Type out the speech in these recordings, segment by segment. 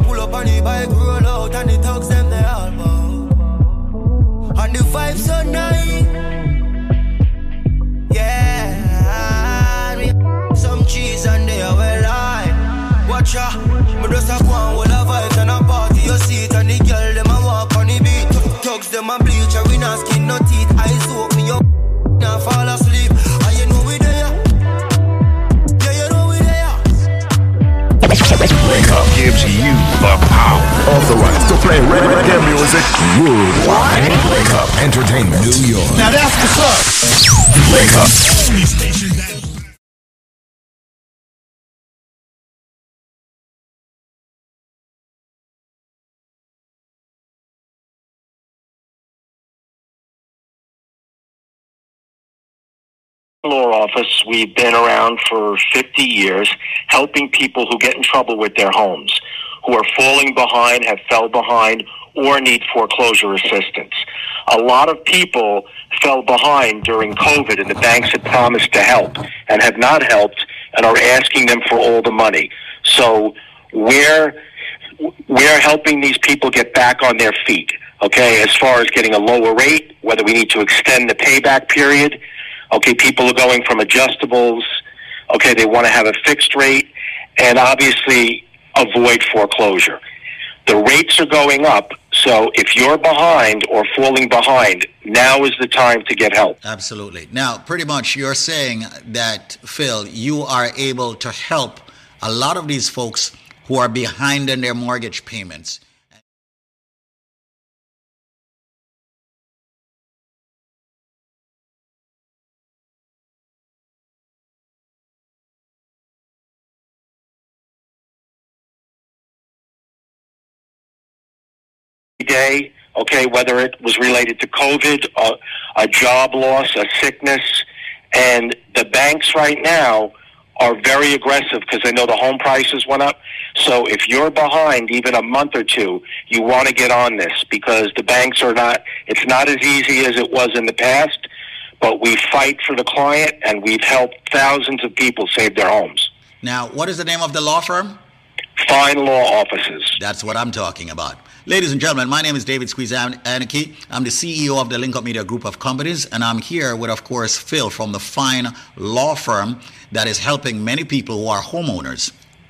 a pull up on the bike, roll out, and the thugs them they all bow. And the vibe so nice. Authorized to play reggae music worldwide. Wake Up Entertainment. New York. Now that's what's up. Wake Up. law office. We've been around for 50 years helping people who get in trouble with their homes, who are falling behind, have fell behind, or need foreclosure assistance. A lot of people fell behind during COVID and the banks had promised to help and have not helped and are asking them for all the money. So we're, we're helping these people get back on their feet. Okay, as far as getting a lower rate, whether we need to extend the payback period, Okay, people are going from adjustables. Okay, they want to have a fixed rate and obviously avoid foreclosure. The rates are going up, so if you're behind or falling behind, now is the time to get help. Absolutely. Now, pretty much you're saying that, Phil, you are able to help a lot of these folks who are behind in their mortgage payments. Day, okay, whether it was related to COVID, a, a job loss, a sickness, and the banks right now are very aggressive because they know the home prices went up. So if you're behind even a month or two, you want to get on this because the banks are not, it's not as easy as it was in the past, but we fight for the client and we've helped thousands of people save their homes. Now, what is the name of the law firm? Fine law offices. That's what I'm talking about. Ladies and gentlemen, my name is David Squeeze Anarchy. I'm the CEO of the Link Up Media Group of Companies, and I'm here with, of course, Phil from the Fine Law Firm that is helping many people who are homeowners.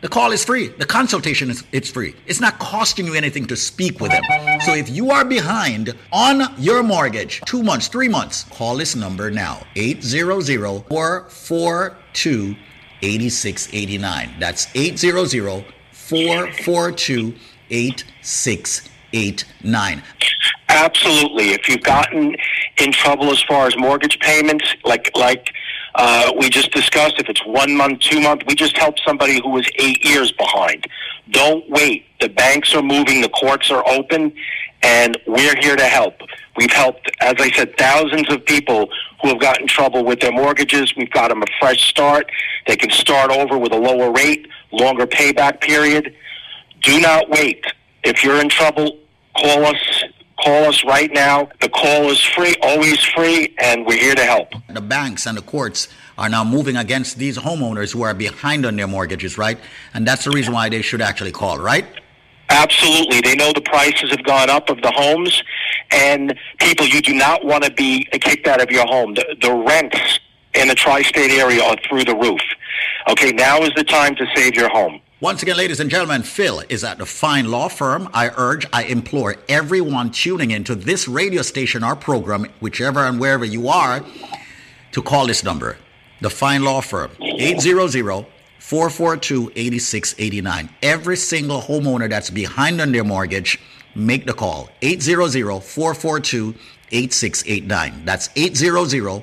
the call is free. The consultation is it's free. It's not costing you anything to speak with them. So if you are behind on your mortgage, two months, three months, call this number now. 800-442-8689. That's 800-442-8689. Absolutely. If you've gotten in trouble as far as mortgage payments, like like uh, we just discussed, if it's one month, two month, we just helped somebody who was eight years behind. Don't wait. The banks are moving, the courts are open, and we're here to help. We've helped, as I said, thousands of people who have gotten trouble with their mortgages. We've got them a fresh start. They can start over with a lower rate, longer payback period. Do not wait. If you're in trouble, call us. Call us right now. The call is free, always free, and we're here to help. The banks and the courts are now moving against these homeowners who are behind on their mortgages, right? And that's the reason why they should actually call, right? Absolutely. They know the prices have gone up of the homes, and people, you do not want to be kicked out of your home. The, the rents in the tri state area are through the roof. Okay, now is the time to save your home. Once again, ladies and gentlemen, Phil is at the fine law firm. I urge, I implore everyone tuning into this radio station or program, whichever and wherever you are, to call this number. The fine law firm, 800 442 8689. Every single homeowner that's behind on their mortgage, make the call. 800 442 8689. That's 800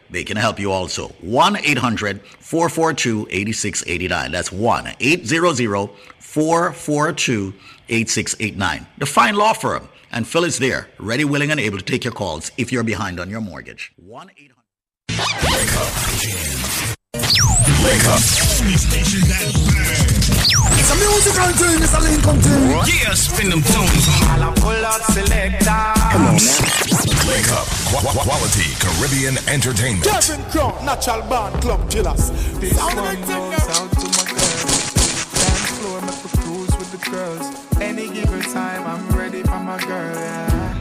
They can help you also. 1 800 442 8689. That's 1 800 442 8689. The fine law firm. And Phil is there, ready, willing, and able to take your calls if you're behind on your mortgage. 1 800. Wake up. Wake up. That bang. It's a musical thing, it's a Lincoln thing. Yeah, spin them tunes. I'll pull out selector. Come on now. Wake up. Qu- qu- quality Caribbean entertainment. Kevin Crown, natural band club killers. This Sound one like thing, goes out to my girls. Dance floor, make we cruise with the girls. Any given time, I'm ready for my girl. Yeah.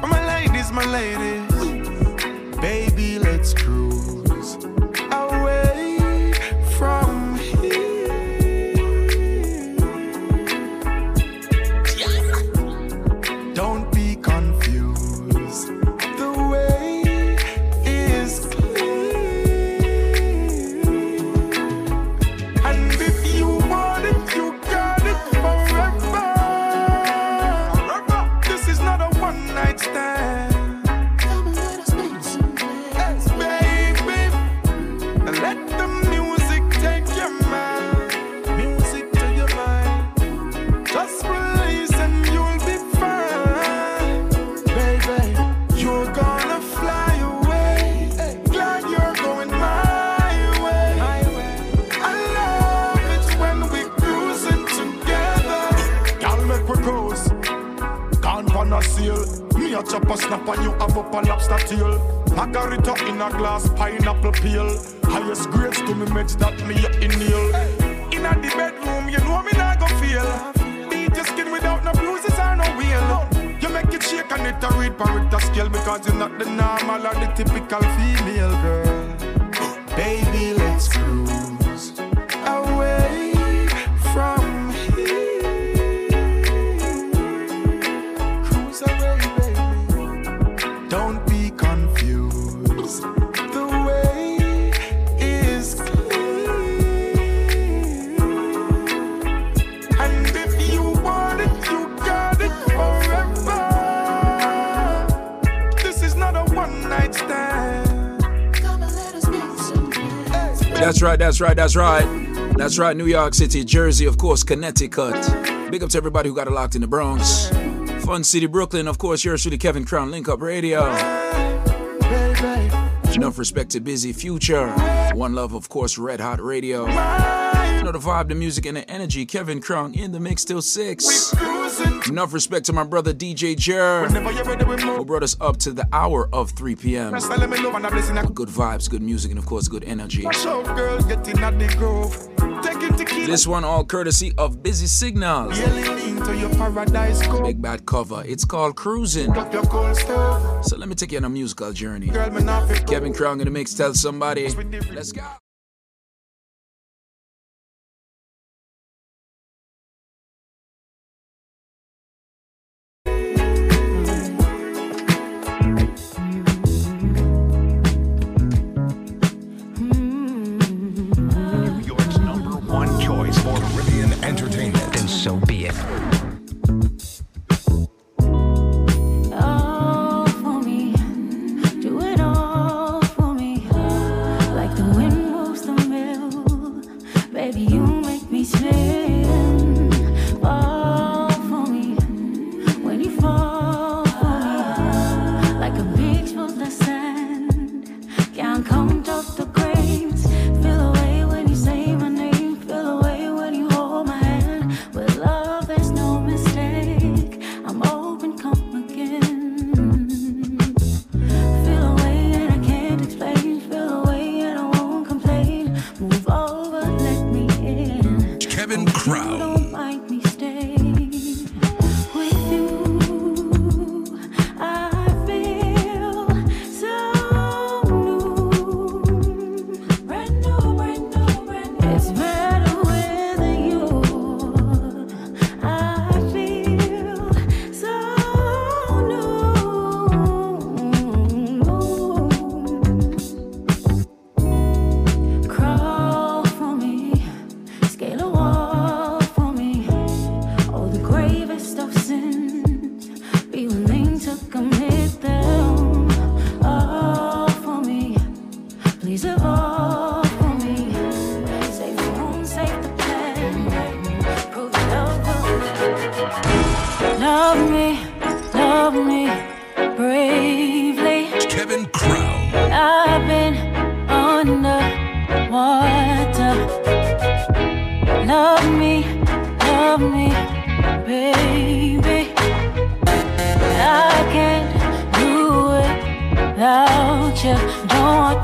For my ladies, my ladies, baby, A chop a snap and you have up a lobster tail. Margarita in a glass, pineapple peel. Highest grades to me meds that me a inhale. In a the bedroom, you know me not go feel. Beat your skin without no bruises or no wheel. You make it shake and it a read parita scale because you're not the normal or the typical female girl. Baby, let's cruise That's right, that's right, that's right. That's right, New York City, Jersey, of course, Connecticut. Big up to everybody who got it locked in the Bronx. Fun City, Brooklyn, of course, yours truly, Kevin Crown, Link Up Radio. Enough respect to Busy Future. One Love, of course, Red Hot Radio. Know the vibe, the music, and the energy. Kevin Crown in the mix till 6. Enough respect to my brother DJ Jer, Whenever you're ready, we who brought us up to the hour of 3 p.m. Rest let me love and a blessing. a Good vibes, good music, and of course, good energy. Show girl getting at the grove. Taking tequila. This one all courtesy of Busy Signals. Really into your paradise go. Big bad cover. It's called Cruising. Up your cold stove. So let me take you on a musical journey. Girl, me not fit. Kevin Crown gonna mix tell somebody. Let's go.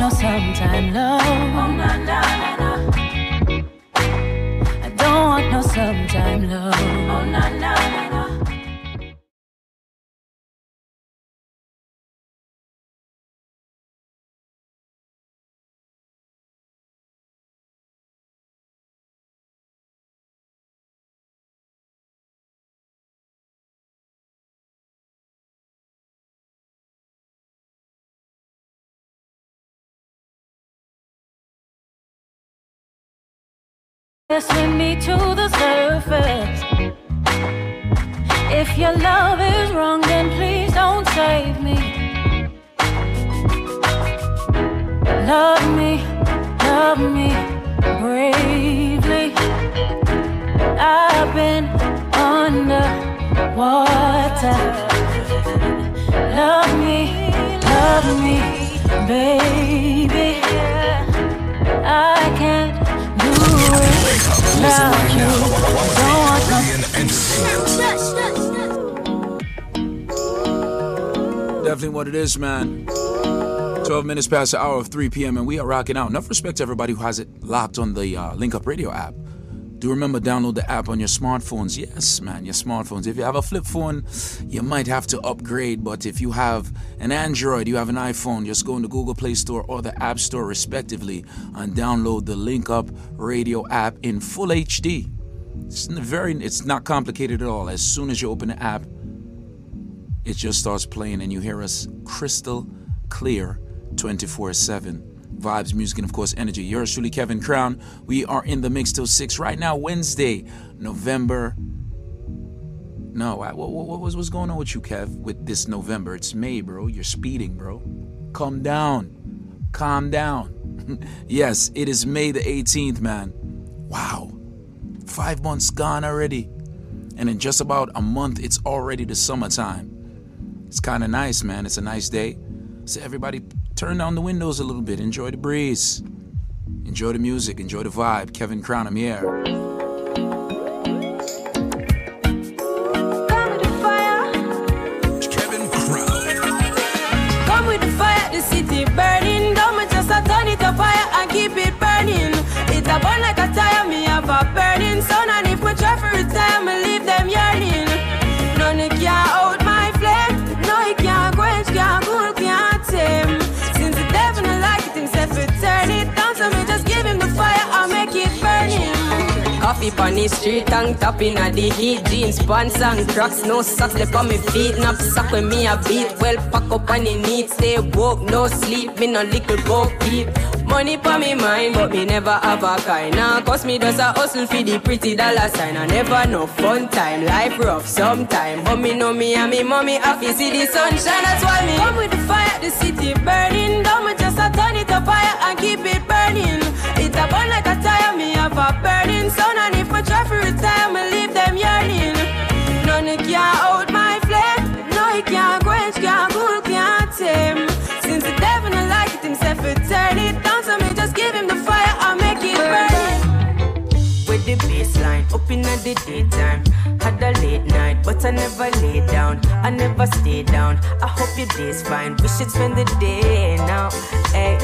No sometime. Oh, nah, I don't want no sometime love. Swim me to the surface. If your love is wrong, then please don't save me. Love me, love me bravely. I've been under water. Love me, love me, baby. I can't Definitely what it is, man. 12 minutes past the hour of 3 p.m. and we are rocking out. Enough respect to everybody who has it locked on the uh, Link Up Radio app. Do remember download the app on your smartphones. Yes, man, your smartphones. If you have a flip phone, you might have to upgrade. But if you have an Android, you have an iPhone, just go in the Google Play Store or the App Store, respectively, and download the Link Up Radio app in full HD. It's very, it's not complicated at all. As soon as you open the app, it just starts playing, and you hear us crystal clear, 24/7 vibes, music, and of course, energy. Yours truly, Kevin Crown. We are in the mix till 6 right now, Wednesday, November. No, what, what, what was what's going on with you, Kev, with this November? It's May, bro. You're speeding, bro. Calm down. Calm down. yes, it is May the 18th, man. Wow. Five months gone already. And in just about a month, it's already the summertime. It's kind of nice, man. It's a nice day. So everybody turn down the windows a little bit, enjoy the breeze, enjoy the music, enjoy the vibe. Kevin Crown, I'm here. Kevin Crown. Come with the fire, the city burning. Don't just a turn it a fire and keep it burning. It's a burn like a tire, me have a burning sun. Coffee on the street, tongue tapping at the heat. Jeans, pants and tracks, no socks left on me feet. Nap suck when me a beat. Well, pack up on the need, stay woke, no sleep. Me no little boat deep. Money for me mind, but me never have a kind. Now, cause me does a hustle for the pretty dollar sign. I never no fun time, life rough sometime. But me know me and me mommy happy see the sunshine. That's why me come with the fire, the city burning. Down me just a turn it up fire and keep it burning. A burn like a tire, me have a burning sun. And if I try for retire, me leave them yearning. None can out my flame. No, it can't quench, can't cool, can't tame. Since the devil don't like it himself, it turn it down. So me just give him the fire, I'll make it burn. With the baseline, up in the daytime. Had a late night, but I never lay down. I never stay down. I hope your day's fine. We should spend the day now. Hey,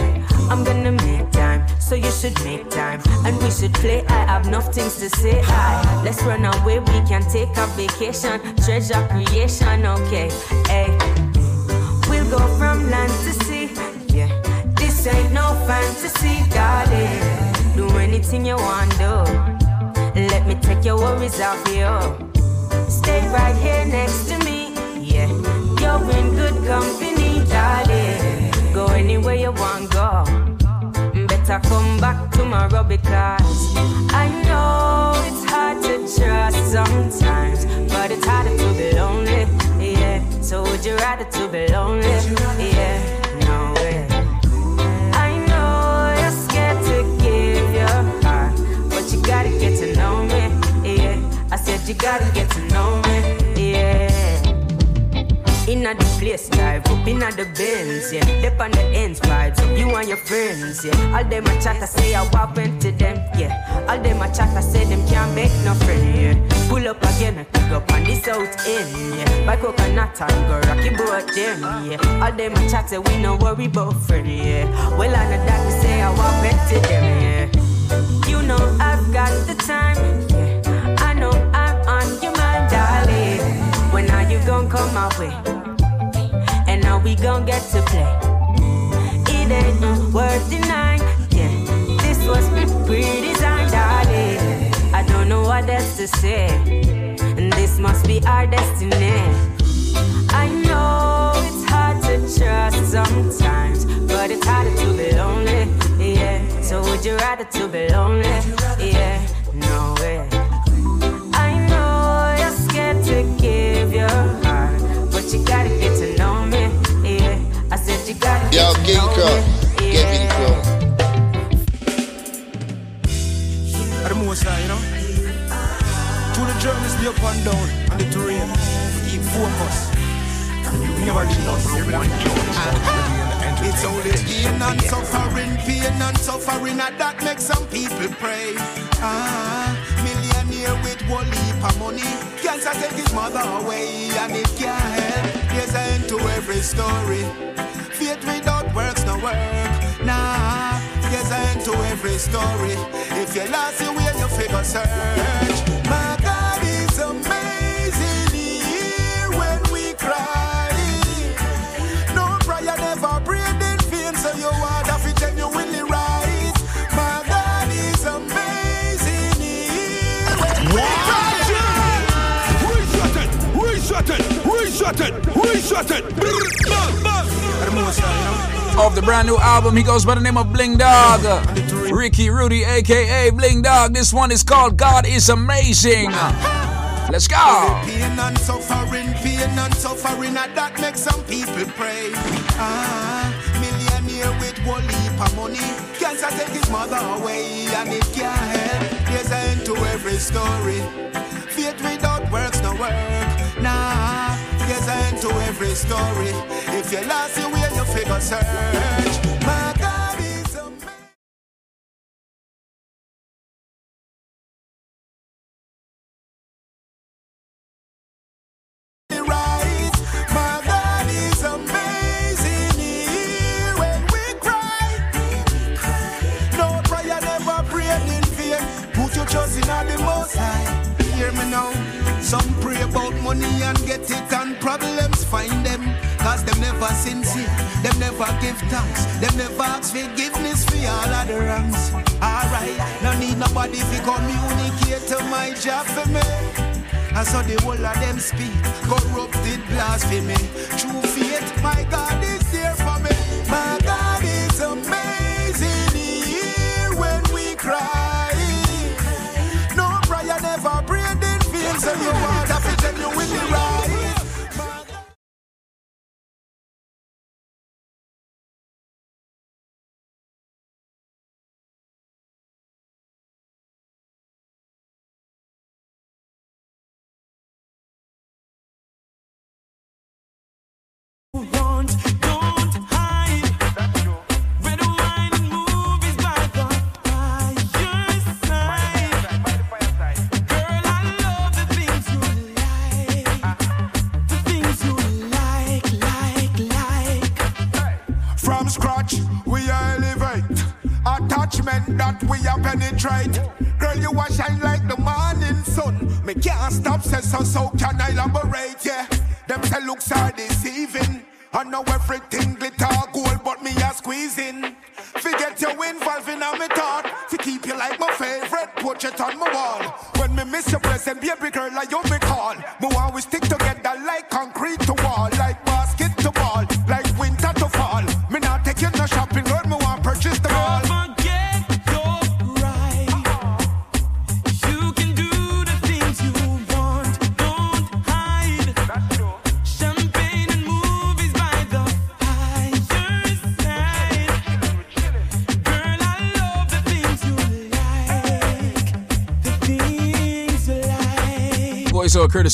I'm gonna make time, so you should make time. And we should play. I have enough things to say. Hi, let's run away. We can take a vacation. Treasure creation, okay. Hey, we'll go from land to sea. Yeah, this ain't no fantasy, darling. Do anything you want, do. Let me take your worries off you. Stay right here next to me. Yeah, you're in good company, darling. Go anywhere you want, go. Better come back tomorrow because I know it's hard to trust sometimes, but it's harder to be lonely. Yeah, so would you rather to be lonely? Yeah, no way. I know you're scared to give your heart, but you gotta get to know me. Yeah, I said you gotta get to Inna the place, drive up inna the Benz, yeah. Dip on the ends, vibes of you and your friends, yeah. All them a chat, I say I went to them, yeah. All them a chat, I say them can't make no friend, yeah. Pull up again, I pick up on the south end, yeah. Buy coconut and go rocky boat them, yeah. All them a chat, say we no worry about friend, yeah. Well, I know that we say I went to them, yeah. You know I've got the time, When are you gonna come my way? And now we gon' get to play. It ain't uh, worth denying, yeah. This was pre-designed, darling. I don't know what else to say, and this must be our destiny. I know it's hard to trust sometimes, but it's harder to be lonely, yeah. So would you rather to be lonely, yeah? No way. Got Yo, King Crow. Kevin Crow. At the most high, you know. To the journeys be up and down and the terrain. Keep focus. Never leave us. It's only pain and suffering, pain and suffering, and that makes some people pray. Ah, millionaire with one leap of money, cancer take his mother away, and it can't help. There's an end to every story. Faith without works no work. Nah, there's an end to every story. If you lost your way, you figure search. My God is amazing here when we cry. No prayer never prayed in vain, so you are the genuinely right. My God is amazing here when we cry. Reset it, reset it, reset it, reset it. Off the brand new album, he goes by the name of Bling Dawg. Ricky Rudy, aka Bling Dawg. This one is called God is Amazing. Let's go. Pain and suffering, pain and suffering, and that makes some people pray. Ah, millionaire with one leap of money, cancer take his mother away, and it can't help. An end to every story. Faith without works no work. Nah, to every story. If you lost your way, you figure search.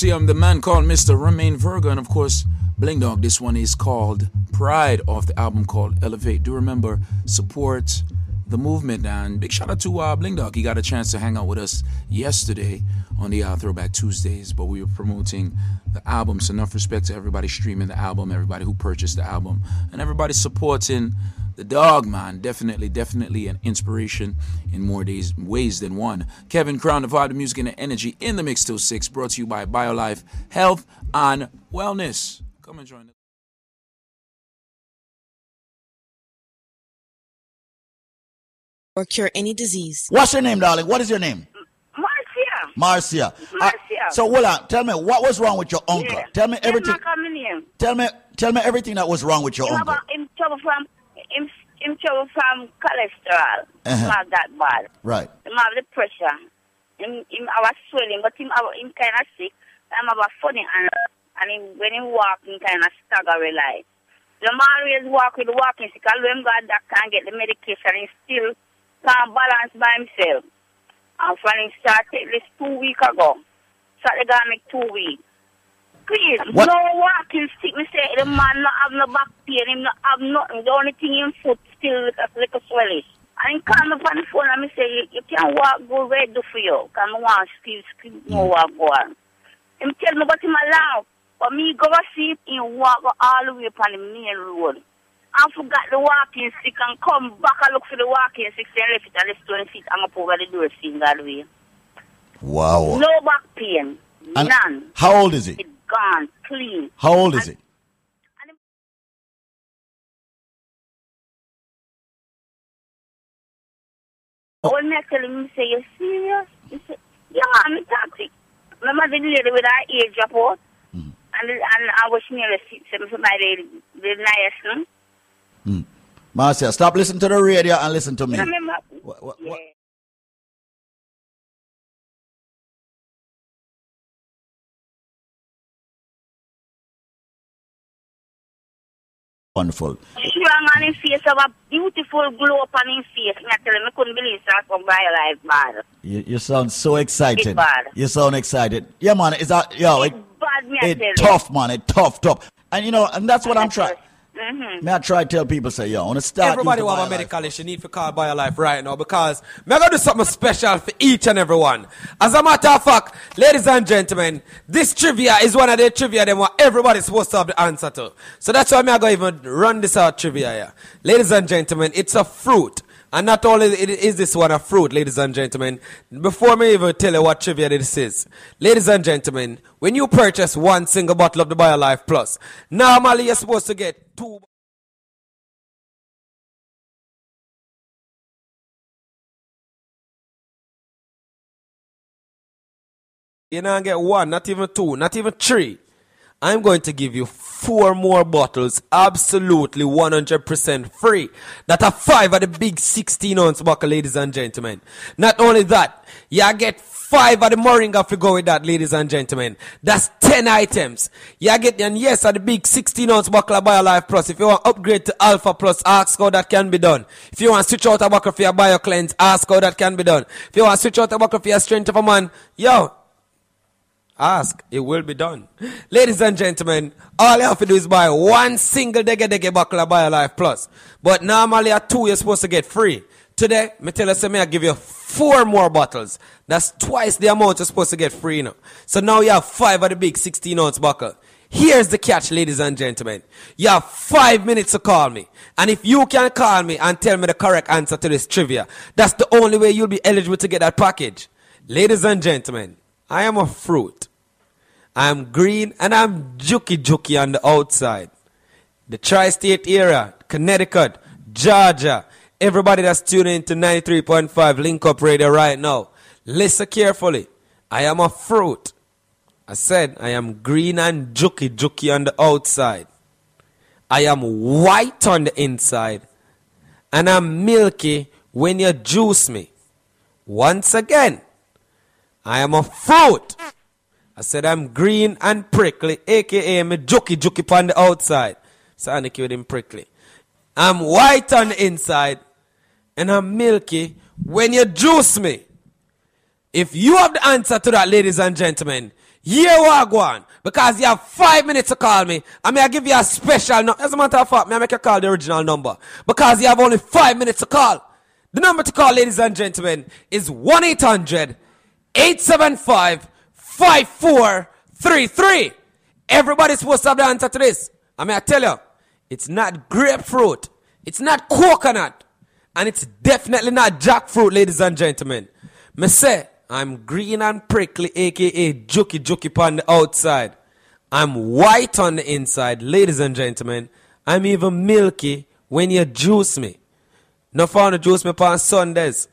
The man called Mr. Romain Virgo, and of course, Bling Dawg, this one is called Pride off the album called Elevate. Do remember, support the movement. And big shout out to uh, Bling Dawg. He got a chance to hang out with us yesterday on the uh, Throwback Tuesdays, but we were promoting the album. So, enough respect to everybody streaming the album, everybody who purchased the album, and everybody supporting the dog, man. Definitely, definitely an inspiration in more days, ways than one. Kevin Crown, the vibe, the music, and energy in the mix till six, brought to you by BioLife Health and Wellness. Come and join us. or cure any disease. What's your name, darling? What is your name? Marcia. Marcia. Marcia. Uh, so hold on. Tell me what was wrong with your uncle. Yeah. Tell me everything. my common name. Tell me tell me everything that was wrong with your Him uncle. about him trouble from him trouble from cholesterol. Uh-huh. Not that bad. Right. Him have the pressure. Him him have swelling, but him have, him kind of sick. Him have a funny and and him, when him walk, him kind of stagger like. The man always walk with walking stick. Although him got that can't get the medication, he still can't balance by himself. And when him start take this two week ago, start the guy make two weeks. Please, What? no walking stick. Me say the man not have no back pain, him not have nothing. The only thing in foot still like a little swelling. And he call me on the phone and me say, you, you can't walk good, where do for you? I want to still, still no walk go on. Him tell me about him allow. But me go and see him walk all the way upon the main road. I forgot the walking stick and come back and look for the walking stick and left it and the stone feet hang up over the door seeing that way. Wow. No back pain. And None. how old is he? It's gone. Clean. How old is he? When me tell him, say, you serious? He say, yeah, me toxic. Remember the lady with her ear drop out? Mm-hmm. And, and I was near the seat, so somebody, the nice one. Marcia, stop listening to the radio and listen to me. Remember? What- what- what- Wonderful. Strong on his face, have a beautiful glow up on his face. Me I tell him, I couldn't believe that from life bad. You, you sound so excited. It's bad. You sound excited. Yeah, man. It's that yo. It, Bad, me it tough, man. It tough, tough. And you know, and that's what I'm trying. Mm-hmm. May I try to tell people say, yo, I want to start. Everybody you who have a buy medical issue need to call BioLife right now because me gonna do something special for each and every one. As a matter of fact, ladies and gentlemen, this trivia is one of the trivia them what everybody's supposed to have the answer to. So that's why me I gonna even run this out trivia here. Ladies and gentlemen, it's a fruit. And not only is this one a fruit, ladies and gentlemen, before me even tell you what trivia this is, ladies and gentlemen, when you purchase one single bottle of the BioLife Plus, normally you're supposed to get two You know, get one, not even two, not even three. I'm going to give you four more bottles, absolutely 100% free. That are five of the big 16 ounce bottle, ladies and gentlemen. Not only that, you get five of the Moringa if you go with that, ladies and gentlemen. That's 10 items. You get, and yes, of the big 16 ounce bottle of BioLife Plus. If you want upgrade to Alpha Plus, ask how that can be done. If you want switch out a bottle for your BioCleanse, ask how that can be done. If you want switch out a bottle for your Strength of a Man, yo, Ask, it will be done. Ladies and gentlemen, all you have to do is buy one single Dege Dege buckle of BioLife Plus. But normally at two, you're supposed to get free. Today, me tell you, say me I give you four more bottles. That's twice the amount you're supposed to get free now. So now you have five of the big 16 ounce buckle. Here's the catch, ladies and gentlemen. You have five minutes to call me. And if you can call me and tell me the correct answer to this trivia, that's the only way you'll be eligible to get that package. Ladies and gentlemen, I am a fruit. I'm green and I'm juky juky on the outside. The tri state area, Connecticut, Georgia, everybody that's tuning into 93.5 Link Up Radio right now, listen carefully. I am a fruit. I said I am green and juky juky on the outside. I am white on the inside. And I'm milky when you juice me. Once again, I am a fruit. I said I'm green and prickly, aka me juky juky on the outside. So I with him prickly. I'm white on the inside, and I'm milky when you juice me. If you have the answer to that, ladies and gentlemen, Yeah, Wagwan. Because you have five minutes to call me. I mean, I give you a special number. As a matter of fact, may I make you call the original number. Because you have only five minutes to call. The number to call, ladies and gentlemen, is 1 800 875 5433. Everybody's supposed to have the answer to this. I mean, I tell you, it's not grapefruit, it's not coconut, and it's definitely not jackfruit, ladies and gentlemen. Me say, I'm green and prickly, aka jokey jokey on the outside. I'm white on the inside, ladies and gentlemen. I'm even milky when you juice me. No fun to juice me on Sundays.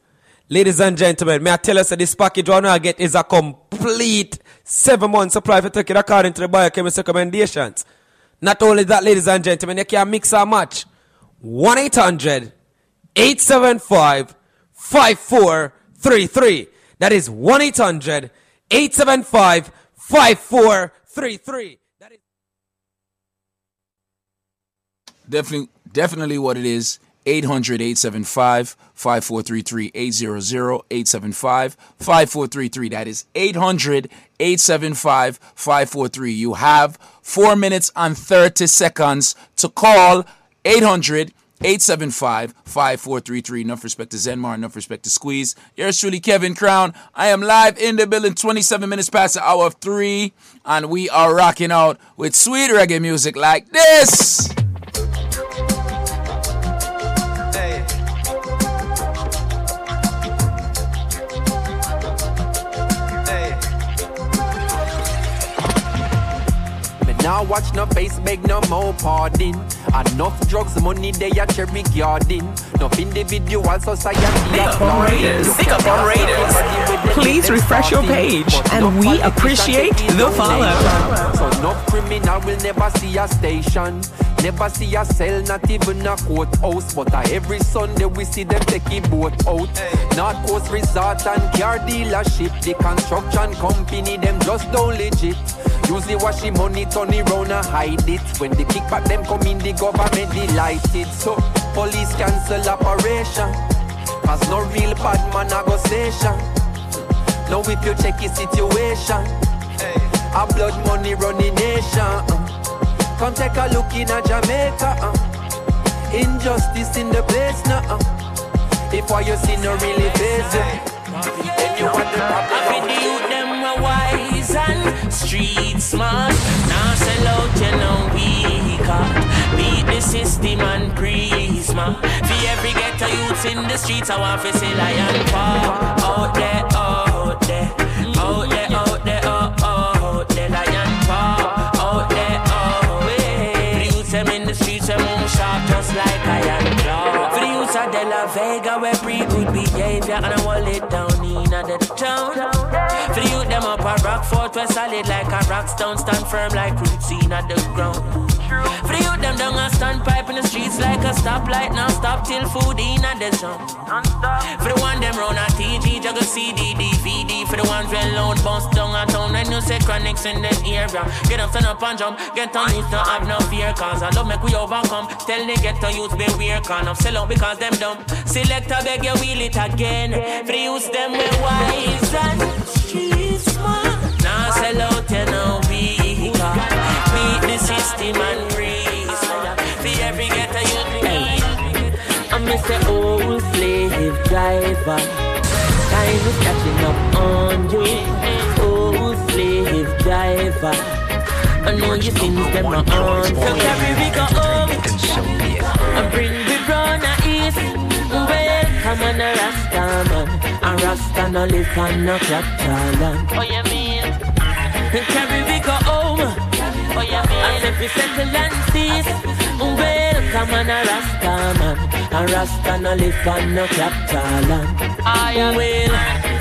Ladies and gentlemen, may I tell us that this package one I get is a complete seven month supply take it according to the biochemist recommendations. Not only that, ladies and gentlemen, you can mix and match. 1 800 875 5433. That is 1 800 875 5433. Definitely, definitely what it is. 800 875 5433 800 875 5433. That is 800 875 5433. You have four minutes and 30 seconds to call 800 875 5433. Enough respect to Zenmar, enough respect to Squeeze. Yours truly, Kevin Crown. I am live in the building, 27 minutes past the hour of three, and we are rocking out with sweet reggae music like this. Now watch no face, beg no more pardon. Enough drugs, money they a cherry garden. Enough individual society. Big up on Raiders. Big up on Raiders. Refresh your page, and we appreciate the follow. So no criminal will never see a station. Never see a cell, not even a courthouse. But uh, every Sunday we see them boat out. North Coast Resort and car dealership. The construction company, them just don't legit. Usually wash the money, turn it round and hide it. When the kickback them come in, the government delighted. So police cancel operation. Cause no real bad man a go station. Now if you check the situation, a blood money running nation. uh. Come take a look in a Jamaica. uh. Injustice in the place now. uh. If what you see no really face you, then you want the problem. I feel the youth them are wise and street smart. Now sell out, you know we got beat the system and prisma. For every ghetto youths in the streets, I want to there, out there, out there, oh, Oh, oh, oh, Vega, where pre good behavior, and I want it down in the town. For the youth, them up a rock fort, we solid like a rock stone, stand firm like roots in the ground. For the youth, them down a standpipe in the streets like a stoplight, now stop till food in at the zone. For the one them round a TG, juggle CD, DVD. For the ones well loud, bounce down a town, when you say chronics in the area. Get up, stand up and jump, get on youth, don't have no fear, cause I love make we overcome. Tell the get on youth, beware, can of sell out because them dumb. Select a beg you wheel it again. For the youth, them we wise and street smart. Now sell out, you know, beat the and breeze. For every get a youth, we need. I'm Mr. Old Slave Driver. Time is catching up on you. Old Slave Driver. I know your sins them are on. So carry we go home. And bring the brown a east. Welcome on a Rasta man. A Rasta no live on no Catalan. Oh, you mean? And carry we go home. Oh, mean? And we settle and cease. Welcome on a Rasta man. A Rasta no live on no Catalan. I am well.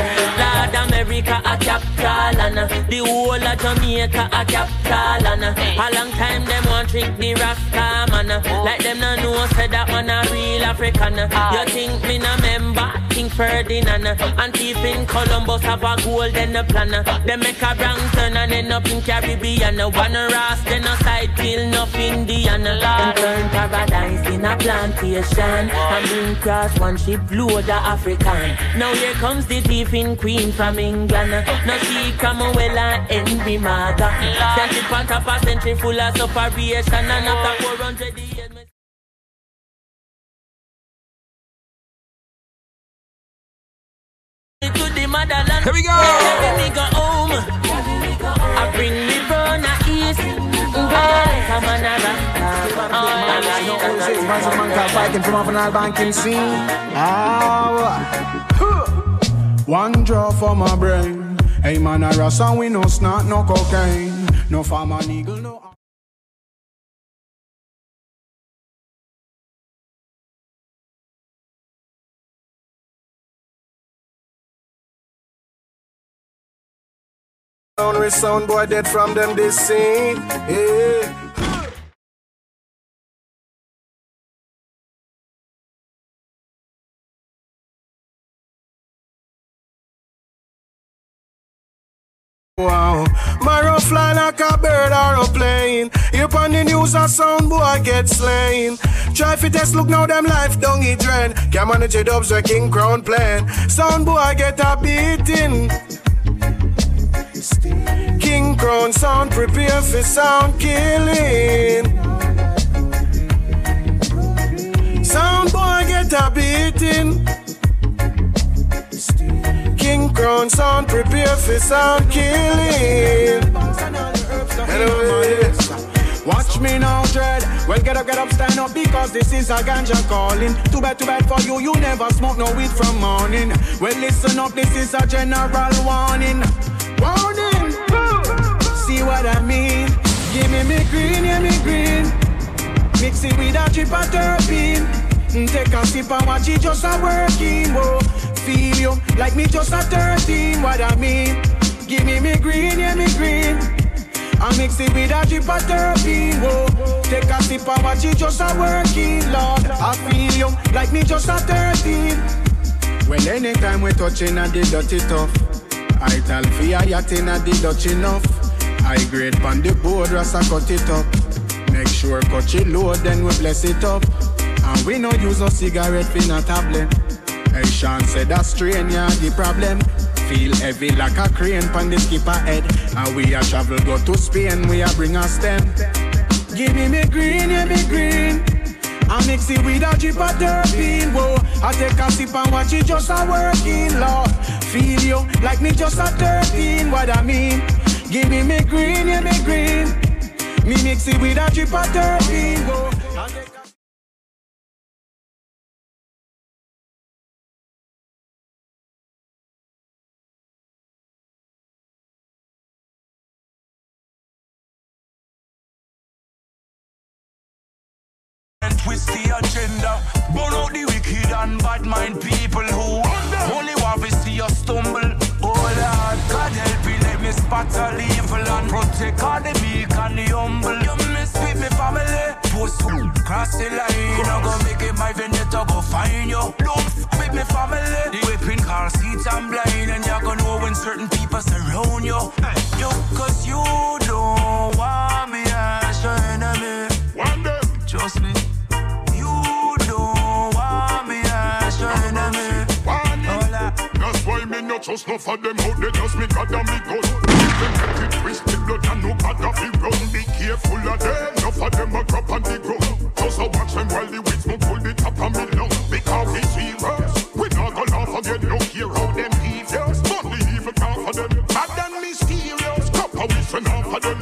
Lord America a capital and uh, the whole of Jamaica a capital and uh, a long time them want trick the Rasta man uh, like them no know say that man a real African you think me no member King Ferdinand uh, and thief in Columbus have a golden plan uh, them make a brown turn and end up in Caribbean uh, one Ras then a side till nothing Indian uh, them turn paradise in a plantation. And bring cross one ship load the African. Now here comes the thief in Queen from England. Now she Cromwell and Henry Morgan. Sent it on top a century full of separation. And after 400 years. To the motherland. Here we go. Carry me go home. I bring me east. Come on, Massive man called from off an old banking scene. Ah. One draw for my brain. Hey man, I and we no snort, no cocaine. No farmer eagle, no. Sound sound boy dead from them this scene. Yeah. Wow, Marrow fly like a bird or a plane. Here on the news, a sound boy get slain. Try fi test, look now them life down it drain. Can't manage it up, so King Crown playing. Sound boy get a beating. King Crown sound prepare for sound killing. Sound boy get a beating. King Crown sound prepare for sound killing. Anyway, Watch me now, dread. Well, get up, get up, stand up, because this is a ganja calling. Too bad, too bad for you, you never smoke no weed from morning. Well, listen up, this is a general warning. Warning! What I mean? Give me me green, yeah, me green. Mix it with a drip of terpene. Take a sip and watch it just a working. Whoa. Feel you like me just a 13. What I mean? Give me me green, yeah, me green. I mix it with a drip of terpene. Whoa. Take a sip and watch it just a working. Lord, I feel you like me just a 13. Well, anytime we touching at the dirty tough. I tell fear yachting at the Dutch enough. I grade on the board, Rasta cut it up. Make sure cut it low, then we bless it up. And we no use a cigarette for no tablet. Hey, Sean said that strain, yeah, the problem. Feel heavy like a crane pan the skipper head. And we a travel go to Spain, we a bring a stem. Give me me green, yeah, me green. I mix it with a drip of terpene, whoa. I take a sip and watch it just a working, Lord. Feel you like me just a 13, what I mean. Give me me green, yeah, me green. Me mix it with a drip of terpene, twist the agenda. Burn out the wicked and bad mind people protect all the meek and the humble. You miss with me family, post cross the line. I go make it my vendetta, go find you. Don't with me family. The whipping car seats and blind, and you gonna know when certain people surround you. You, cause you not trust no for them out there just me God and me gun. Them get it twisted blood and no God of it run. Be careful of them, no for them a drop on the ground. Just a watch them while the weeds smoke pull the top of me lung. Because we serious, we not gonna laugh again. No care how them devious, but the evil can't for them. Bad and mysterious, copper we send off for them.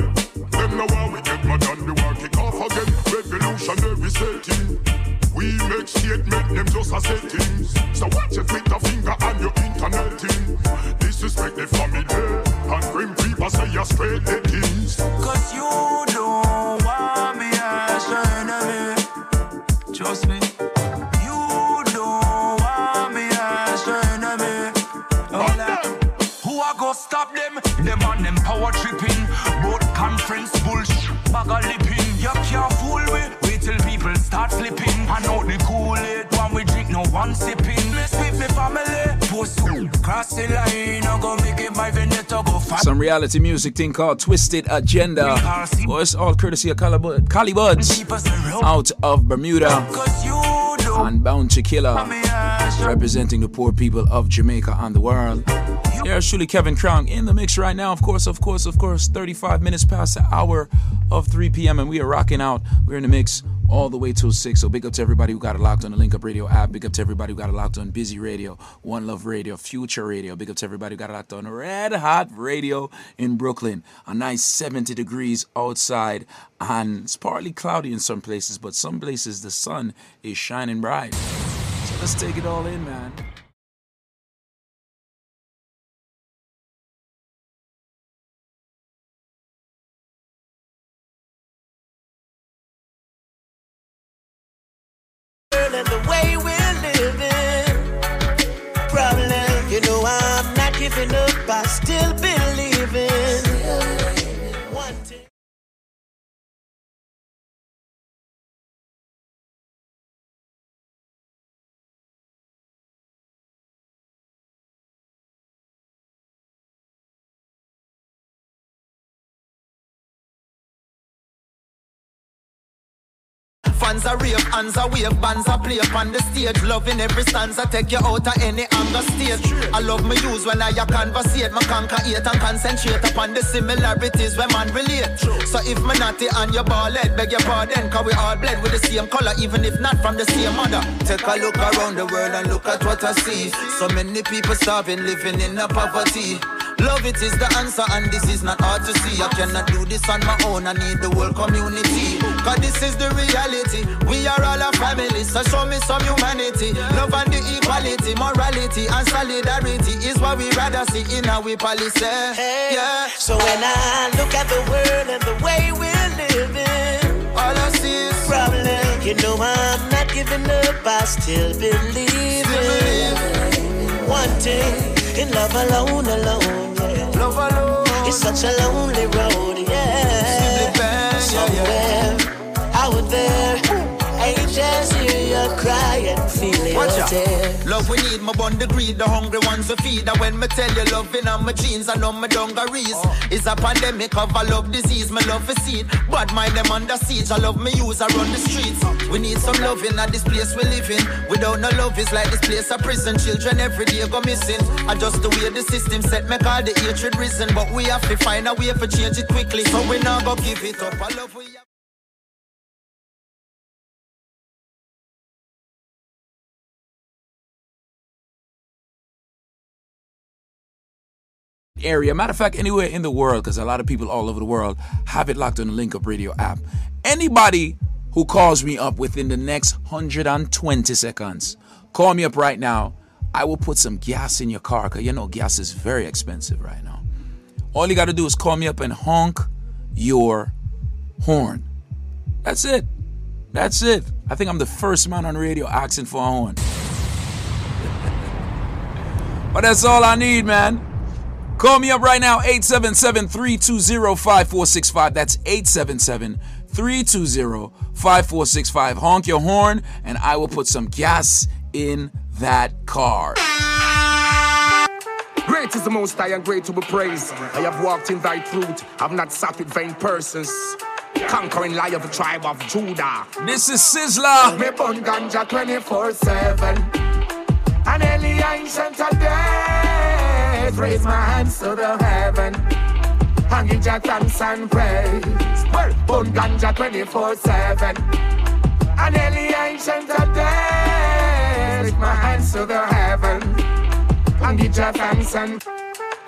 Them now we get mad and the war kick off again. Revolutionary setting. We make shit, make them just a settings. So watch your Twitter finger and your internet thing. Disrespect the family and grim people say you're straight the things. Cause you don't want me as your enemy. Trust me. You don't want me as your enemy. Who I go stop them? Them on them power tripping. Both conference bullshit. Bag we drink, no one with me family. Post cross the line. I go make it my vendetta go Some reality music thing called Twisted Agenda. Well, it's all courtesy of Buds out of Bermuda. And Bounty Killer, representing the poor people of Jamaica and the world. Yeah, truly Kevin Crown in the mix right now. Of course, of course, of course. 35 minutes past the hour of 3 p.m. and we are rocking out. We're in the mix all the way till 6. So big up to everybody who got it locked on the Link Up Radio app. Big up to everybody who got it locked on Busy Radio, One Love Radio, Future Radio. Big up to everybody who got it locked on Red Hot Radio in Brooklyn. A nice 70 degrees outside and it's partly cloudy in some places, but some places the sun is shining bright. So let's take it all in, man. Fans are rave, hands are wave, bands are play upon the stage. Loving every stanza, take you out of any anger stage. I love my use when I conversate, my conquer hate and concentrate upon the similarities where man relate. So if my natty and your ball head, beg your pardon, cause we all bled with the same color, even if not from the same mother. Take a look around the world and look at what I see. So many people starving, living in a poverty. Love it is the answer, and this is not hard to see. I cannot do this on my own, I need the whole community. Cause this is the reality. We are all a family, so show me some humanity. Love and the equality, morality, and solidarity is what we rather see in our policy. Yeah. So when I look at the world and the way we're living, all I see is problem. You know I'm not giving up, I still believe in one thing. In love alone, alone, yeah. Love alone. It's such a lonely road, yeah. Somewhere out there, angels hear you cry and feel Watch your out. tears. Love we need, my bond the greed, the hungry ones to feed. And when me tell you loving on my jeans and on my dungarees, oh. it's a pandemic of a love disease. My love for seed, bad mind them under siege. I love me use, I run the streets. We need some loving at this place we live in. Without no love, it's like this place a prison. Children every day go missing. And just the way the system set, make all the hatred risen. But we have to find a way to change it quickly. So we not go give it up. I love we area. Matter of fact, anywhere in the world, because a lot of people all over the world have it locked on the Link Up Radio app. Anybody who calls me up within the next 120 seconds, call me up right now. I will put some gas in your car, because you know gas is very expensive right now. All you got to do is call me up and honk your horn. That's it. That's it. I think I'm the first man on radio asking for a horn. but that's all I need, man. Call me up right now, 877-320-5465. That's 877-320-5465. Honk your horn, and I will put some gas in that car. Great is the most high and great to be praised. I have walked in thy truth, I've not sat with vain persons. Conquering lion of the tribe of Judah. This is Sizzla. Me bun ganja 24 7. And any ancient of days, raise my hands to the heaven. And give your thanks and praise. Well, bun ganja 24 7. And any ancient of days, lift my hands to the heaven. And give your thanks and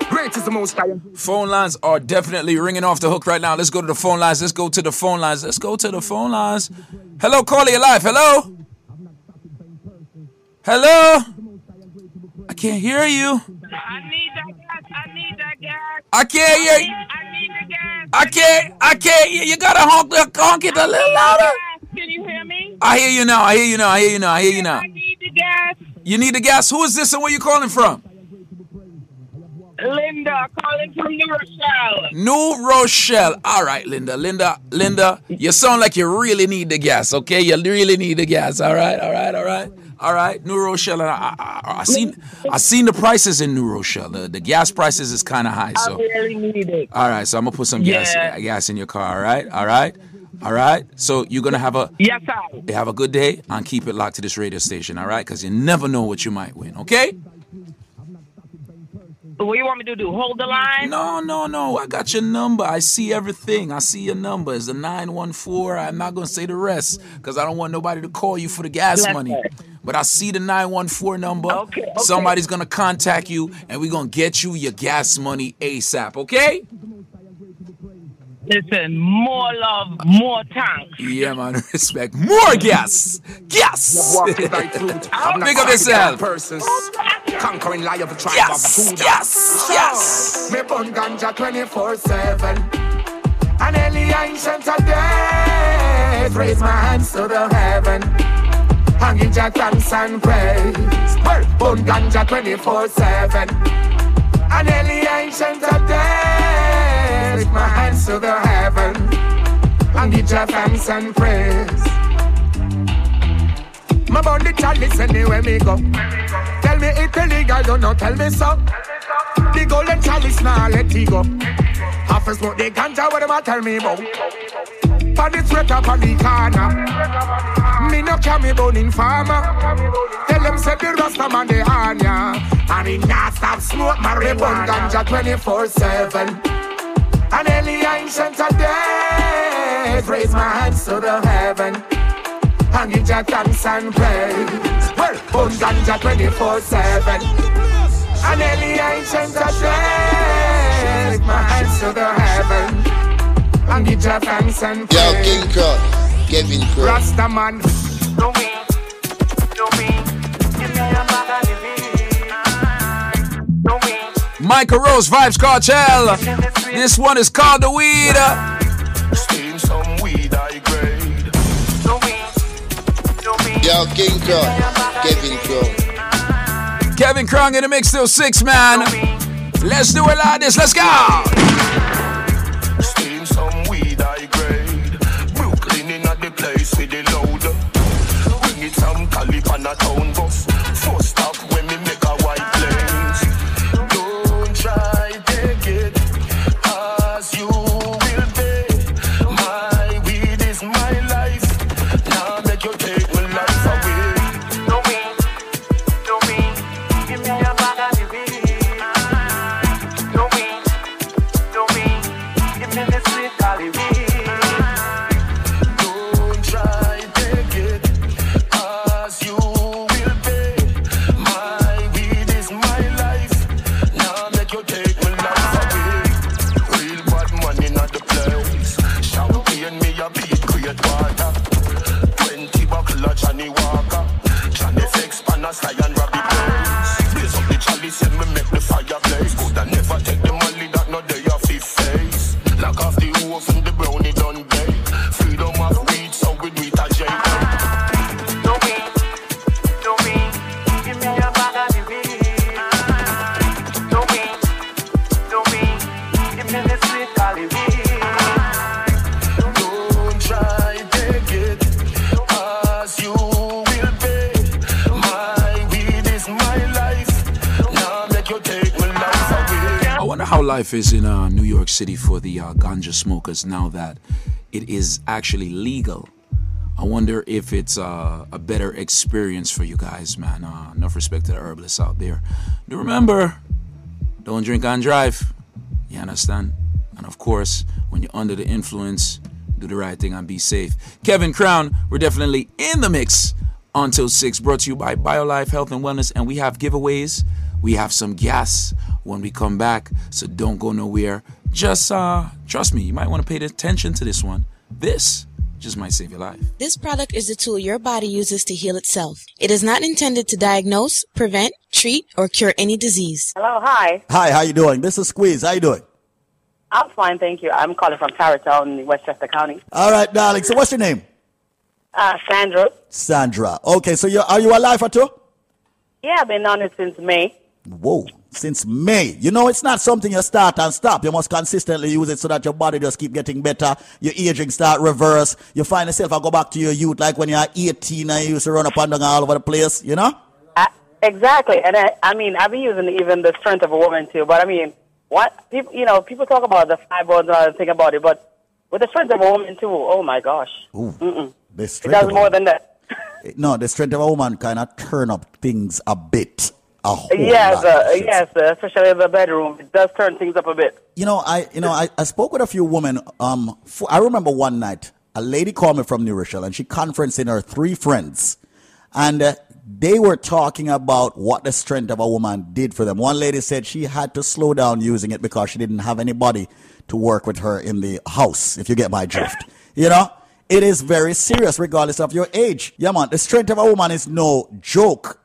Great is the most high. Phone lines are definitely ringing off the hook right now. Let's go to the phone lines. Let's go to the phone lines. Let's go to the phone lines. Hello, caller, you live. Hello? Hello? I can't hear you. I need that gas. I need that gas. I can't hear you. I need the gas. I can't. I can't you. Gotta honk, honk it a little louder. Can you hear me? I hear you now. I hear you now. I hear you now. I hear you now. I need the gas. You need the gas. Who is this and where you calling from? Linda calling from New Rochelle. New Rochelle. All right, Linda. Linda, Linda, you sound like you really need the gas, okay? You really need the gas. All right, all right, all right. All right, New Rochelle. I, I, I seen I seen the prices in New Rochelle. The, the gas prices is kind of high. I So, really need it. all right. So I'm gonna put some gas Yeah. Uh, gas in your car. All right, all right, all right. So you're gonna have a Yes, I. have a good day and keep it locked to this radio station. All right, because you never know what you might win. Okay. What do you want me to do? Hold the line? No, no, no. I got your number. I see everything. I see your number. It's the 914. I'm not going to say the rest because I don't want nobody to call you for the gas Bless money. her. But I see the 914 number. Okay, okay. Somebody's going to contact you and we're going to get you your gas money ASAP, okay? Listen, more love, more thanks. Yeah, man. Respect. More gas. Gas. Big up yourself. persons. Conquering lion of the tribe Yes, of Judah. yes, yes. Me burn ganja 24 7. And any ancient of days, raise my hands to the heaven. Hanging your thanks and praise. Well, burn ganja 24 7. And any ancient of days, raise my hands to the heaven. And give your thanks and praise. My body chalice anywhere me go. Tell me it illegal, don't know, tell me so. The golden chalice now let it go. Half a smoke the ganja, what am I tell me about? Pan straight up on the corner. Me no carry bone in farmer. Tell them say the rasta man the anya. And he not stop smoke marijuana. ganja 24-7. And any ancient days, raise my hands to the heaven. And give your thanks and praise. Well, burn ganja 24-7. And any ancient days, my hands to the heaven. And give your thanks and praise. Yo, King Crow, Kevin Crow. Rasta man. Michael Rose Vybz Kartel. This one is called The Weed. Steam some weed I grade. Yo, King Crow, Kevin Crow. Kevin Crown in the mix till six, man. Let's do it like this. Let's go. A town bus. Life is in uh, New York City for the uh, ganja smokers now that it is actually legal. I wonder if it's uh, a better experience for you guys, man. Uh, enough respect to the herbalists out there. Do remember, don't drink and drive. You understand? And of course, when you're under the influence, do the right thing and be safe. Kevin Crown, we're definitely in the mix until 6. Brought to you by BioLife Health and Wellness. And we have giveaways. We have some gas when we come back. So don't go nowhere. Just uh, trust me, you might want to pay attention to this one. This just might save your life. This product is a tool your body uses to heal itself. It is not intended to diagnose, prevent, treat, or cure any disease. Hello, hi. Hi, how you doing? This is Squeeze. How you doing? I'm fine, thank you. I'm calling from Tarrytown, Westchester County. All right, darling. So what's your name? Uh, Sandra. Sandra. Okay, so you are you alive at all? Yeah, I've been on it since May. Whoa. Since May. You know, it's not something you start and stop. You must consistently use it so that your body just keep getting better. Your aging start reverse. You find yourself, I go back to your youth, like when you're 18 and you used to run up and down all over the place, you know? I, exactly. And I, I mean, I've been using even the strength of a woman too. But I mean, what people, you know, people talk about the fibroids and all that, think about it. But with the strength of a woman too, oh my gosh. Ooh. Mm-mm. The It strength does more than that. No, the strength of a woman kind of turn up things a bit. A whole yes, lot. uh, yes, uh, especially in the bedroom. It does turn things up a bit. You know, I you know I, I spoke with a few women. Um, I remember one night a lady called me from New Rochelle and she conferencing her three friends, and uh, they were talking about what the strength of a woman did for them. One lady said she had to slow down using it because she didn't have anybody to work with her in the house. If you get my drift, you know. It is very serious, regardless of your age. Yeah, man. The strength of a woman is no joke.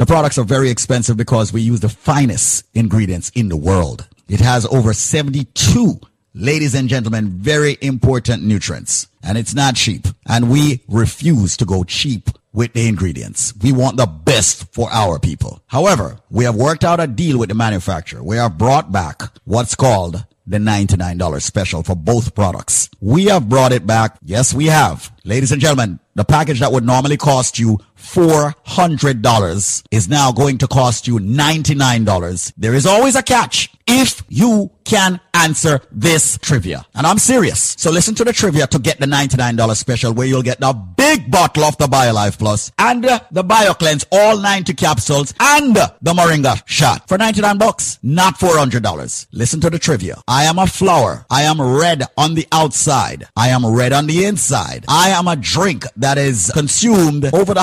The products are very expensive because we use the finest ingredients in the world. It has over 72, ladies and gentlemen, very important nutrients. And it's not cheap. And we refuse to go cheap with the ingredients. We want the best for our people. However, we have worked out a deal with the manufacturer. We have brought back what's called the $99 special for both products. We have brought it back. Yes, we have. Ladies and gentlemen, the package that would normally cost you $400 is now going to cost you $99. There is always a catch if you can answer this trivia. And I'm serious. So listen to the trivia to get the $99 special where you'll get the big bottle of the BioLife Plus and uh, the BioCleanse, all 90 capsules and the Moringa shot for 99 bucks, not $400. Listen to the trivia. I am a flower. I am red on the outside. I am red on the inside. I am a drink that is consumed over the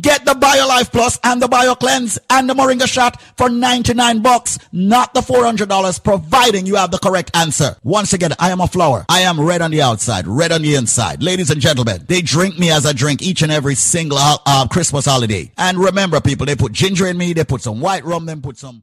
Get the BioLife Plus and the BioCleanse and the Moringa shot for 99 bucks, not the $400, providing you have the correct answer. Once again, I am a flower. I am red on the outside, red on the inside. Ladies and gentlemen, they drink me as I drink each and every single uh, Christmas holiday. And remember, people, they put ginger in me, they put some white rum, then put some.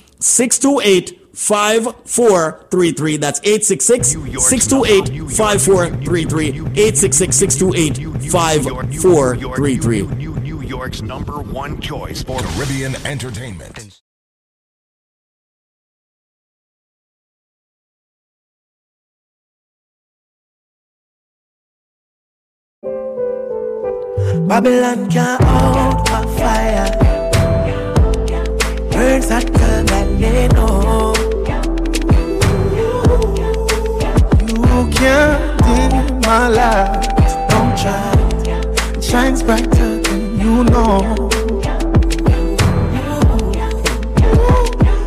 628 5433. That's 866 628 5433. 866 628 5433. New York's number one choice for Caribbean entertainment. Babylon can't hold my fire. Burns hotter than You can't dim my light. Don't try. It shines brighter than you know.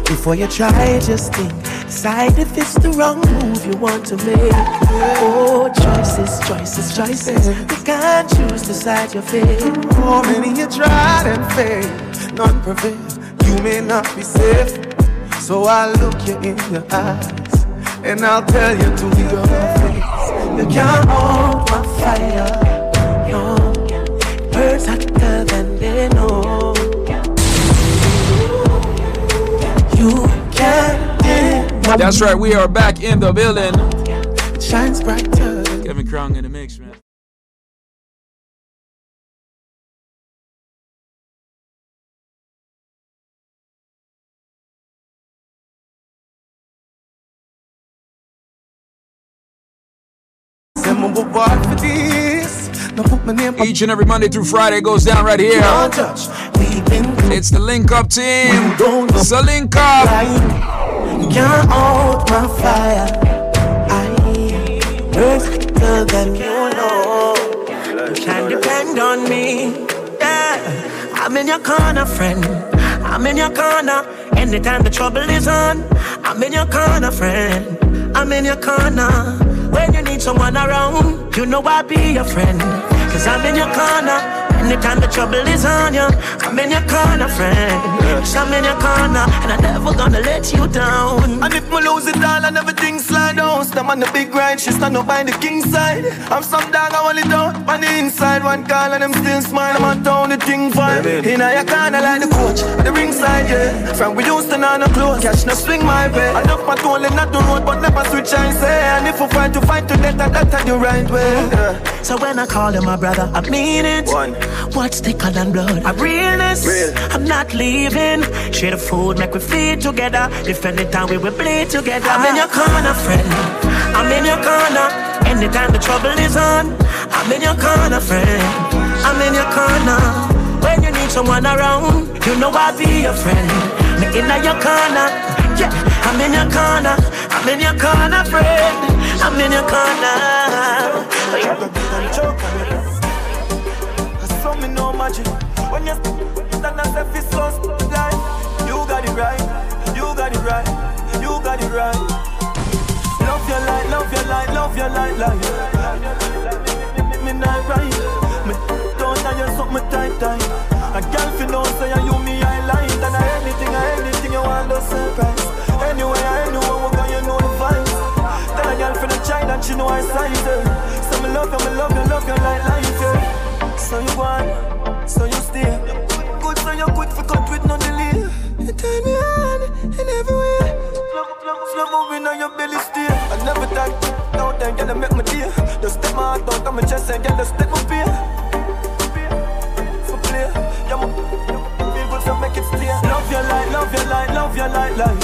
Before you try, just think. Decide if it's the wrong move you want to make. Oh, choices, choices, choices. You can't choose, decide your fate. Oh, many you tried and failed, none prevail. You may not be safe, so I'll look you in your eyes and I'll tell you to your face. You can't hold my fire, no. Birds hotter than they know. You can't That's right, we are back in the building. It shines brighter. Kevin Crown in the mix, man. Each and every Monday through Friday goes down right here. Don't touch. We've been It's the Link Up team. It's So Link Up. Can't hold my fire. I hotter than you know. You can depend on me. Yeah, I'm in your corner, friend. I'm in your corner. Anytime the trouble is on, I'm in your corner, friend. I'm in your corner. When you need someone around, you know I'll be your friend. Cause I'm in your corner. Anytime the trouble is on you, I'm in your corner, friend. Yes, I'm in your corner, and I'm never gonna let you down. And if me lose it all and everything slide down, stand on the big ride, she stand up by the king side. I'm some dog, I hold it down on the inside. One call and them still smile, I'm on town, the thing fine. In a your corner like the coach, at the ringside, yeah. From we used to know no close, catch no swing my way. I love my tool and not the road, but never switch I say. Eh. And if we fight to fight to death, that that's the right way. Yeah. So when I call you my brother, I mean it. One. What's thicker than blood? A realness. Real. I'm not leaving. Share the food, make we feed together. If anytime we will bleed together. I'm in your corner, friend. I'm in your corner. Anytime the trouble is on, I'm in your corner, friend. I'm in your corner. When you need someone around, you know I'll be your friend. Me in your corner. Yeah, I'm in your corner. I'm in your corner, friend. I'm in your corner. Saw me no magic. When you stand it's so like you got it right, you got it right, you got it right. Love your light, love your light, love your light, light. Me not right, me don't know you something tight, tight. A girl fi know say you me I light, and anything, anything you want to surprise. Anywhere, anywhere we go, you know the vibes. Tell a girl fi the that she know I size her. So me love you, me love you, love you like. So you want, so you stay. Good, so you good for cut with no delay. You turn me on in every way. Slow moving on your belly stay. I never talk out there, girl, make my day. Just step my heart out of my chest and girl, just step my fear. For yeah, my feel good, so make it stay. Love your light, love your light, love your light, light.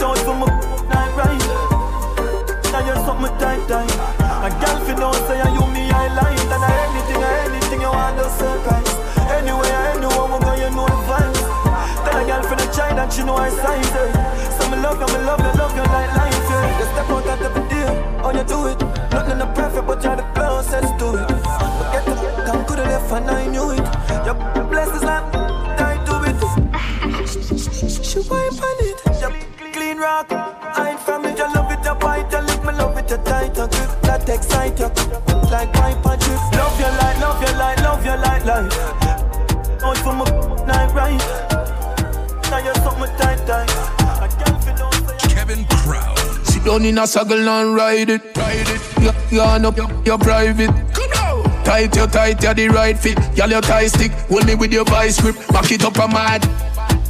Don't for my night right. Now you're something tight, tight. A girl fi know say you want to surprise Anywhere, anywhere we go you know the vibes Tell a girl fi the try that she know I size her So me love you, me love you, love you like life yeah. You step out at every day, how you do it? Nothing not perfect but you're the closest to it. But get the come have left and I knew it. Your blessings like tied to it. She wipe on it. Your clean rock, I ain't from it. You love it, you bite, you lick me love it, you tight, you grip That excite you, like pipe die. Boy, for my night right. Now you're something tight, tight. Kevin Crown. Sit down in a saddle and ride it. Ride it. Yarn up your, your private. Tight, you tight, you the right fit. Y'all your tie stick. Hold me with your vice grip. Back it up, I'm mad.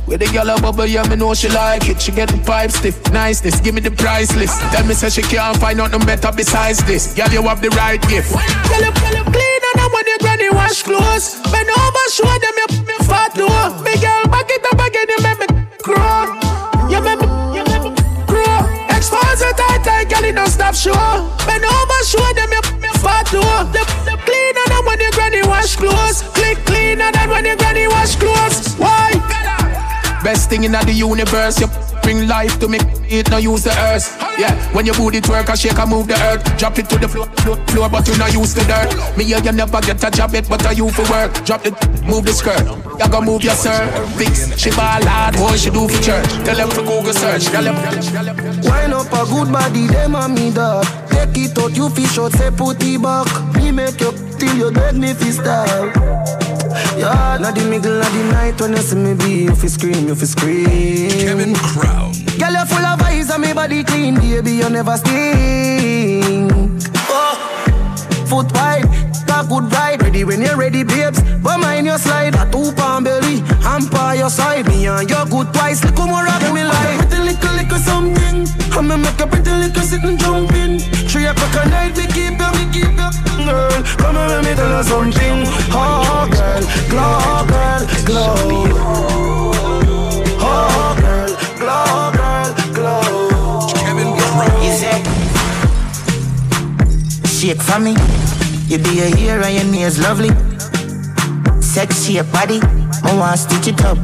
With the yellow bubble, yeah, me know she like it. She get the pipe stiff, niceness, give me the price list. Tell me, say she can't find nothing better besides this. Girl, you have the right gift. Tell her, tell her, please and when your granny wash clothes. Bend over, show them your, your fat door. Me girl, back it up again, you make me grow. You make me, you make me grow. Expose it tight, tight, girl, it don't stop show. Bend over, show them your, your fat door. The, the cleaner than when your granny wash clothes. Click cleaner than when your granny wash clothes. Why? Best thing in the universe, you bring life to me. It no use the earth. Yeah, when you booty twerk, I shake, I move the earth. Drop it to the floor, floor, floor but you no use the dirt. Me, you never get a job it, but I you for work. Drop it, move the skirt. You go move your cervix. She ball hard, boy, she do for church. Tell them to Google search. Tell them. Wine up a good body, them a me dog. Take it out, you fish out, say put it back. Me make you till you beg me fi stop. Yeah, not the middle of the night when you see me be, you fi scream, you fi scream. Kevin Crown. Girl, you full of eyes and me body clean, baby, you never stink. Oh, foot wide, got good ride, ready when you're ready, babes. But mind your slide, a two pound belly, I'm by your side, me and you good twice. Look more rock me like pretty little little something. I'ma make a pretty little sit and jump in. Three o'clock at night, keep you, we keep you, girl. Come and let me tell you something. Oh, girl, glow, girl, glow. Oh, girl, glow, girl, glow. Kevin say, shake for me. You be a hero, your nails lovely. Sexy your body, I want stitch it up.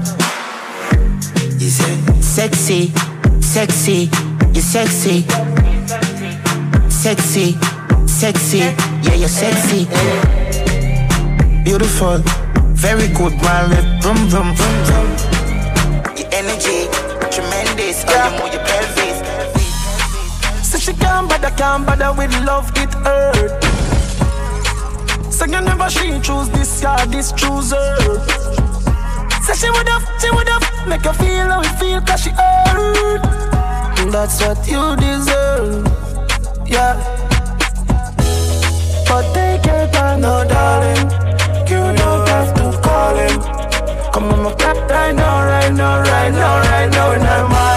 You say, sexy, sexy, you sexy. Sexy, sexy, yeah, you're sexy. Beautiful, very good. Left, vroom, vroom, vroom, vroom. Your energy, tremendous. Oh, you move your pelvis. So she can't bother, can't bother with love, it hurt. So you never she choose this guy, this chooser. So she would have, she would have make her feel how it feel, cause she hurt. That's what you deserve, yeah. No darling. You don't have to call him. Come on, my flat right now, right now, right now, right now, in the morning.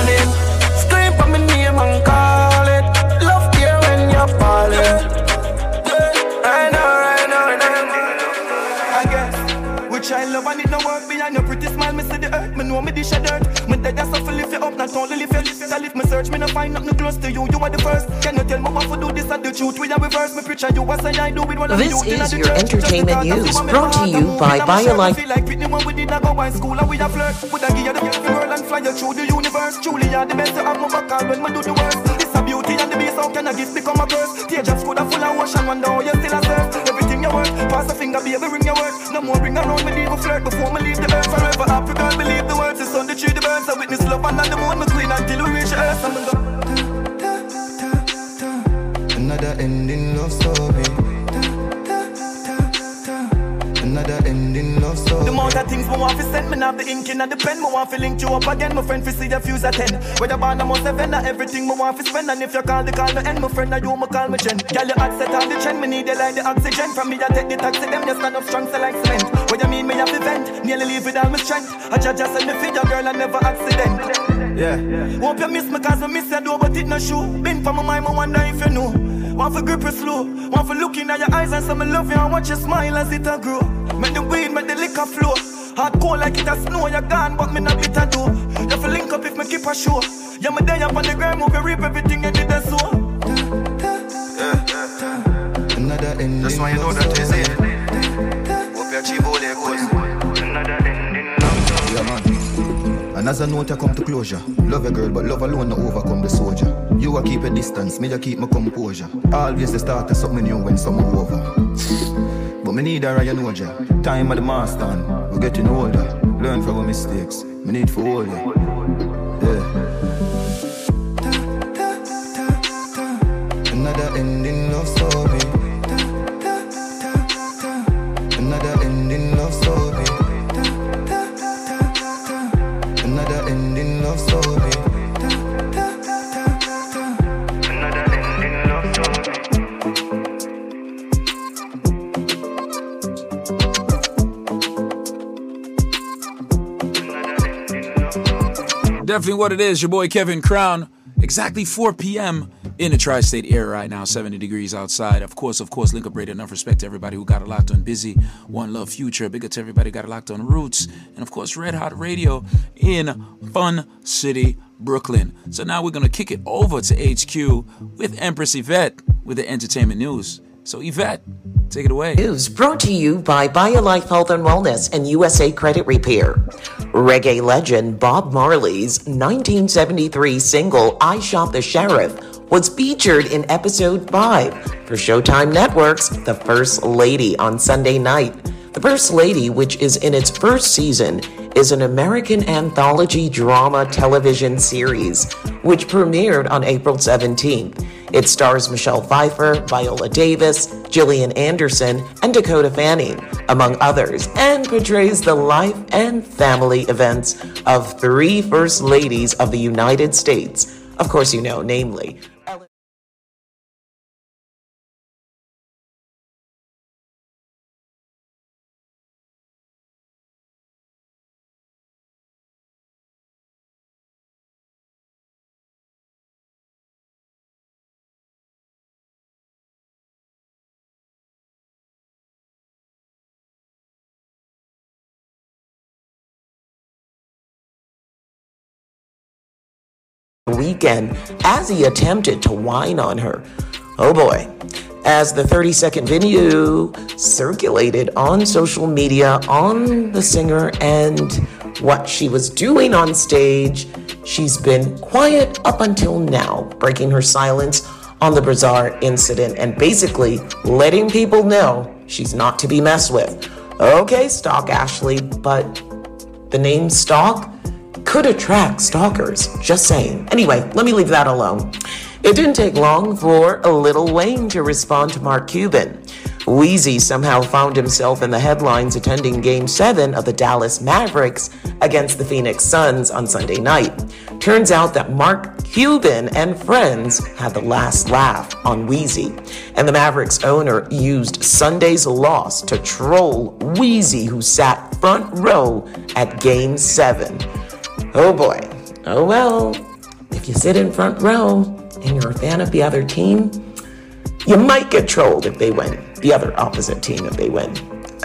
Work behind your pretty smile Me see the earth, me know me dish a dirt. Me dead as so lift you up, not only lift you So lift me search, me no find nothing close to you You are the first, can you tell me what to do this and the truth? We are reverse, me preach and you say I do what I do This is your entertainment news brought to you by BioLife. feel like Whitney when we did not go school and we a flirt. Would I give you the world and fly you through the universe. Truly you're the best, you have my back when me do the worst. This a beauty and the beast, how can a gift become a curse? Teardrops could have full of ocean, wonder how you still a surf Everything you work, pass a finger, baby, ring your work. No more ring around me, leave a flirt before me leave the earth Forever. Girl, believe the words, the sun, the tree, the birds. I witness love on the moon, my queen until we reach earth. I'm go Another ending love story. Another ending love story. The amount of things me want to send, me have the ink in and the pen. Me want to link you up again, my friend. For see the fuse at ten. Whether band I'm on seven, or everything me want to spend. And if you call the call me end, my friend, I you me call me Jen. Girl, you hot set on the trend, me need you like the oxygen. From me, I take the taxi, them you stand up strong, so like cement. What you mean, me have the vent? Nearly leave with all my strength. I judge just send me feed your girl, I never accident. Yeah. Hope you miss me cause me miss you do but it no show Been for my mind, I wonder if you know Want for grip you slow Want for looking at your eyes and some me love you And watch you smile as it a grow. Make the weed, make the liquor flow. Hard cold like it a snow, you gone but me not bitter do You feel link up if me keep a show. Yeah, me day up on the ground, move you reap everything you did a sow Another ending. That's why you know that is it. Hope you achieve all your goals. And as a note, I come to closure. Love your girl, but love alone no overcome the soldier. You a keep a distance, me a keep my composure. Always the start of something new when summer over. But me need a Oja. Time of the master, we're getting older. Learn from our mistakes. Me need for ya. Yeah. What it is. Your boy Kevin Crown. Exactly 4 p.m. in the tri-state area right now, 70 degrees outside. Of course, of course, link up radio. Enough respect to everybody who got it locked on Busy, One Love Future. Big up to everybody got it locked on Roots, and of course, Red Hot Radio in Fun City, Brooklyn. So now we're gonna kick it over to HQ with Empress Yvette with the entertainment news. So Yvette, take it away. News brought to you by BioLife Health and Wellness and USA Credit Repair. Reggae legend Bob Marley's 1973 single I Shot the Sheriff was featured in episode 5 for Showtime Network's The First Lady on Sunday night. The First Lady, which is in its first season, is an American anthology drama television series which premiered on April 17th. It stars Michelle Pfeiffer, Viola Davis, Gillian Anderson, and Dakota Fanning, among others, and portrays the life and family events of three First Ladies of the United States. Of course, you know, namely weekend as he attempted to whine on her. Oh boy. As the 30 second video circulated on social media on the singer and what she was doing on stage, she's been quiet up until now, breaking her silence on the bizarre incident and basically letting people know she's not to be messed with. Okay, Stalk Ashley, but the name Stalk could attract stalkers. Just saying. Anyway, let me leave that alone. It didn't take long for a Lil Wayne to respond to Mark Cuban. Weezy somehow found himself in the headlines attending Game 7 of the Dallas Mavericks against the Phoenix Suns on Sunday night. Turns out that Mark Cuban and friends had the last laugh on Weezy, and the Mavericks owner used Sunday's loss to troll Weezy, who sat front row at Game 7. Oh boy. Oh well. If you sit in front row and you're a fan of the other team, you might get trolled if they win. The other opposite team if they win.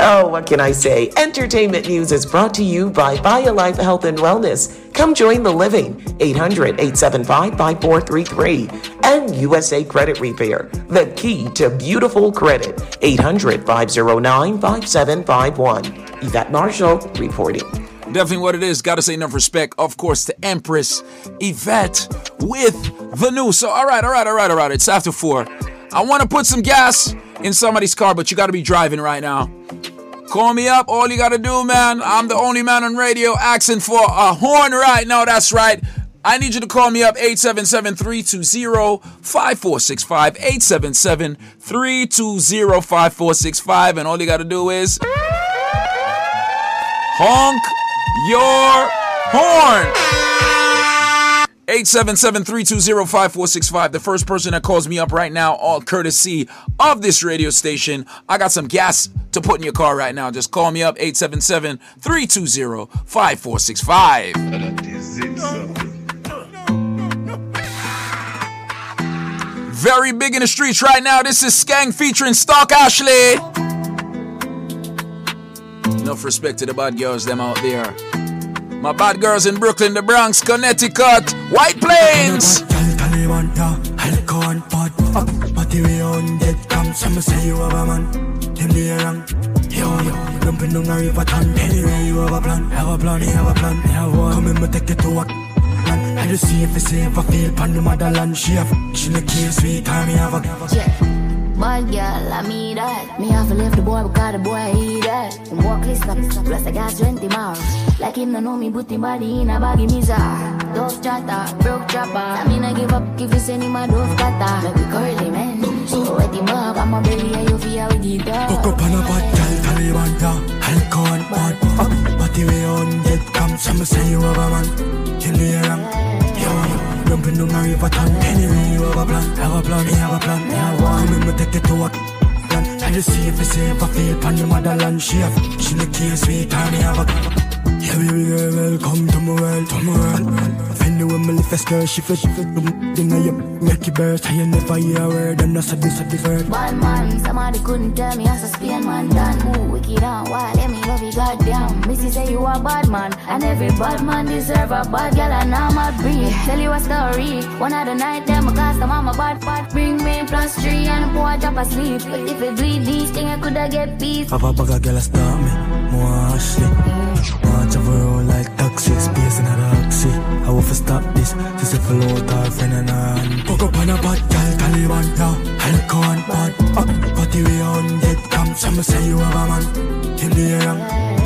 Oh, what can I say? Entertainment news is brought to you by BioLife Health and Wellness. Come join the living. 800 875 5433. And USA Credit Repair, the key to beautiful credit. 800 509 5751. Yvette Marshall reporting. Definitely what it is. Gotta say enough respect, of course, to Empress Yvette with the news. So, all right, all right, all right, all right. It's after four. I want to put some gas in somebody's car, but you gotta be driving right now. Call me up. All you gotta do, man. I'm the only man on radio asking for a horn right now. That's right. I need you to call me up 877-320-5465 877-320-5465 and all you got to do is honk your horn. 877-320-5465. The first person that calls me up right now, all courtesy of this radio station. I got some gas to put in your car right now. Just call me up 877-320-5465. Very big in the streets right now. This is Skeng featuring Stalk Ashley. Enough respect to the bad girls, them out there. My bad girls in Brooklyn, the Bronx, Connecticut, White Plains. Yo, yo, jumping down the river ton Anyway, you have a plan, have a plan, have a plan, have one Come in, me take it to work I just see if it's safe, I feel pan the motherland She have, she the case, sweet time, me have a Yeah Bad girl, I mean that. Me have to leave the boy because the boy eat that. And walk this up, plus I got 20 miles. Like him no know me, but him body in a baggy mizar. Dove chatter, broke chopper. I mean I give up, if you send him a dove cutter. Make we curly man. So wet him up, I'm a belly, and you feel with the dog. Hook up on a bad girl, Taliban, yeah. Alcohol, bad. But the way on dead come, some say you have a man. Kill the air, yo, yo. Jumping on the river ton Anyway, you have a plan, have a plan, you have a plan, you have one Come in, me take it to a plan I just see if it's safe, I feel pan the motherland She have, she the case, sweet time, me have a Yeah, baby girl, welcome to my world, to my world. Offend the woman, if a skirt, she fit, she fit, then I make it burst. I never hear a word, and that's a this, a this word. Bad man, somebody couldn't tell me as a Spain man done. Ooh, wicked and wild, let me love you, goddamn. Missy say you a bad man, and every bad man deserve a bad girl, and I'm a breed. Tell you a story. One of the night, them a custom, I'm a bad part. Bring me plus three, and boy drop asleep. If it bleed, these things I coulda get beef. Papa a girl stop me, more Ashley. Like taxi, space in a taxi. I want to stop this, this is follow out our friend and I. Fuck up on a bad girl, Taliban, yeah. Look on bad, uh, party we on dead come. Some say you have a man, in the air,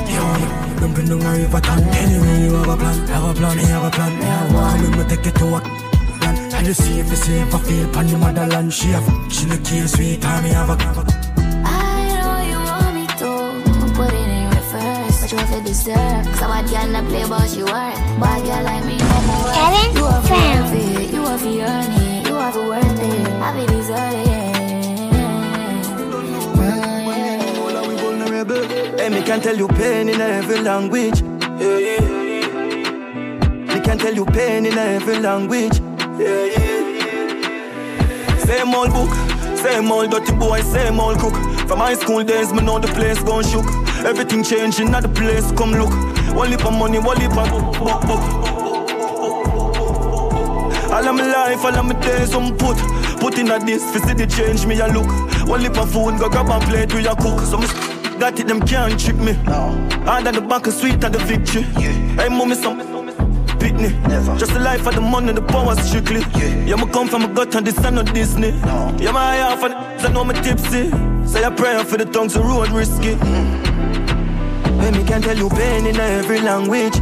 yeah. Don't bring down a river town. Anyway, you have a plan, have a plan, me have a plan, me have one. Come in, me take it to work. And you see if you see if I feel pan the motherland, she have, she no care, sweet time, me have a. I to deserve. Cause a bad girl not play about she worth. Bad girl like me, no more. Kevin you have to Fam. it, you have to earn it, you have to worth it, have to deserve it. vulnerable. Hey, me can tell you pain in every language. Yeah, yeah. Me can tell you pain in every language. Yeah, yeah. Same old book, same old dirty boy, same old cook. From high school days, me know the place gone shook. Everything changing at the place, come look. One lip of money, one lip of book, book, book. All of my life, all of my days, I'm put. Put in a this, see the change me a look. One lip of food, go grab a plate, we a cook. So me got it, them can't trick me. Hard at the back, and sweet at the victory. Hey, mommy, some Pitney. Never. Just the life of the money, the power strictly. Yeah, me come from a gut and this is not Disney. Yeah, my half and I know me tipsy. Say a prayer for the tongues, the road risky. Mm. When me can tell you pain in every language.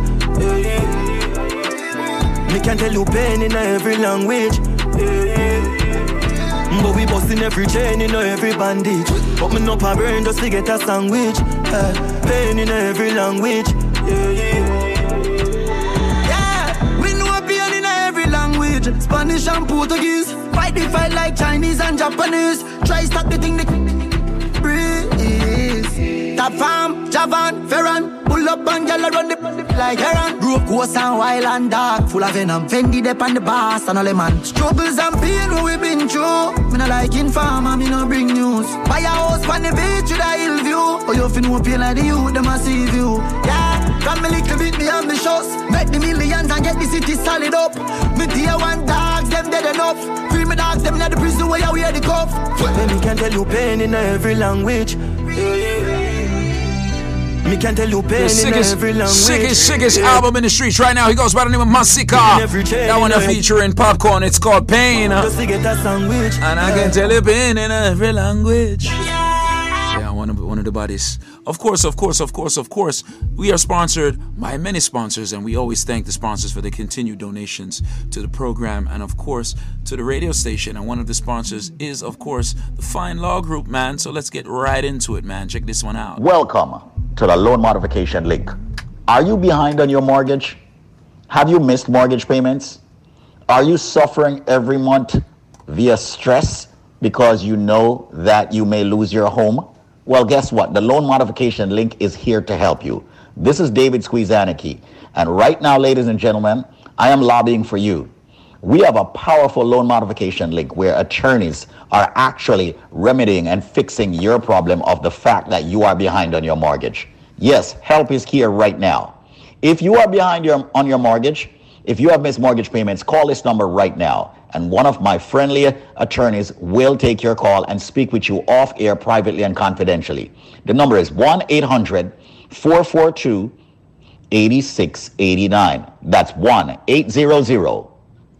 Me can tell you pain in every language. But we busting every chain in every bandage. Me up a brain just to get a sandwich. Eh, pain in every language. Yeah, we know pain in every language. Spanish and Portuguese. Fight the fight like Chinese and Japanese. Try stop the thing, the breeze. Farm, Javan, Ferran. Pull up and gyal run the like Heron. Broke coast and wild and dark, full of venom. Fendi dep on the boss and all the man. Struggles and pain what we been through. Me no like informer, me no bring news. Buy a house on the beach with a hill view. Oh, you fin know pain like the youth, them a see you. Yeah, come me little bit me ambitious. Make the millions and get the city solid up. Me tier one dogs, them dead enough. Me dogs, them in the prison where you wear the cuff. When me can tell you pain in every language. Yeah, yeah. Me can tell you pain The sickest, in every language. sickest, sickest Yeah. album in the streets right now. He goes by the name of Masicka. That one a featuring Popcaan. It's called Pain. Just get a sandwich. And I can tell you pain in every language. Yeah, one of one of the bodies. Of course, of course, of course, of course. We are sponsored by many sponsors, and we always thank the sponsors for the continued donations to the program, and of course to the radio station. And one of the sponsors is, of course, the Fine Law Group, man. So let's get right into it, man. Check this one out. Welcome to the loan modification link. Are you behind on your mortgage? Have you missed mortgage payments? Are you suffering every month via stress because you know that you may lose your home? Well, guess what? The loan modification link is here to help you. This is David Squeezaniki. And right now, ladies and gentlemen, I am lobbying for you. We have a powerful loan modification link where attorneys are actually remedying and fixing your problem of the fact that you are behind on your mortgage. Yes, help is here right now. If you are behind your, on your mortgage, if you have missed mortgage payments, call this number right now. And one of my friendly attorneys will take your call and speak with you off air privately and confidentially. The number is 1 800 442 8689. That's 1 800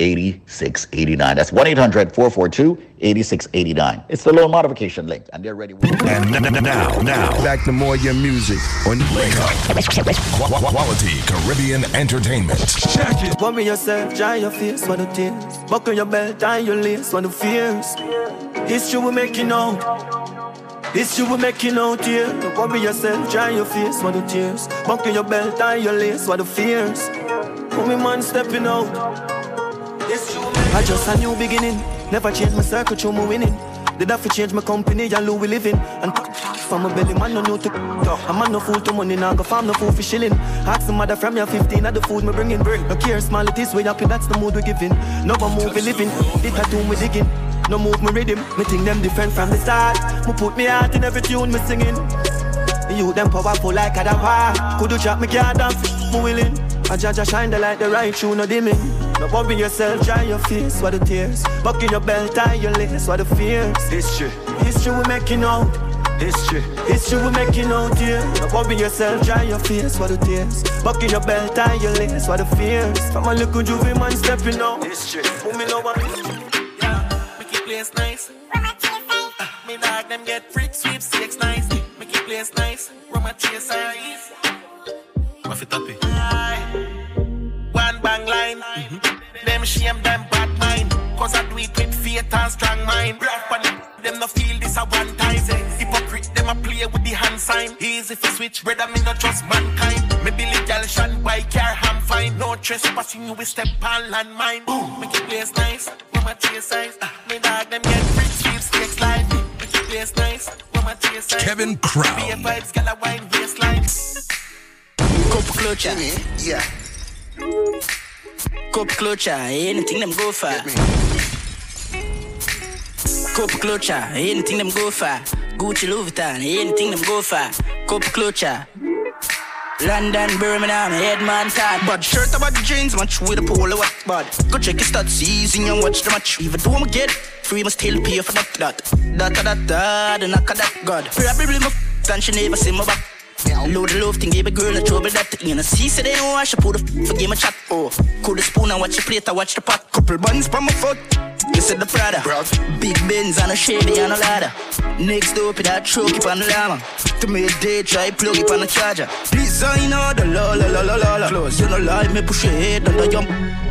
8689. That's 1 800 442 8689. It's the loan modification link, and they're ready. And n- n- now, now, back to more your music on Link Up. Quality Caribbean Entertainment. Check it. Worry yourself, dry your face for the tears. Buckle your belt, tie your lace for the fears. History we making out. History we making out here. Don't worry yourself, dry your face for the tears. Buckle your belt, tie your lace for the fears. Put me man stepping out. I just a new beginning. Never change my circle, through my winning. Did I change my company who we living? And from my belly, man, no new to A man no fool to money, now go farm no fool for shilling. Ask some mother from your 15 of the food me bringing. No care, small it is, way happy, that's the mood we giving. No one move we living, the tattoo we digging. No move me rhythm, me think them different from the start. Me put me heart in every tune me singing. You them powerful like a. Could you drop me card and f- me willing? I judge I shine the light, the right tune, no dimming. No worry yourself, dry your face, what the tears. Buckle your belt, tie your lace, what the fears. History, History we making out. history. History we making out here. No worry yourself, dry your face, what the tears. Buckle your belt, tie your lace, what the fears. From a little juvie man stepping out. History. Who me know what Make it place nice. Uh, me dog them get freak sweepstakes nice. Make it place nice. Run my chase eyes. Rough it up, Them shame them bad mind. Cause I do it with faith and strong mind. Rough on it. Them no feel this a one time. Hypocrite them a play with the hand sign. Easy fi switch, brother me not trust mankind. Me Billy gal shan by car ham fine. No trespassing you will step on landmine. Boom, make it place nice. Run my chase eyes. Uh, me dog them get freak sweepstakes life. Make it place nice. Run my chase eyes. Kevin Crown. Be a vibes, gal a wine waistline. Cup clutcher. Yeah. Cup clutcher. Eh, anything them go for. Cup clutcher. Eh, anything them go for. Gucci Louis Vuitton. Eh, anything them go for. Cup clutcher. London, Birmingham, headman tag. Bad shirt about the jeans, match with a polo what bad. Go check your stats, season and watch the match. Even though I'm get free, must still pay for that. That, that, that, that, the knock of that, God. Probably my f- and she never see my back. Load the love thing, give a girl a trouble that You know, see, say they don't wash, I put the f- for game a chat. Oh, cool the spoon and watch the plate, I watch the pot. Couple buns from my foot. You said the Prada. Big Benz and a shady and a ladder. Next door, put that truck up on the llama. To me a day, try plug it on the charger. Designer, the la la la la la la. Close, you know lie, me push your head and the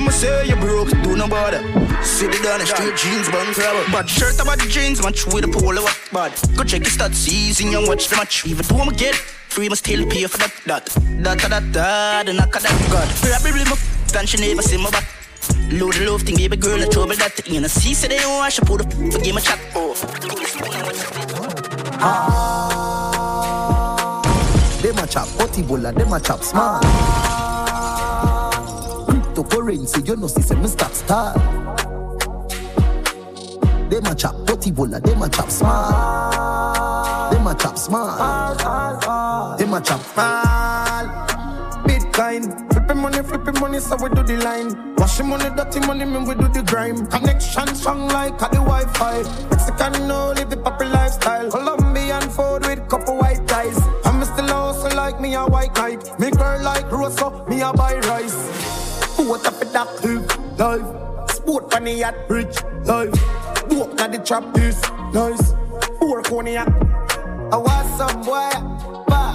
me say you broke, do no bother. Sit it down the straight jeans, bun grabber. Bad shirt about the jeans, match with a polo up bad. Go check your stats, season and watch the match. Even though I'm get free, must still pay for that. That, that, that, that, the knock of that God. Probably my and she never see my back. Load the love thing, baby girl, a trouble that. You know, see, say they don't wash, I put the f- for game a chat. Oh, Them a chop potty bola, them a chop smart. Cryptocurrency, you know, see, say me stop style. Them a chop potty bola, them a chop smart. Them a chop smart. Them a chop smart. Bitcoin, Flipping money, flipping money, so we do the line. Washing money, dirty money, me we do the grime. Connection strong like a the Wi-Fi. Mexican no live the poppy lifestyle. Colombian food with couple white ties. I'm still also like me a white knight. Me girl like Rosa, me a buy rice. Boat up a dock live, live. Sport on the yacht bridge, live. Dope on the trap is nice. Work on the. I want some boy, pa.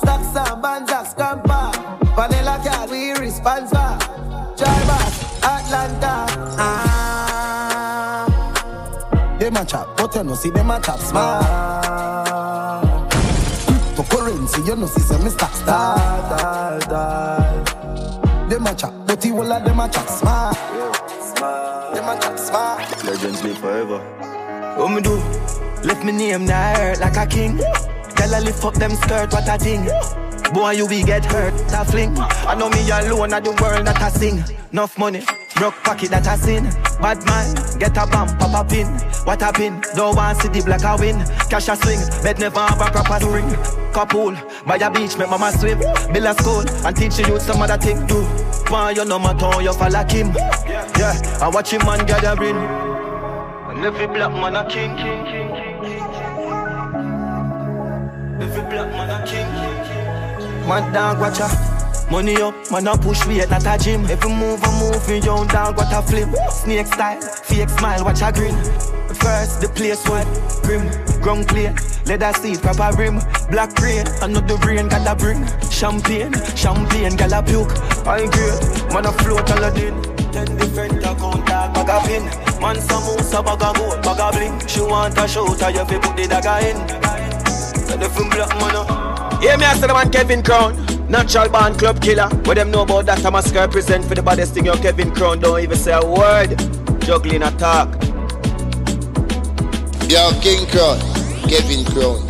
Stacks and bands, scamper. Vanilla cat, we response, pa. Jarvis, Atlanta. Ah. Them a chop, but you no see them a chop smart. Ah. Cryptocurrency, you no see some stock star. Them a chop, but the whole of them a chop smart. Smart. Them a chop smart. Legends live forever. What me do? Left me name now hurt like a king. Girl, I lift up them skirt, what a thing. Boy, you will get hurt, that fling. I know me alone at the world that I sing. Enough money, broke pocket that I sin. Bad man, get a bump, pop a pin. What pin, don't want see the black a win. Cash a swing, bed never have a proper spring. Couple, by a beach, make mama swim. Build a school, and teach you some other thing do. Why you no matter, you follow him. Yeah, I watch him man gathering. And every black man a king. Every black man a king. Man dog watch a Money up, man a push weight, not a gym. Every move I move in young dog, what a flip. Snake style, fake smile, watch a grin. First, the place white, grim. Ground clear, leather seat, proper rim. Black rain, another rain, gotta bring. Champagne, champagne, gala puke. I great, man a float Aladdin Ten different account, dog, bag a pin. Man some moose, a bag a gold, bag a bling. She want a shout, I have to put the dagger in. And if I'm black man a yeah, me ask the man Kevin Crown, natural born club killer. What them know about that? I'm a scar present for the baddest thing. Yo, Kevin Crown don't even say a word. Juggling attack. Yo, King Crown, Kevin Crown.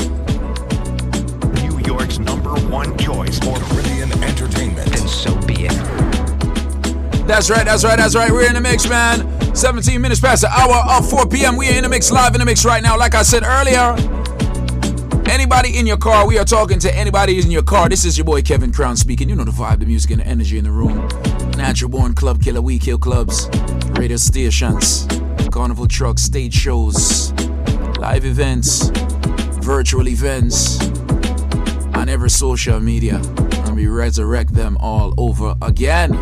New York's number one choice for Caribbean entertainment. And so be it. That's right, that's right, that's right. We're in the mix, man. 17 minutes past the hour of 4 p.m. We are in the mix, live in the mix right now. Like I said earlier, Anybody in your car, we are talking to anybody in your car. This is your boy Kevin Crown speaking. You know the vibe, the music, and the energy in the room. Natural born club killer, we kill clubs, radio stations, carnival trucks, stage shows, live events, virtual events, on every social media. And we resurrect them all over again.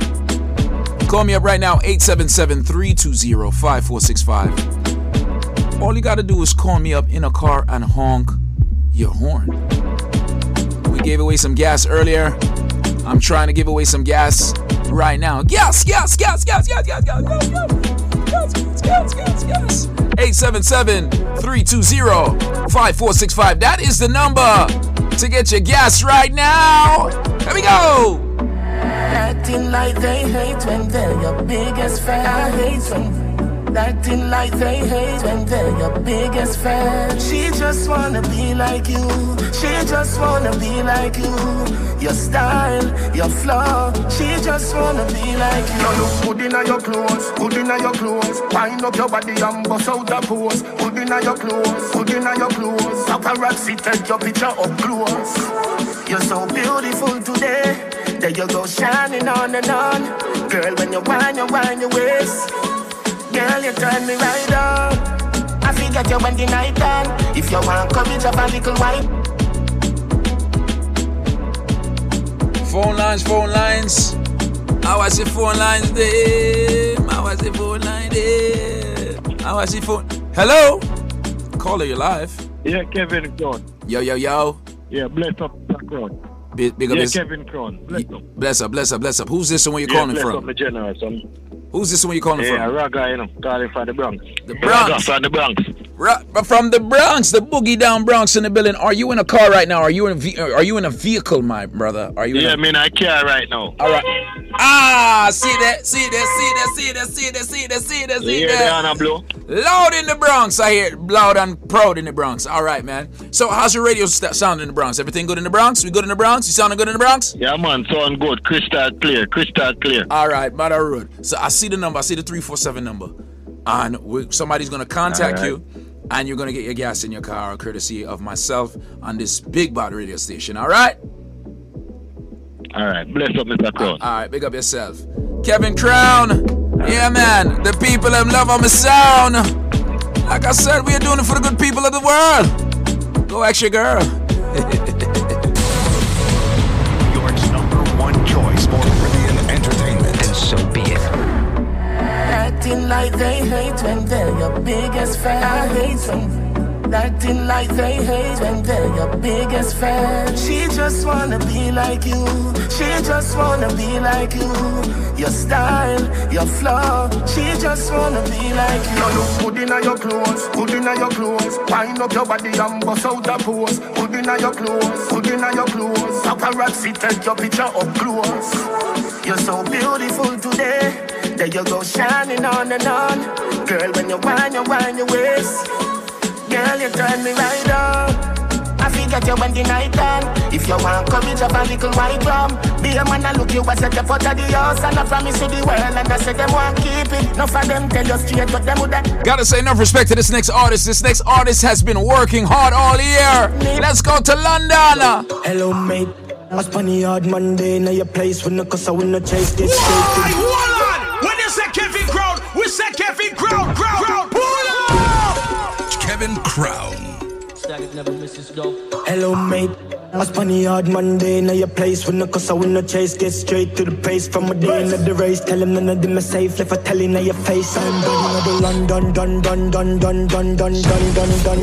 Call me up right now, 877 320 5465. All you gotta do is call me up in a car and honk your horn. We gave away some gas earlier. I'm trying to give away some gas right now. Gas, gas, gas, gas, gas, gas, gas, gas, gas, gas, gas, gas, gas. 877-320-5465. That is the number to get your gas right now. Here we go. Acting like they hate when they're your biggest fan. I hate when Acting like they hate when they're your biggest fan. She just wanna be like you. She just wanna be like you. Your style, your flow. She just wanna be like you. You look good inna your clothes, good inna your clothes. Wind up your body and bust out the pose. Good inna your clothes, good inna your clothes. Paparazzi take your picture up close. You're so beautiful today. There you go shining on and on. Girl, when you whine, you whine your waist. Girl, you turn me right on. I forget you when the night done. If you want courage of a little white. Phone lines, phone lines. How was the phone lines there? How was the phone line there? How was the phone? Hello? Caller, you live. Yeah, Kevin Crown. Yo, yo, yo. Yeah, bless up Black Crown. Big, big yeah, this- Kevin Crown. Bless up. Bless up, bless up, bless up. Who's this and where you yeah, calling bless from? up the general, son. Um, Who's this one you calling yeah, from? Raga, you know, calling from the Bronx. The Bronx. From the Bronx. Ra- from the Bronx, the boogie down Bronx in the building. Are you in a car right now? Are you in a ve- are you in a vehicle, my brother? Are you? Yeah, in me in a car right now. All right. Ah, see that, see that, see that, see that, see that, see that, see that, see Yeah, that. they on a blow. Loud in the Bronx, I hear. Loud and proud in the Bronx. All right, man. So, how's your radio st- sound in the Bronx? Everything good in the Bronx? We good in the Bronx? You sounding good in the Bronx? Yeah, man, sound good. Crystal clear, crystal clear. All right, matter road. So I see the number. I see the three four seven number, and somebody's gonna contact All right. you, and you're gonna get your gas in your car, courtesy of myself on this big bad radio station. All right. All right, bless up, Mr. Crown. All right, big up yourself. Kevin Crown. Yeah, man. The people them love on the sound. Like I said, we are doing it for the good people of the world. Go ask your girl. Acting like they hate when they're your biggest fan. I hate when acting like they hate when they're your biggest fan. She just wanna be like you. She just wanna be like you. Your style, your flow. She just wanna be like you. You look good inna your clothes, good inna your clothes. Wind up your body and bust out the pose. Good inna your clothes, good inna your clothes. Paparazzi take your picture up close. You're so beautiful today. There you go, shining on and on. Girl, when you whine, you whine your waist. Girl, you turn me right on. I forget you when the night done. If you want courage of a little white rum, be a man and look you as at the foot of the house and I promise you the world and I say them want keep it. No for them tell you straight, but them would Gotta say enough respect to this next artist. This next artist has been working hard all year. Let's go to London. Hello, mate. I spun the hard Monday in your place when the cause I win the chase. Get straight to Crown. Hello, mate. I spun the hard Monday in your place when the cause I win the chase. Get straight to the pace from a day into the race. Tell him none of them are safe. Left a telling of your face. I'm done in the London, done, done, done, done, done, done, done, done, done, done.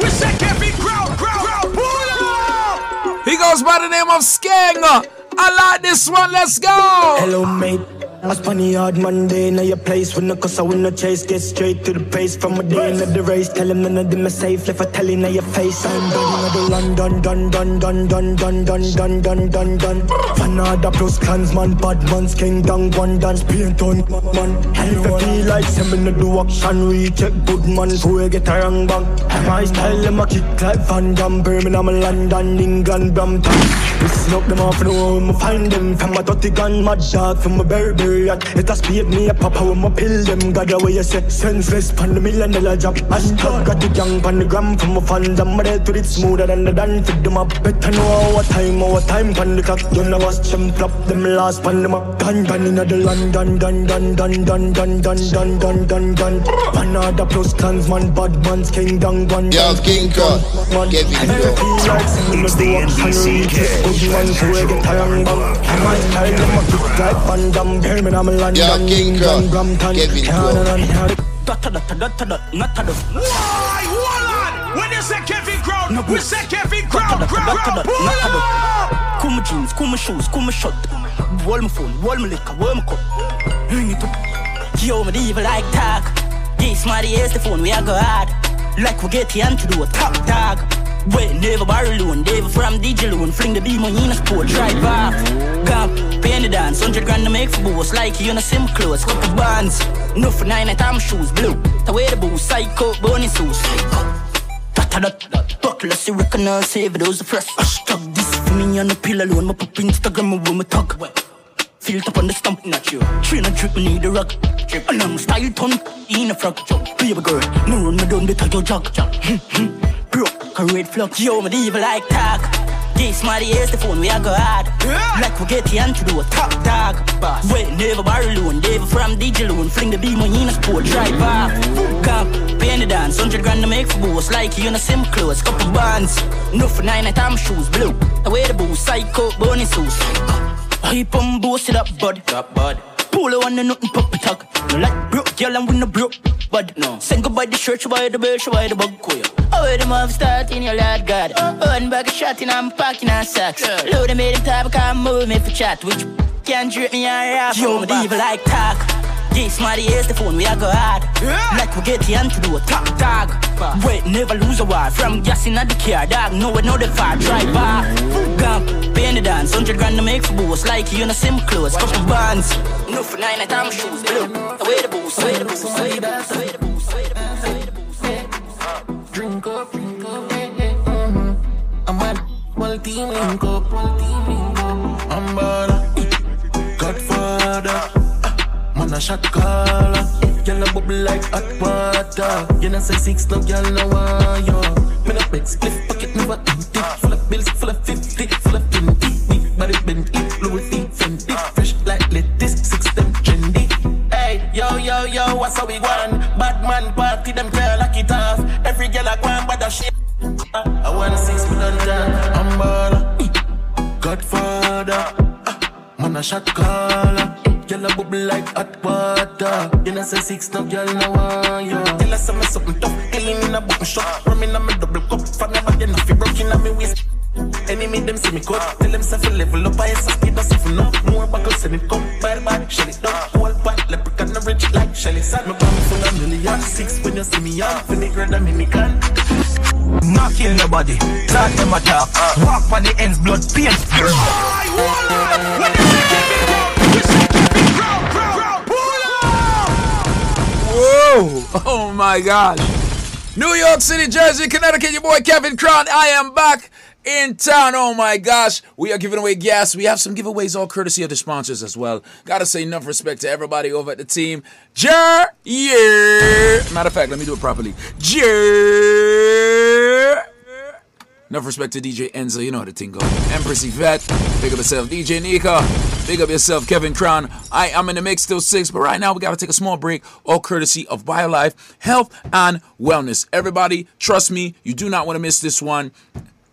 We say Kevin Crown, Crown, Crown. Pull up! He goes by the name of Skeng. I like this one. Let's go. Hello, mate. I spun the hard Monday in your place when the cause I win the chase. Get straight to the pace from a day into the race. Tell him none of them are safe. Left a telling of your face. I'm done London, done, done, done, done, done, done, done, done, done, done. Fanada plus clansman, bad man's king, down one dance, paint on man. If I feel like send me no do action, we check good man, so we get a wrong bang. My style, them a kick like Van Damme, Birmingham, London, England, Brampton. Listen up, them off the home, find them from a dirty gun, mad dog, from a Burberry. It a speed me a papa when my pill them, got away you say, senseless, pan the million dollar job. Hashtag got the gang, pan the gram from my fans, I'm ready to it smoother than the dance, fit them up. Better know our time, our time, pan the clock. You know watch them flop, them last pan them up. Done, done in the London, done, done, done, done, done, done, done, done, done, done. Panada plus clansman, bad man's king, down one. Yo, King Crown, Kevin And if I feel like singing the do Big man swear them a kick like Van Damme Hear me now me London Yeah, King Kevin Why? Hold When you say Kevin Crow We say Kevin Crow Crow Pull up my jeans, cool my shoes, cool my shot Wall my phone, wall my liquor, wall my cup Ring it up Yo, me the evil like tag This my the phone, we a go hard Like we get the antidote, top dog Wait, never borrow loan, never from DJ loan. Fling the beam on in a sport, drive off. Come, pay the dance, 100 grand to make for boss. Like you in a sim clothes, couple bands. No for nine at time shoes, blue. The way the boo, psycho, bonus shoes. Dot. Buckle, see recognize, save those fresh. Hashtag this for me on the pill alone. My pop Instagram, my woman talk. Filter on the stump, not you. Train a drip, me need a rug. Drip, and I'm style ton, in a frog. Baby girl, no run me down the your jog. Broke, a red flux. Yo, evil like tag. This my the the phone, we are go hard. Like we get the to do a top dog. Wait, never borrow loan, never from DJ loan. Fling the beam on in a sport, drive off. Come, pay the dance, 100 grand to make for boss. Like you in a sim clothes, couple bands. No for nine at time shoes, blue. The way the boo, psycho, bonus shoes. And boast it up, bud. Up, bud. Polo and the nothing pop talk. No like broke, girl, and we no broke, bud. No. Send goodbye the shirt, she buy the bell, she buy the bug, queer. Oh, the mouth start in your lad, God. One bag of shot in, I'm packing on sacks. Load in him time, can't move me for chat. Which can't drip me on rap. Yo, the evil like talk. This my the the phone, we are go hard. Like we get the to do a top dog. Wait, never lose a war. From gas in the car, dog. No, we know the far drive off. Gump, pay the dance, 100 grand to make for boss. Like you in a sim clothes, couple bands. No for nine at time shoes, blue. Away the boost, away the boost, away the boost, away the boost, away the boost, away the boost drink up, drink up, eh, eh, mm-hmm. I'm a multi link up, multi link up. I'm bad, Godfather. Man a shot caller, girl a bubble like hot water. You know say six, no girl no want you. Me no beg, split pocket never empty. Full of bills, full of fifty, full of twenty. Big body bend it, blue D, Fendi, fresh like lettuce, six them trendy. Hey, yo yo yo, what's how we want? Bad man party, them girl like it on a. I wanna six me done. I'm baller. Mm, Godfather. Ah, man a shot caller. Girl a bubble like hot water. You know say six no girl no want you. Girl I say me something tough. Killing in a button shot. Rum in a me double cup. Fan a bag enough. He broke in a me waist. Enemy them see me cut. Tell them say fi level up. I ain't speed that's if know. More buckles send it come. Bye bye. Shut it down. Whole pot leprechaun the rich like Shelly. Sad me bomb full of million. Six when you see me on, vinegar Dominican. Not kill nobody, talk them attack. Walk on the ends, blood pain. Whoa! Oh my gosh. New York City, Jersey, Connecticut, your boy Kevin Crown. I am back in town. Oh my gosh. We are giving away gas. We have some giveaways, all courtesy of the sponsors as well. Gotta say enough respect to everybody over at the team. Jer, yeah. Matter of fact, let me do it properly. Jer. Enough respect to DJ Enzo, you know how the thing go. Empress Yvette, big up yourself. DJ Nika, big up yourself. Kevin Crown, I am in the mix still six, but right now we gotta take a small break, all courtesy of BioLife Health and Wellness. Everybody, trust me, you do not want to miss this one.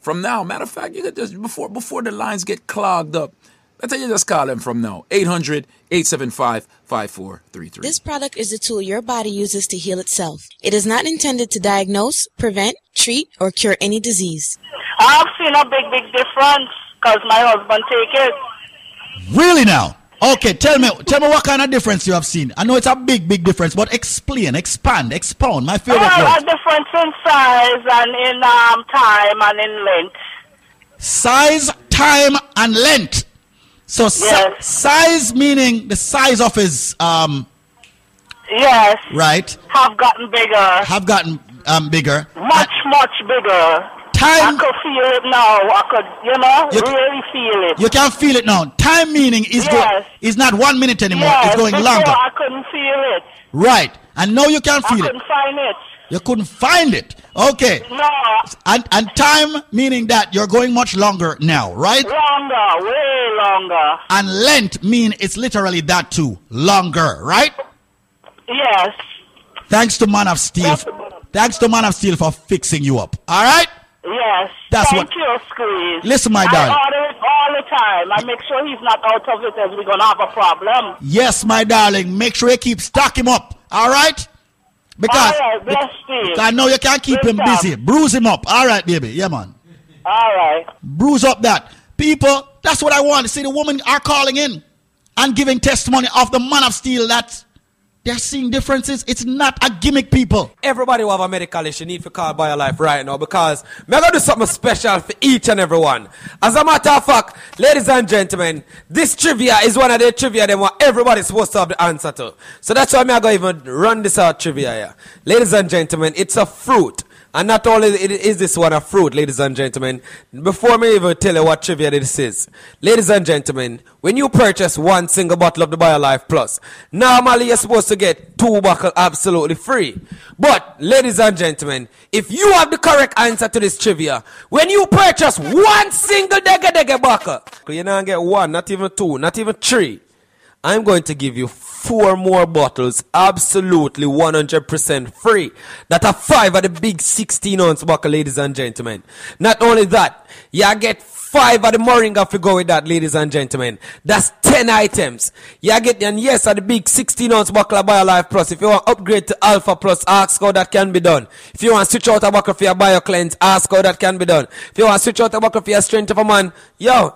From now, matter of fact, you could just before before the lines get clogged up. I tell you, just call them from now. 800 875 5433. This product is a tool your body uses to heal itself. It is not intended to diagnose, prevent, treat, or cure any disease. I've seen a big, big difference because my husband take it. Really now? Okay, tell me, tell me what kind of difference you have seen. I know it's a big, big difference, but explain, expand, expound. My favorite Well, word. a difference in size and in um, time and in length. Size, time, and length. So si- size meaning the size of his um Yes, right have gotten bigger. have gotten um bigger. Much, much bigger. Time- I could feel it now. I could, you know, You- really feel it. You can feel it now. Time meaning is Yes. is not one minute anymore. yes, it's going before longer. I couldn't feel it. Right. And now you can I feel it. couldn't find it. You couldn't find it. Okay. No, And and time meaning that you're going much longer now, right? longer, way longer. And length mean it's literally that too. Longer, right? Yes. Thanks to Man of Steel. Thanks to Man of Steel for fixing you up. All right? Yes. That's Thank what- you, Squeeze. Listen, my I darling. order it all the time. I make sure he's not out of it as we're to have a problem. Yes, my darling. Make sure you keep stock him up. All right? Because All right, bless you. I know you can't keep Good him job. busy. Bruise him up. All right, baby. Yeah, man. All right. Bruise up that. People, that's what I want to see. The women are calling in and giving testimony of the man of steel that they're seeing differences. It's not a gimmick, people. Everybody who have a medical issue need to call BioLife right now because me gonna do something special for each and every one. As a matter of fact, ladies and gentlemen, this trivia is one of the trivia them what everybody's supposed to have the answer to. So that's why I go even run this out trivia here. Ladies and gentlemen, it's a fruit. And not only is this one a fruit, ladies and gentlemen, before me even tell you what trivia this is, ladies and gentlemen, when you purchase one single bottle of the BioLife Plus, normally you're supposed to get two bottles absolutely free. But, ladies and gentlemen, if you have the correct answer to this trivia, when you purchase one single Dega Dega bottle, you not get one, not even two, not even three, I'm going to give you four more bottles absolutely 100% free. That are five of the big 16 ounce bottle, ladies and gentlemen. Not only that, you get five of the Moringa if you go with that, ladies and gentlemen. That's 10 items. You get, and yes, of the big 16 ounce bottle of BioLife Plus. If you want upgrade to Alpha Plus, ask how that can be done. If you want switch out a bottle for your BioCleanse, ask how that can be done. If you want switch out a bottle for your Strength of a Man, yo,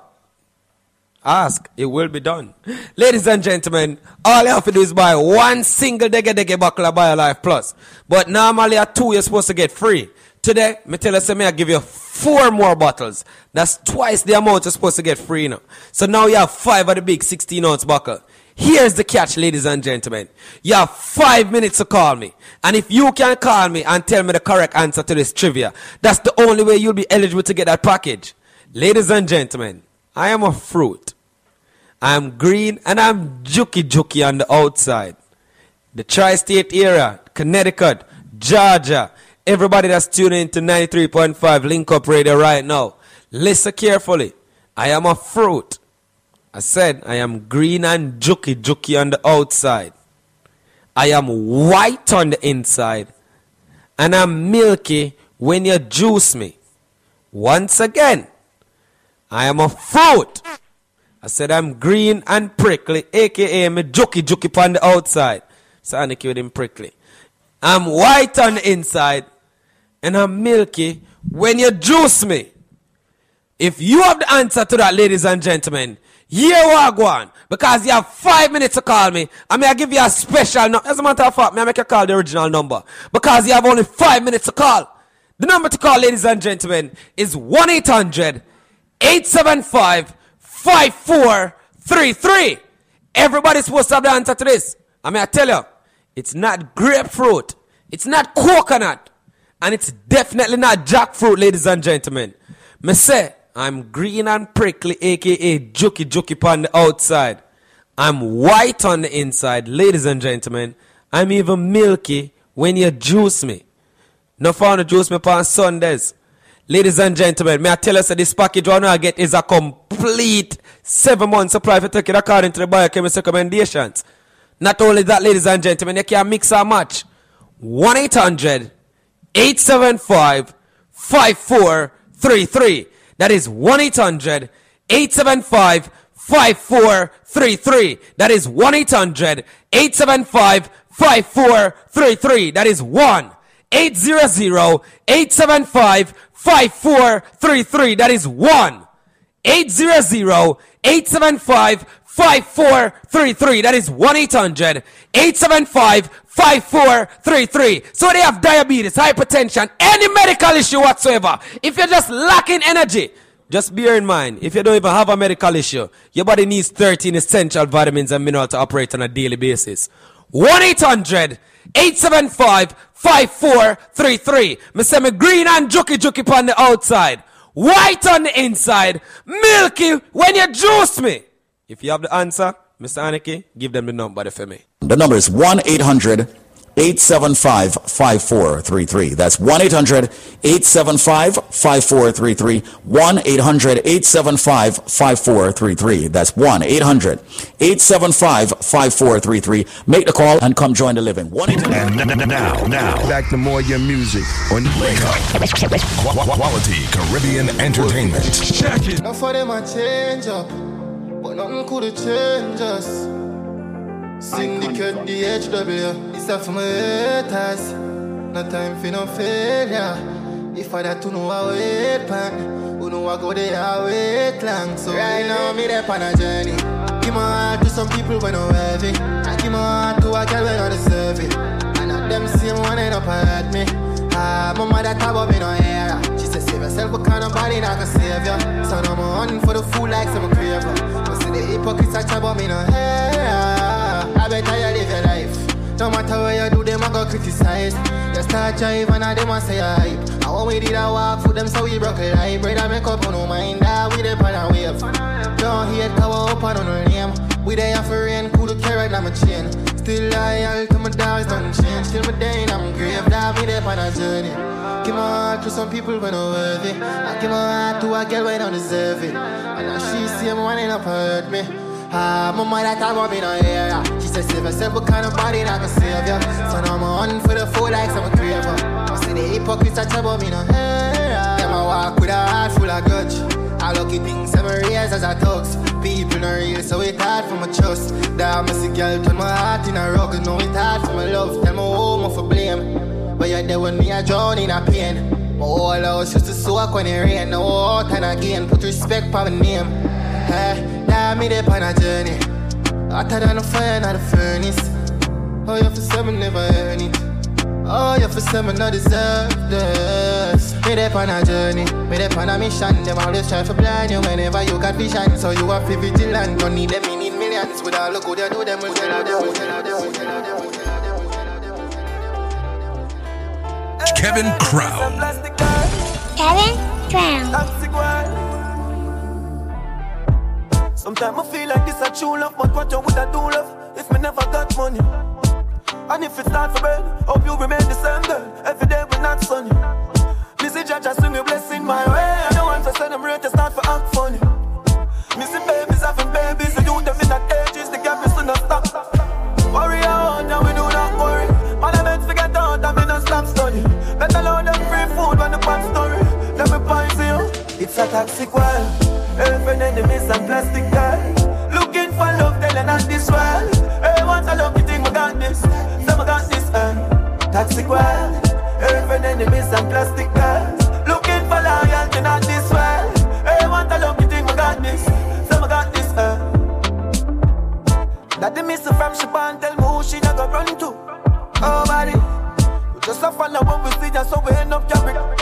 Ask, it will be done. Ladies and gentlemen, all you have to do is buy one single Dege Dege bottle of BioLife Plus. But normally at two, you're supposed to get free. Today, me tell you, me I give you four more bottles. That's twice the amount you're supposed to get free you now. So now you have five of the big 16 ounce bottle. Here's the catch, ladies and gentlemen. You have five minutes to call me. And if you can call me and tell me the correct answer to this trivia, that's the only way you'll be eligible to get that package. Ladies and gentlemen, I am a fruit. I'm green and I'm juky juky on the outside. The tri state area, Connecticut, Georgia, everybody that's tuning into 93.5 Link Up Radio right now, listen carefully. I am a fruit. I said I am green and juky juky on the outside. I am white on the inside. And I'm milky when you juice me. Once again, I am a fruit. I said I'm green and prickly, aka me jokey jokey on the outside. Sonic with him prickly. I'm white on the inside and I'm milky when you juice me. If you have the answer to that, ladies and gentlemen, here we go on. Because you have five minutes to call me. I mean, I give you a special number. As a matter of fact, may I make you call the original number. Because you have only five minutes to call. The number to call, ladies and gentlemen, is 1 800 875 5433. Everybody's supposed to have the answer to this. I mean, I tell you, it's not grapefruit, it's not coconut, and it's definitely not jackfruit, ladies and gentlemen. Me say, I'm green and prickly, aka jokey jokey on the outside. I'm white on the inside, ladies and gentlemen. I'm even milky when you juice me. No fun to juice me upon Sundays. Ladies and gentlemen, may I tell us that this package one I get is a complete seven month supply for taking according to the biochemist recommendations. Not only that, ladies and gentlemen, you can mix and match. 1 800 875 5433. That is 1 800 875 5433. That is 1 800 875 5433. That is 1 800 875 5433. That is 1 800 875 5433. That is 1 800 875 5433. So they have diabetes, hypertension, any medical issue whatsoever. If you're just lacking energy, just bear in mind, if you don't even have a medical issue, your body needs 13 essential vitamins and minerals to operate on a daily basis. 1 800 875 5433. Me green and jokey jokey on the outside, white on the inside, milky when you juice me. If you have the answer, Mr. Aniki, give them the number for me. The number is 1 800 875 5433. That's 1 800 875 5433. 1 800 875 5433. That's 1 800 875 5433. Make the call and come join the living. 1 And now, now, back to more your music on Link Up. Quality Caribbean Entertainment. Check it. Now for them I change up, but nothing could change us. Syndicate the HW, it's up for my haters. No time for no failure. If I that to know I wait pan, who know I go there I wait long. So right now me there on a journey. Give my heart to some people when I'm heavy. I give my heart to a girl when I deserve it. And at them same one end up at me. Ah, my mother talk about me no hair. She said save yourself, but kind of body not gonna save ya. So now I'm on for the fool like some craver. But see the hypocrites I talk about me no hair. Better you live your life. No matter where you do, them I go criticize. You start drive and them I say I hype. And when we did a walk for them, so we broke a. Bread and make up, on no mind that we the pan and wave. Don't hate cover up on our name. We there for rain, cool to carry on my chain. Still loyal to my dogs, nothing change. Still my day in I'm grave, that me there on a journey. Give my heart to some people when I'm worthy. I give my heart to a girl when I don't deserve it. And now she see me wanting up hurt me. Ah, my mother talk about me no area. She said yourself, what kind of body not gonna save ya? So now I'm on for the fool like some craver. I see the hypocrites I talk about me no area. Them I walk with a heart full of grudge. I lucky things seven years as I talks. People not real, so it hard for my trust. I see girl turn my heart in a rug. No, it hard for my love. Tell me home for blame. But you're there when me I drown in a pain. My whole house used to soak when it rain. Now out and again, put respect for my name. Hey, now me there on a journey. Hotter than a fire in the furnace. Oh, you for seven never earn it. Oh, you for seven not deserve this. Me there on a journey, me there on a mission. Them always try to blind you whenever you got vision. So you are vigilant, don't need them, me need millions. With all the good you do, them will tell them will tell them will tell them. Kevin Crown. Kevin Crown. Sometimes I feel like this a true love, but what you woulda do love if me never got money? And if it's not for bed, hope you remain the same girl. Every day when not sunny. Missy Judge, I swing a blessing my way. I don't want to send them rate to start for act funny. Missy babies having babies, they do them in that ages, the gap is not stop. Worry out, now we do not worry. Meant to get out, I'm in a stop study. Better load them free food when the pan story. Let me point to you. It's a toxic world. Plastic girl. Looking for love, telling not this world. Hey, want a lucky thing, I got this. Some I got this, uh, toxic world. Friend, enemies and plastic girls. Looking for loyalty, not this world. Hey, want a lucky thing, I got this. Some I got this. That the miss from Shaban tell me who she not go run to. Oh, body. We just a follow what we see, just so we end up carry